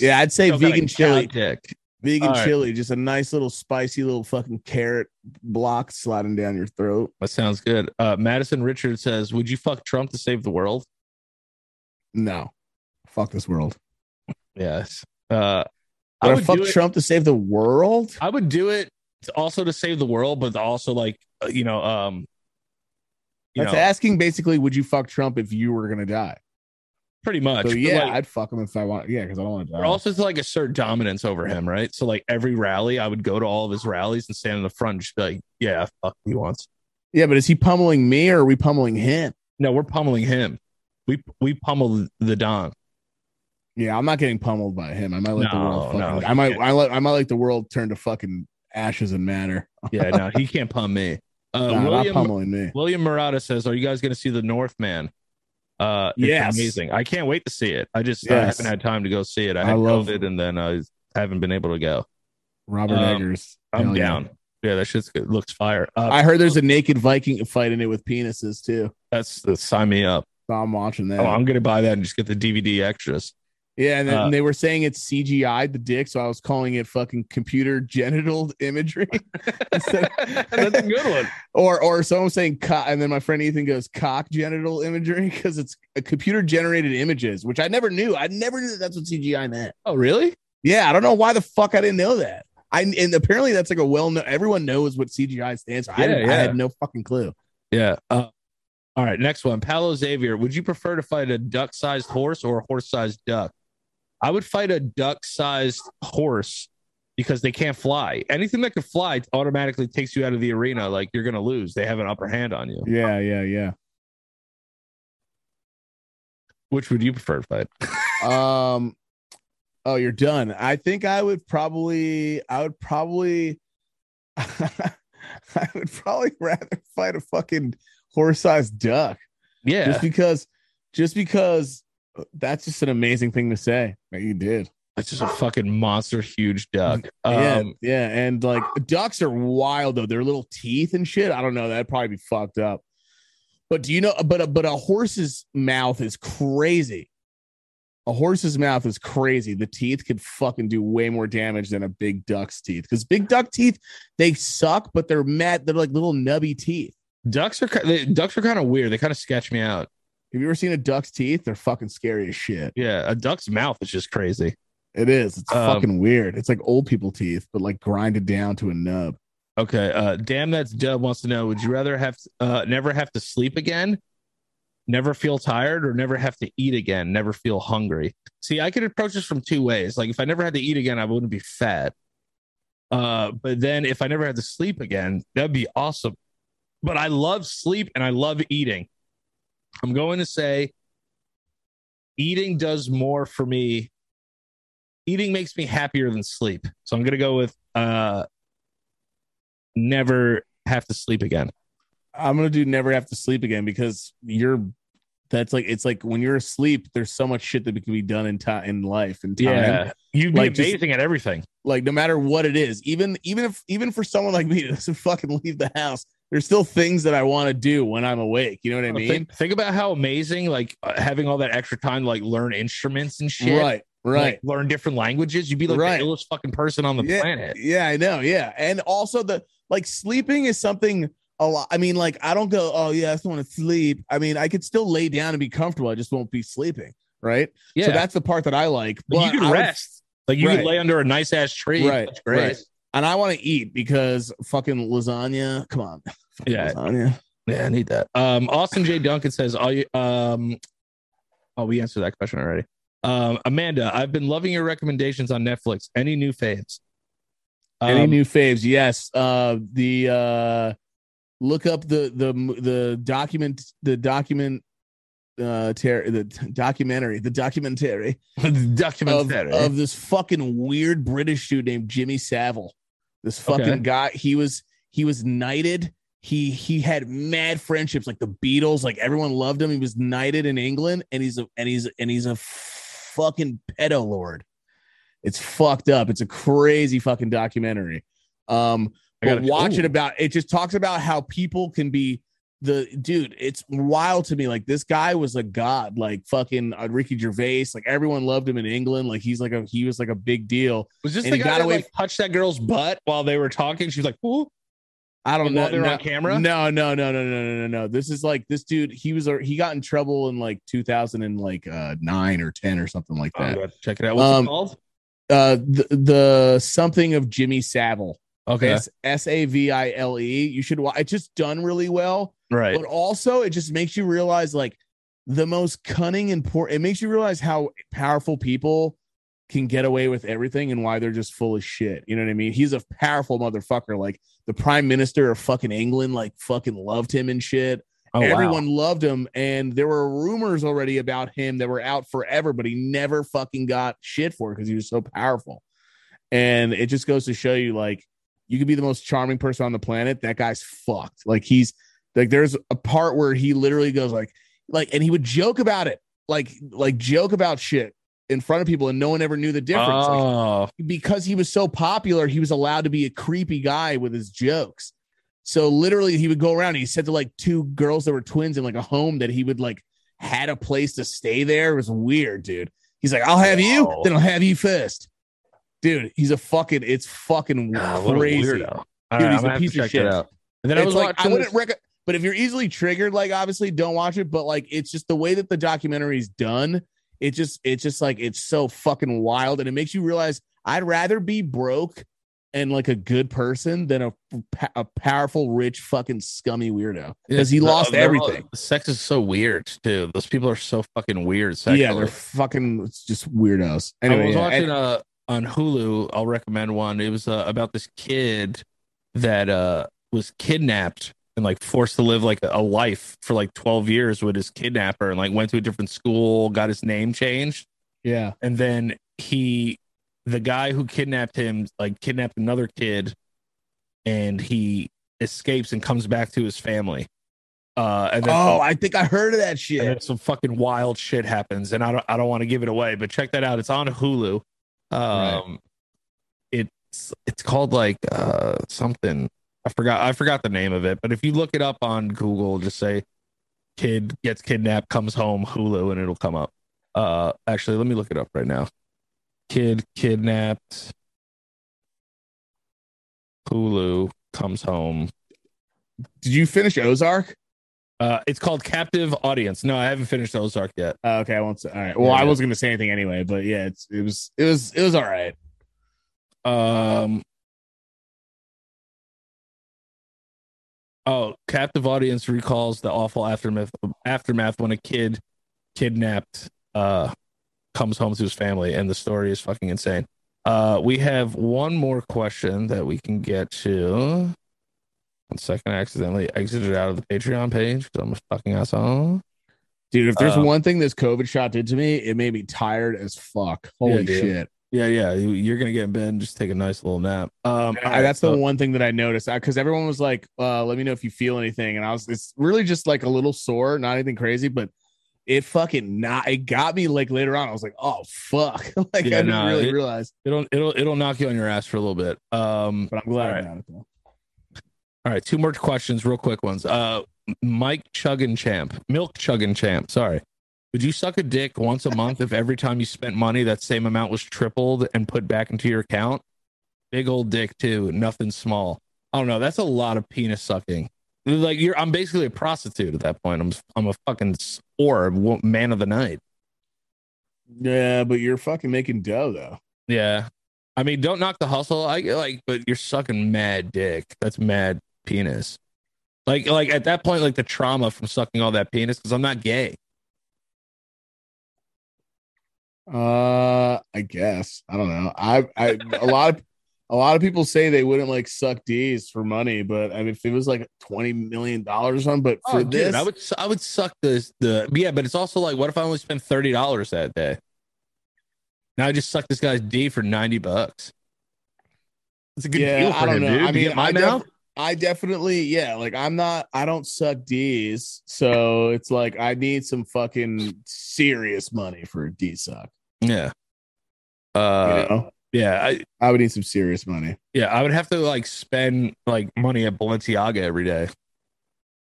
Yeah, I'd say Still vegan chili. dick. Vegan right. chili, just a nice little spicy little fucking carrot block sliding down your throat. That sounds good. Uh, Madison Richard says, "Would you fuck Trump to save the world?" No, fuck this world. Yes. Uh, I would fuck. Trump to save the world. I would do it also to save the world, but also like uh, you know, um, you That's know, asking basically, would you fuck Trump if you were gonna die? Pretty much. So yeah, like, I'd fuck him if I want. Yeah, because I don't want to die. Also to like assert dominance over him, right? So like every rally, I would go to all of his rallies and stand in the front and just be like, "Yeah, fuck he wants." yeah, but is he pummeling me or are we pummeling him? No, we're pummeling him. We we pummel the Don. Yeah, I'm not getting pummeled by him. I might let the world. Fucking, no, I might. I let. I might like the world turn to fucking ashes and matter. [laughs] Yeah, no, he can't pum me. Uh, Nah, not William pummeling me. William Murata says, "Are you guys going to see the Northman?" Uh, it's Yes. amazing. I can't wait to see it. I just I haven't had time to go see it. I I had love- COVID and then I haven't been able to go. Robert Um, Eggers. I'm down. Yeah, that shit's good. looks fire. Uh, I heard there's a naked Viking fight in it with penises too. that's the sign me up. So I'm watching that. Oh, I'm gonna buy that and just get the DVD extras. Yeah, and then uh, they were saying it's CGI the dick, so I was calling it fucking computer genital [laughs] imagery. [laughs] Instead- [laughs] That's a good one. or or someone was saying cock, and then my friend Ethan goes cock genital imagery because it's a computer generated images, which I never knew. I never knew that that's what CGI meant. Oh, really? Yeah, I don't know why the fuck I didn't know that. I and apparently that's like a well known. Everyone knows what CGI stands for. I, Yeah, I had no fucking clue. Yeah. Uh, all right. Next one. Palo Xavier. Would you prefer to fight a duck sized horse or a horse sized duck? I would fight a duck sized horse because they can't fly. Anything that can fly automatically takes you out of the arena. Like you're going to lose. They have an upper hand on you. Yeah, yeah, yeah. Which would you prefer to fight? [laughs] Um, oh, you're done. I think I would probably, I would probably, [laughs] I would probably rather fight a fucking horse-sized duck Yeah. just because, just because That's just an amazing thing to say. that you did. That's just a fucking monster, huge duck. yeah, Um, yeah, and like ducks are wild though. Their little teeth and shit. I don't know. That'd probably be fucked up. But do you know? But a, but a horse's mouth is crazy. A horse's mouth is crazy. The teeth could fucking do way more damage than a big duck's teeth. Because big duck teeth, they suck, but they're mad. They're like little nubby teeth. ducks are they, ducks are kind of weird. They kind of sketch me out. Have you ever seen a duck's teeth? They're fucking scary as shit. Yeah, a duck's mouth is just crazy. It is. It's Um, fucking weird. It's like old people teeth, but like grinded down to a nub. Okay. Uh, damn, that's Dub wants to know: Would you rather have uh, never have to sleep again, never feel tired, or never have to eat again, never feel hungry? See, I could approach this from two ways. Like, if I never had to eat again, I wouldn't be fat. Uh, but then if I never had to sleep again, that'd be awesome. But I love sleep and I love eating. I'm going to say eating does more for me. Eating makes me happier than sleep. So I'm going to go with uh never have to sleep again. I'm gonna do never have to sleep again because you're that's like it's like when you're asleep, there's so much shit that can be done in time in life and time. You'd be Like, just- amazing at everything. Like no matter what it is, even even if even for someone like me [laughs] that doesn't fucking leave the house, there's still things that I want to do when I'm awake. You know what I mean? think, think about how amazing like uh, having all that extra time to like learn instruments and shit. Right, right. Like, learn different languages. You'd be like Right. the illest fucking person on the yeah, planet. Yeah, I know. Yeah. And also the like sleeping is something a lot. I mean, like I don't go, oh yeah, I just want to sleep. I mean, I could still lay down and be comfortable. I just won't be sleeping. Right. Yeah. So that's the part that I like. But you can I would- rest. like you Right. could lay under a nice ass tree. Right, That's great. right. And I want to eat because fucking lasagna. Come on. [laughs] Fucking Yeah. Lasagna. Yeah, I need that. Um, Austin J. Duncan says, "Are you?" Um, oh, we answered that question already. Um, Amanda, I've been loving your recommendations on Netflix. Any new faves? Any Um, new faves? Yes. Uh, the uh, look up the the the document the document uh ter- the documentary the documentary [laughs] of, documentary? of this fucking weird British dude named Jimmy Savile. This fucking Okay. guy. He was he was knighted. He he had mad friendships like the Beatles. Like everyone loved him. He was knighted in England, and he's a and he's and he's a fucking pedo lord. It's fucked up. It's a crazy fucking documentary. Um, I gotta- watch ooh. it about. It just talks about how people can be the dude. It's wild to me. Like this guy was a god. Like fucking uh, Ricky Gervais. Like everyone loved him in England. Like he's like a he was like a big deal. was this and the guy got that away like touched that girl's butt while they were talking? She was like, "Ooh." I don't know. they were no, on camera? No, no, no, no, no, no, no, no. This is like this dude. He was he got in trouble in like 2000 and like uh, nine or ten or something like Oh, that. God, check it out. What's Um, it called? Uh, the, the something of Jimmy Savile. Okay, S A V I L E. You should watch. It's just done really well, right. but also it just makes you realize like the most cunning and poor. It makes you realize how powerful people can get away with everything and why they're just full of shit. You know what I mean? He's a powerful motherfucker. Like the prime minister of fucking England, like fucking loved him and shit. Oh, wow. Everyone loved him, and there were rumors already about him that were out forever, but he never fucking got shit for it because he was so powerful. And it just goes to show you, like, you could be the most charming person on the planet. That guy's fucked. Like, he's like, there's a part where he literally goes like, like, and he would joke about it, like, like joke about shit in front of people, and no one ever knew the difference. Like, Oh, because he was so popular, he was allowed to be a creepy guy with his jokes. So literally, he would go around. He said to like two girls that were twins in like a home that he would like had a place to stay there. It was weird, dude. He's like, "I'll have you, then I'll have you first. Dude, he's a fucking. It's fucking God, crazy. weirdo. All right, Dude, I'm he's a piece of shit. out. And then I was like I wouldn't this- rec- but if you're easily triggered, like obviously don't watch it. But like it's just the way that the documentary is done. It just it's just like it's so fucking wild, and it makes you realize I'd rather be broke and like a good person than a a powerful, rich, fucking scummy weirdo because he lost they're all- everything. sex is so weird too. Those people are so fucking weird. Sexually. Yeah, they're fucking it's just weirdos. I Anyway, was yeah, watching and- uh on Hulu. I'll recommend one. It was uh, about this kid that uh was kidnapped and like forced to live like a life for like 12 years with his kidnapper and like went to a different school, got his name changed, yeah, and then he the guy who kidnapped him like kidnapped another kid and he escapes and comes back to his family. Uh, and then Oh, I think I heard of that shit. some fucking wild shit happens, and I don't I don't want to give it away, but check that out. It's on Hulu. Um, it's it's called like uh something I forgot I forgot the name of it, but if you look it up on Google, just say kid gets kidnapped, comes home, Hulu, and it'll come up. Uh, actually, let me look it up right now. Kid kidnapped, Hulu comes home. Did you finish Ozark? Uh, it's called Captive Audience. No, I haven't finished Ozark yet. Oh, okay, I won't say. All right. Well, Yeah, I yeah. wasn't gonna say anything anyway, but yeah, it's it was it was it was all right. Um. Oh, captive audience recalls the awful aftermath aftermath when a kid kidnapped uh comes home to his family, and the story is fucking insane. Uh, we have one more question that we can get to. One second, I accidentally exited out of the Patreon page because I'm a fucking asshole. Dude, if there's Uh, one thing this COVID shot did to me, it made me tired as fuck. Holy dude. shit. Yeah, yeah, you- you're gonna get in bed and just take a nice little nap. Um, I, that's the one thing that I noticed because everyone was like, uh, let me know if you feel anything. And I was, it's really just like a little sore, not anything crazy, but it fucking not, it got me like later on. I was like, oh, fuck. [laughs] like, Yeah, I didn't nah, really it- realize, it'll it'll it'll knock you on your ass for a little bit. Um, but I'm glad All right. About it though. All right, two more questions, real quick ones. Uh, Mike Chuggin Champ, Milk Chuggin Champ. Sorry, would you suck a dick once a month if every time you spent money, that same amount was tripled and put back into your account? Big old dick too, nothing small. I don't know. That's a lot of penis sucking. Like you're, I'm basically a prostitute at that point. I'm, I'm a fucking or man of the night. Yeah, but you're fucking making dough though. Yeah, I mean, don't knock the hustle. I like, but you're sucking mad dick. That's mad penis. Like, like at that point, like the trauma from sucking all that penis because I'm not gay. Uh, I guess I don't know. I, I, a lot of, a lot of people say they wouldn't like suck D's for money, but I mean, if it was like twenty million dollars on, but for Oh, dude, this, I would, I would suck this. The yeah, but it's also like, what if I only spend thirty dollars that day? Now I just suck this guy's D for ninety bucks. It's a good yeah, deal for I don't him, know. dude. I mean, my I, def-. I definitely, yeah, like I'm not, I don't suck D's, so it's like I need some fucking serious money for a D suck. yeah. You Uh, know, yeah, I, I would need some serious money. Yeah, I would have to like spend like money at Balenciaga every day,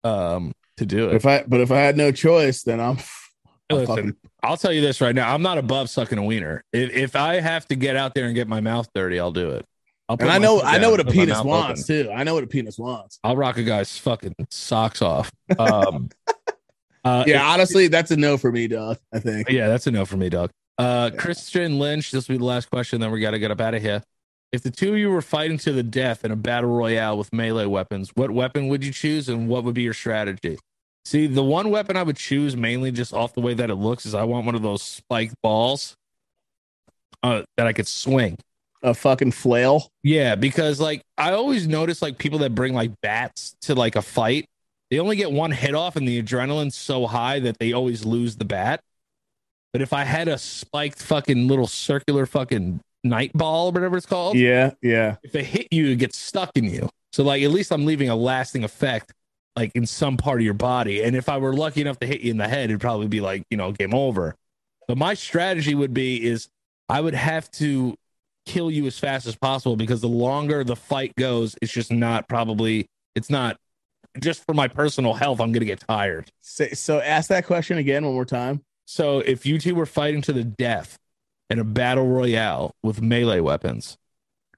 um, to do it. if I, but if I had no choice, then I'm. [laughs] I'm Listen, fucking- I'll tell you this right now: I'm not above sucking a wiener. If if I have to get out there and get my mouth dirty, I'll do it. And I know, I know what a penis wants open. too. I know what a penis wants. I'll rock a guy's fucking socks off. Um, [laughs] uh, Yeah, honestly, that's a no for me, Doug. I think. Yeah, that's a no for me, Doug. Uh, Christian Lynch, this will be the last question, then we got to get up out of here. If the two of you were fighting to the death in a battle royale with melee weapons, what weapon would you choose and what would be your strategy? See, the one weapon I would choose mainly just off the way that it looks is I want one of those spiked balls uh, that I could swing. A fucking flail. Yeah, because like I always notice like people that bring like bats to like a fight, they only get one hit off and the adrenaline's so high that they always lose the bat. But if I had a spiked fucking little circular fucking night ball or whatever it's called, Yeah, yeah. if it hit you, it gets stuck in you. So like at least I'm leaving a lasting effect like in some part of your body. And if I were lucky enough to hit you in the head, it'd probably be like, you know, game over. But my strategy would be is I would have to kill you as fast as possible because the longer the fight goes, it's just not probably it's not just for my personal health, I'm gonna get tired. Say, so ask that question again one more time. So if you two were fighting to the death in a battle royale with melee weapons,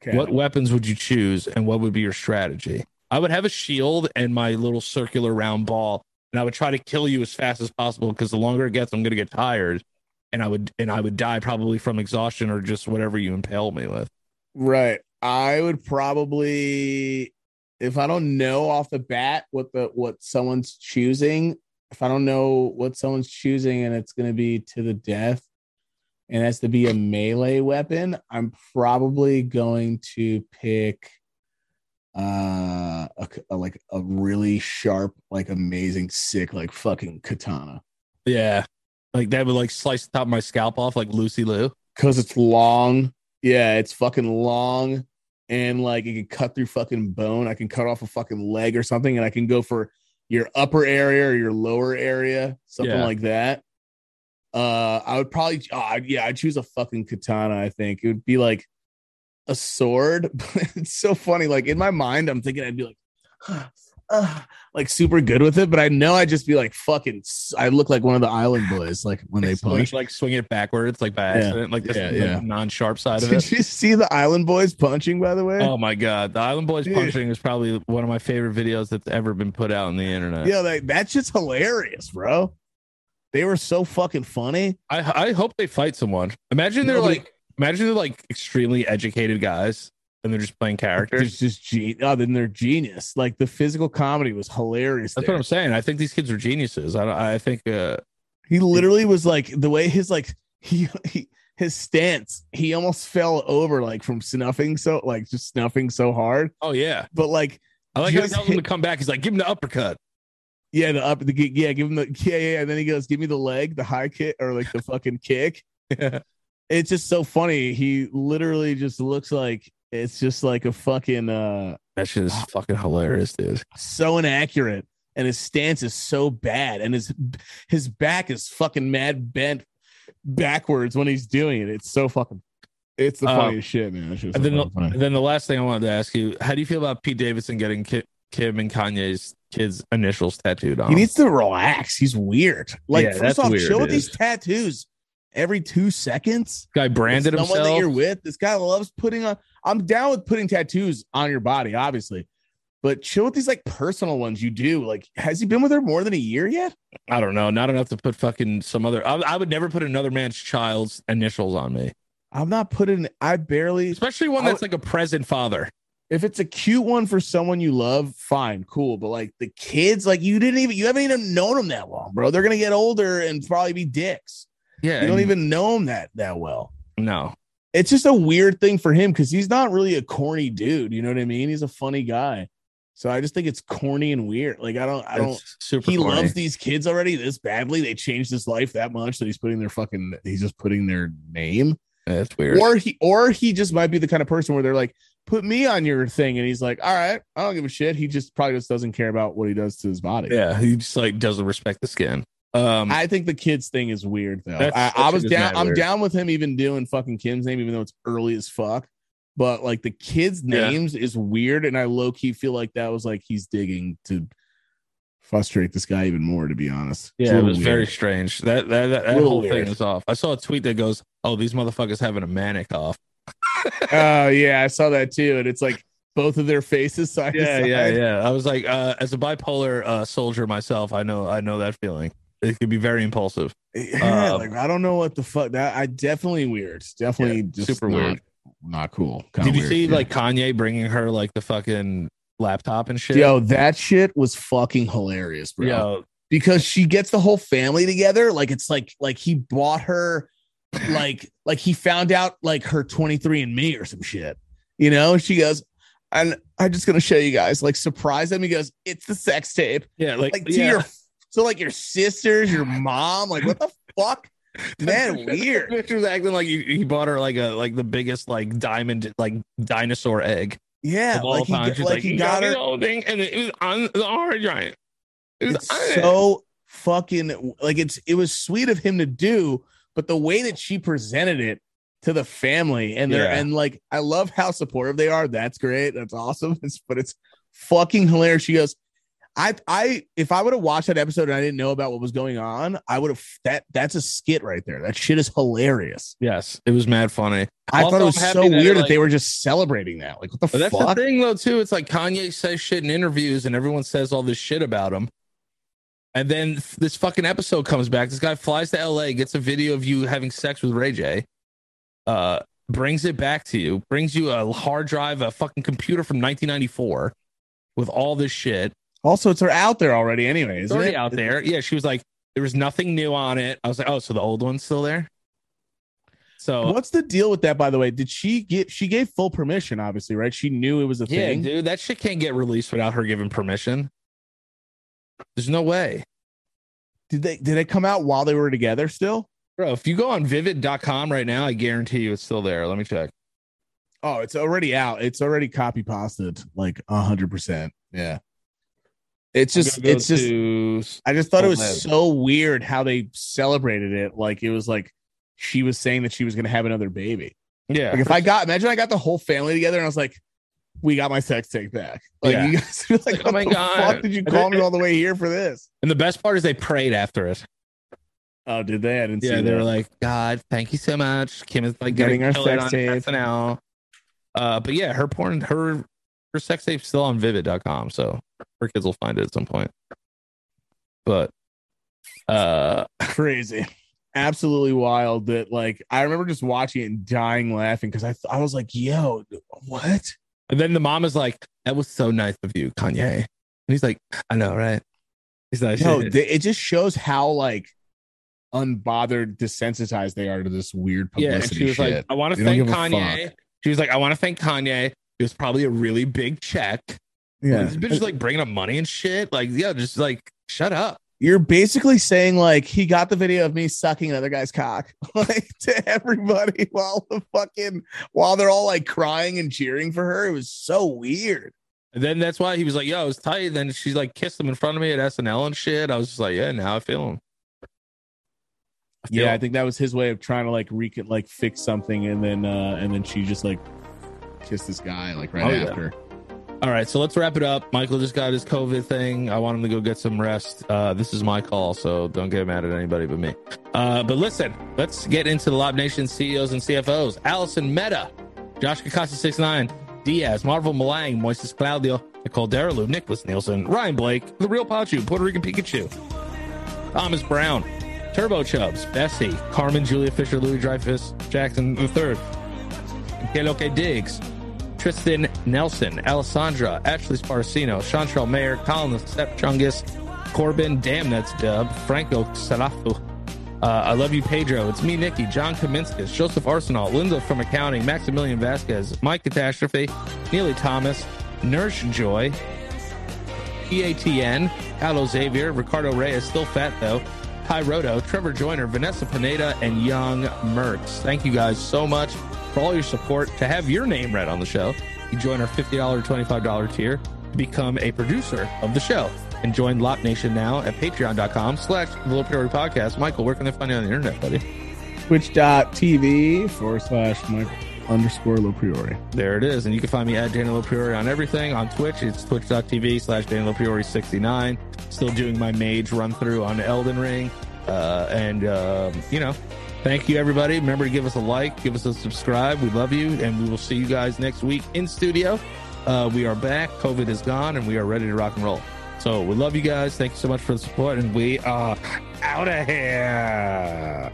Okay. what weapons would you choose and what would be your strategy? I would have a shield and my little circular round ball, and I would try to kill you as fast as possible because the longer it gets, I'm gonna get tired. And I would and I would die probably from exhaustion or just whatever you impale me with. Right. I would probably if I don't know off the bat what the what someone's choosing, if I don't know what someone's choosing and it's going to be to the death and it has to be a melee weapon, I'm probably going to pick uh a, a- like a really sharp like amazing sick like fucking katana Yeah. Like that would like slice the top of my scalp off like Lucy Liu. because it's long. Yeah, it's fucking long, and like it can cut through fucking bone. I can cut off a fucking leg or something, and I can go for your upper area or your lower area, something Yeah. like that. Uh, I would probably, oh, I'd- yeah, I'd choose a fucking katana. I think it would be like a sword. [laughs] But it's so funny. Like in my mind, I'm thinking I'd be like, uh, [sighs] like super good with it, but I know I'd just be like fucking. I look like one of the island [sighs] boys, like when they Swing- punch. like swing it backwards, like by Yeah. accident, like this Yeah, yeah. non-sharp side [laughs] of it. Did you see the island boys punching? By the way, Oh my god, the Island Boys Dude. punching is probably one of my favorite videos that's ever been put out on the internet. yeah, like that's just hilarious, bro. They were so fucking funny. I I hope they fight someone. Imagine they're Nobody- like imagine they're like extremely educated guys and they're just playing characters. It's just ge- oh, then they're genius. Like the physical comedy was hilarious. That's there. what I'm saying. I think these kids are geniuses. I I think uh He literally was like the way his like [laughs] he, he his stance. He almost fell over like from snuffing so like just snuffing so hard. oh yeah. But like I like how he Just tells him to [laughs] come back. He's like, give him the uppercut. yeah, the up the yeah, give him the yeah yeah. And then he goes, give me the leg, the high kick or like the fucking kick. [laughs] It's just so funny. He literally just looks like it's just like a fucking uh That shit is fucking hilarious, dude. so inaccurate and his stance is so bad and his his back is fucking mad bent backwards when he's doing it it's so fucking it's the Uh, funniest shit man And so then, the, fucking funny. and then the last thing I wanted to ask you: How do you feel about Pete Davidson getting Ki- Kim and Kanye's kids' initials tattooed on? he needs to relax he's weird like Yeah, first off weird, chill with these tattoos every two seconds guy branded With someone that you're with this guy loves putting on i'm down with putting tattoos on your body obviously but chill with these like personal ones you do like has he been with her more than a year yet I don't know, not enough to put fucking some other. I, I would never put another man's child's initials on me, i'm not putting i barely especially one that's like a present father. if it's a cute one for someone you love, fine, cool. But like the kids, like you didn't even you haven't even known them that long, bro. They're gonna get older and probably be dicks. Yeah, You don't even know him that that well. no. It's just a weird thing for him because he's not really a corny dude. You know what I mean? He's a funny guy. So I just think it's corny and weird. Like I don't, I don't. It's super. He corny. loves these kids already this badly. They changed his life that much that he's putting their fucking. He's just putting their name. That's weird. or he or he just might be the kind of person where they're like put me on your thing and he's like all right i don't give a shit he just probably just doesn't care about what he does to his body yeah, he just like doesn't respect the skin. Um, i think the kids thing is weird though That's- I, I was down i'm weird. down with him even doing fucking kim's name even though it's early as fuck but like the kids Yeah. names is weird and i low-key feel like that was like he's digging to frustrate this guy even more to be honest yeah, it was very strange. That that, that, that whole weird. thing is off. I saw a tweet that goes, "Oh, these motherfuckers having a manic off." [laughs] oh yeah i saw that too and it's like both of their faces side to Yeah, yeah, yeah. I was like, uh, as a bipolar uh, soldier myself, I know, I know that feeling. It could be very impulsive. [laughs] Yeah, Um, like I don't know what the fuck that I definitely weird. Definitely Yeah, just super not- weird. Not cool. Kinda Did you weird, see yeah. like Kanye bringing her like the fucking laptop and shit? yo, that shit was fucking hilarious, bro. Yo, Because she gets the whole family together. Like it's like like he bought her like [laughs] like he found out like her 23 and me or some shit. You know, she goes, and I'm just gonna show you guys, like surprise them. He goes, it's the sex tape. yeah, like, Like to yeah. your so like your sisters, your mom, like what the fuck? [laughs] Man, [laughs] weird. Was acting like he, he bought her like a like the biggest like diamond like dinosaur egg Yeah, like he, got- She's like he got me her whole thing, and it was on the hard drive. It was it's on it. so fucking like it's it was sweet of him to do but the way that she presented it to the family and they're Yeah. and like i love how supportive they are that's great that's awesome [laughs] it's, but it's fucking hilarious she goes i i if i would have watched that episode and i didn't know about what was going on i would have that that's a skit right there that shit is hilarious Yes, it was mad funny. i Also, thought it was so that, weird that they were just celebrating that like what the But that's fuck the thing though too. It's like Kanye says shit in interviews, and everyone says all this shit about him. And then this fucking episode comes back. This guy flies to LA, gets a video of you having sex with Ray J, uh, brings it back to you, brings you a hard drive, a fucking computer from 1994 with all this shit. Also it's out there already anyway It's already it? out there. Yeah, she was like, there was nothing new on it. I was like, oh, so the old one's still there. So What's the deal with that, by the way? Did she get she gave full permission, obviously, right? She knew it was a yeah, thing. dude, that shit can't get released without her giving permission. There's no way. Did they did it come out while they were together still? Bro, if you go on vivid.com right now, I guarantee you it's still there. Let me check. Oh, it's already out. It's already copy pasted like a hundred percent. Yeah. It's just go it's just to- I just thought it was so weird how they celebrated it. Like it was like she was saying that she was gonna have another baby. yeah. Like if I got imagine I got the whole family together and I was like, we got my sex tape back. Like Yeah. you guys [laughs] were like, Like, oh my God. fuck did you call me all the way here for this? And the best part is they prayed after it. Oh, did they? I didn't Yeah, see they that. were like, God, thank you so much. Kim is like Getting our sex tape. now. Uh, but yeah, her porn, her her sex tape's still on Vivid.com, so her kids will find it at some point. But uh, [laughs] crazy absolutely wild that like i remember just watching it and dying laughing because I, th- I was like yo what and then the mom is like, "That was so nice of you, Kanye," and he's like, "I know, right?" He's like, no th- it just shows how like unbothered desensitized they are to this weird yeah." publicity And she was shit like, "I want to thank Kanye." She was like, "I want to thank Kanye." It was probably a really big check. Yeah This bitch is like bringing up money and shit. Like, yeah, just like shut up. you're basically saying like he got the video of me sucking another guy's cock [laughs] like to everybody while the fucking while they're all like crying and cheering for her it was so weird And then that's why he was like, "Yo, it was tight." And then she like kissed him in front of me at SNL and shit. I was just like, "Yeah, now I feel him." I feel yeah i think that was his way of trying to like recon like fix something and then uh and then she just like kissed this guy like right Oh, yeah. All right, so let's wrap it up. Michael just got his COVID thing. I want him to go get some rest. Uh, this is my call, so don't get mad at anybody but me. Uh, but listen, let's get into the Lop Nation CEOs and CFOs. Allison Meta, Josh Kakasa 69, Diaz, Marvel Malang, Moises Claudio, Nicole Deralu, Nicholas Nielsen, Ryan Blake, The Real Pachu, Puerto Rican Pikachu, Thomas Brown, Turbo Chubs, Bessie, Carmen, Julia Fisher, Louis Dreyfus, Jackson III, Que Lo Que Diggs, Tristan Nelson, Alessandra, Ashley Sparacino, Chantrell Mayer, Colin Step Chungus, Corbin, damn that's dub, Franco Sarafu. Uh, I love you, Pedro. It's me, Nikki, John Kaminskas, Joseph Arsenal, Linda from accounting, Maximilian Vasquez, Mike Catastrophe, Neely Thomas, Nurse Joy, PATN, Allo Xavier, Ricardo Reyes, still fat though, Ty Roto, Trevor Joyner, Vanessa Pineda, and Young Mertz. Thank you guys so much for all your support. To have your name read on the show, you join our $50 or $25 tier to become a producer of the show. And join Lop Nation now at patreon.com slash the Low Priority Podcast. Michael, where can they find you on the internet, buddy? twitch.tv forward slash Michael underscore LoPriore. There it is. And you can find me at Daniel Priori on everything. On Twitch, it's twitch.tv slash Daniel Priori 69. Still doing my mage run through on Elden Ring. Uh, and, um, you know, thank you, everybody. Remember to give us a like, give us a subscribe. We love you. And we will see you guys next week in studio. Uh, we are back. COVID is gone and we are ready to rock and roll. So we love you guys. Thank you so much for the support. And we are out of here.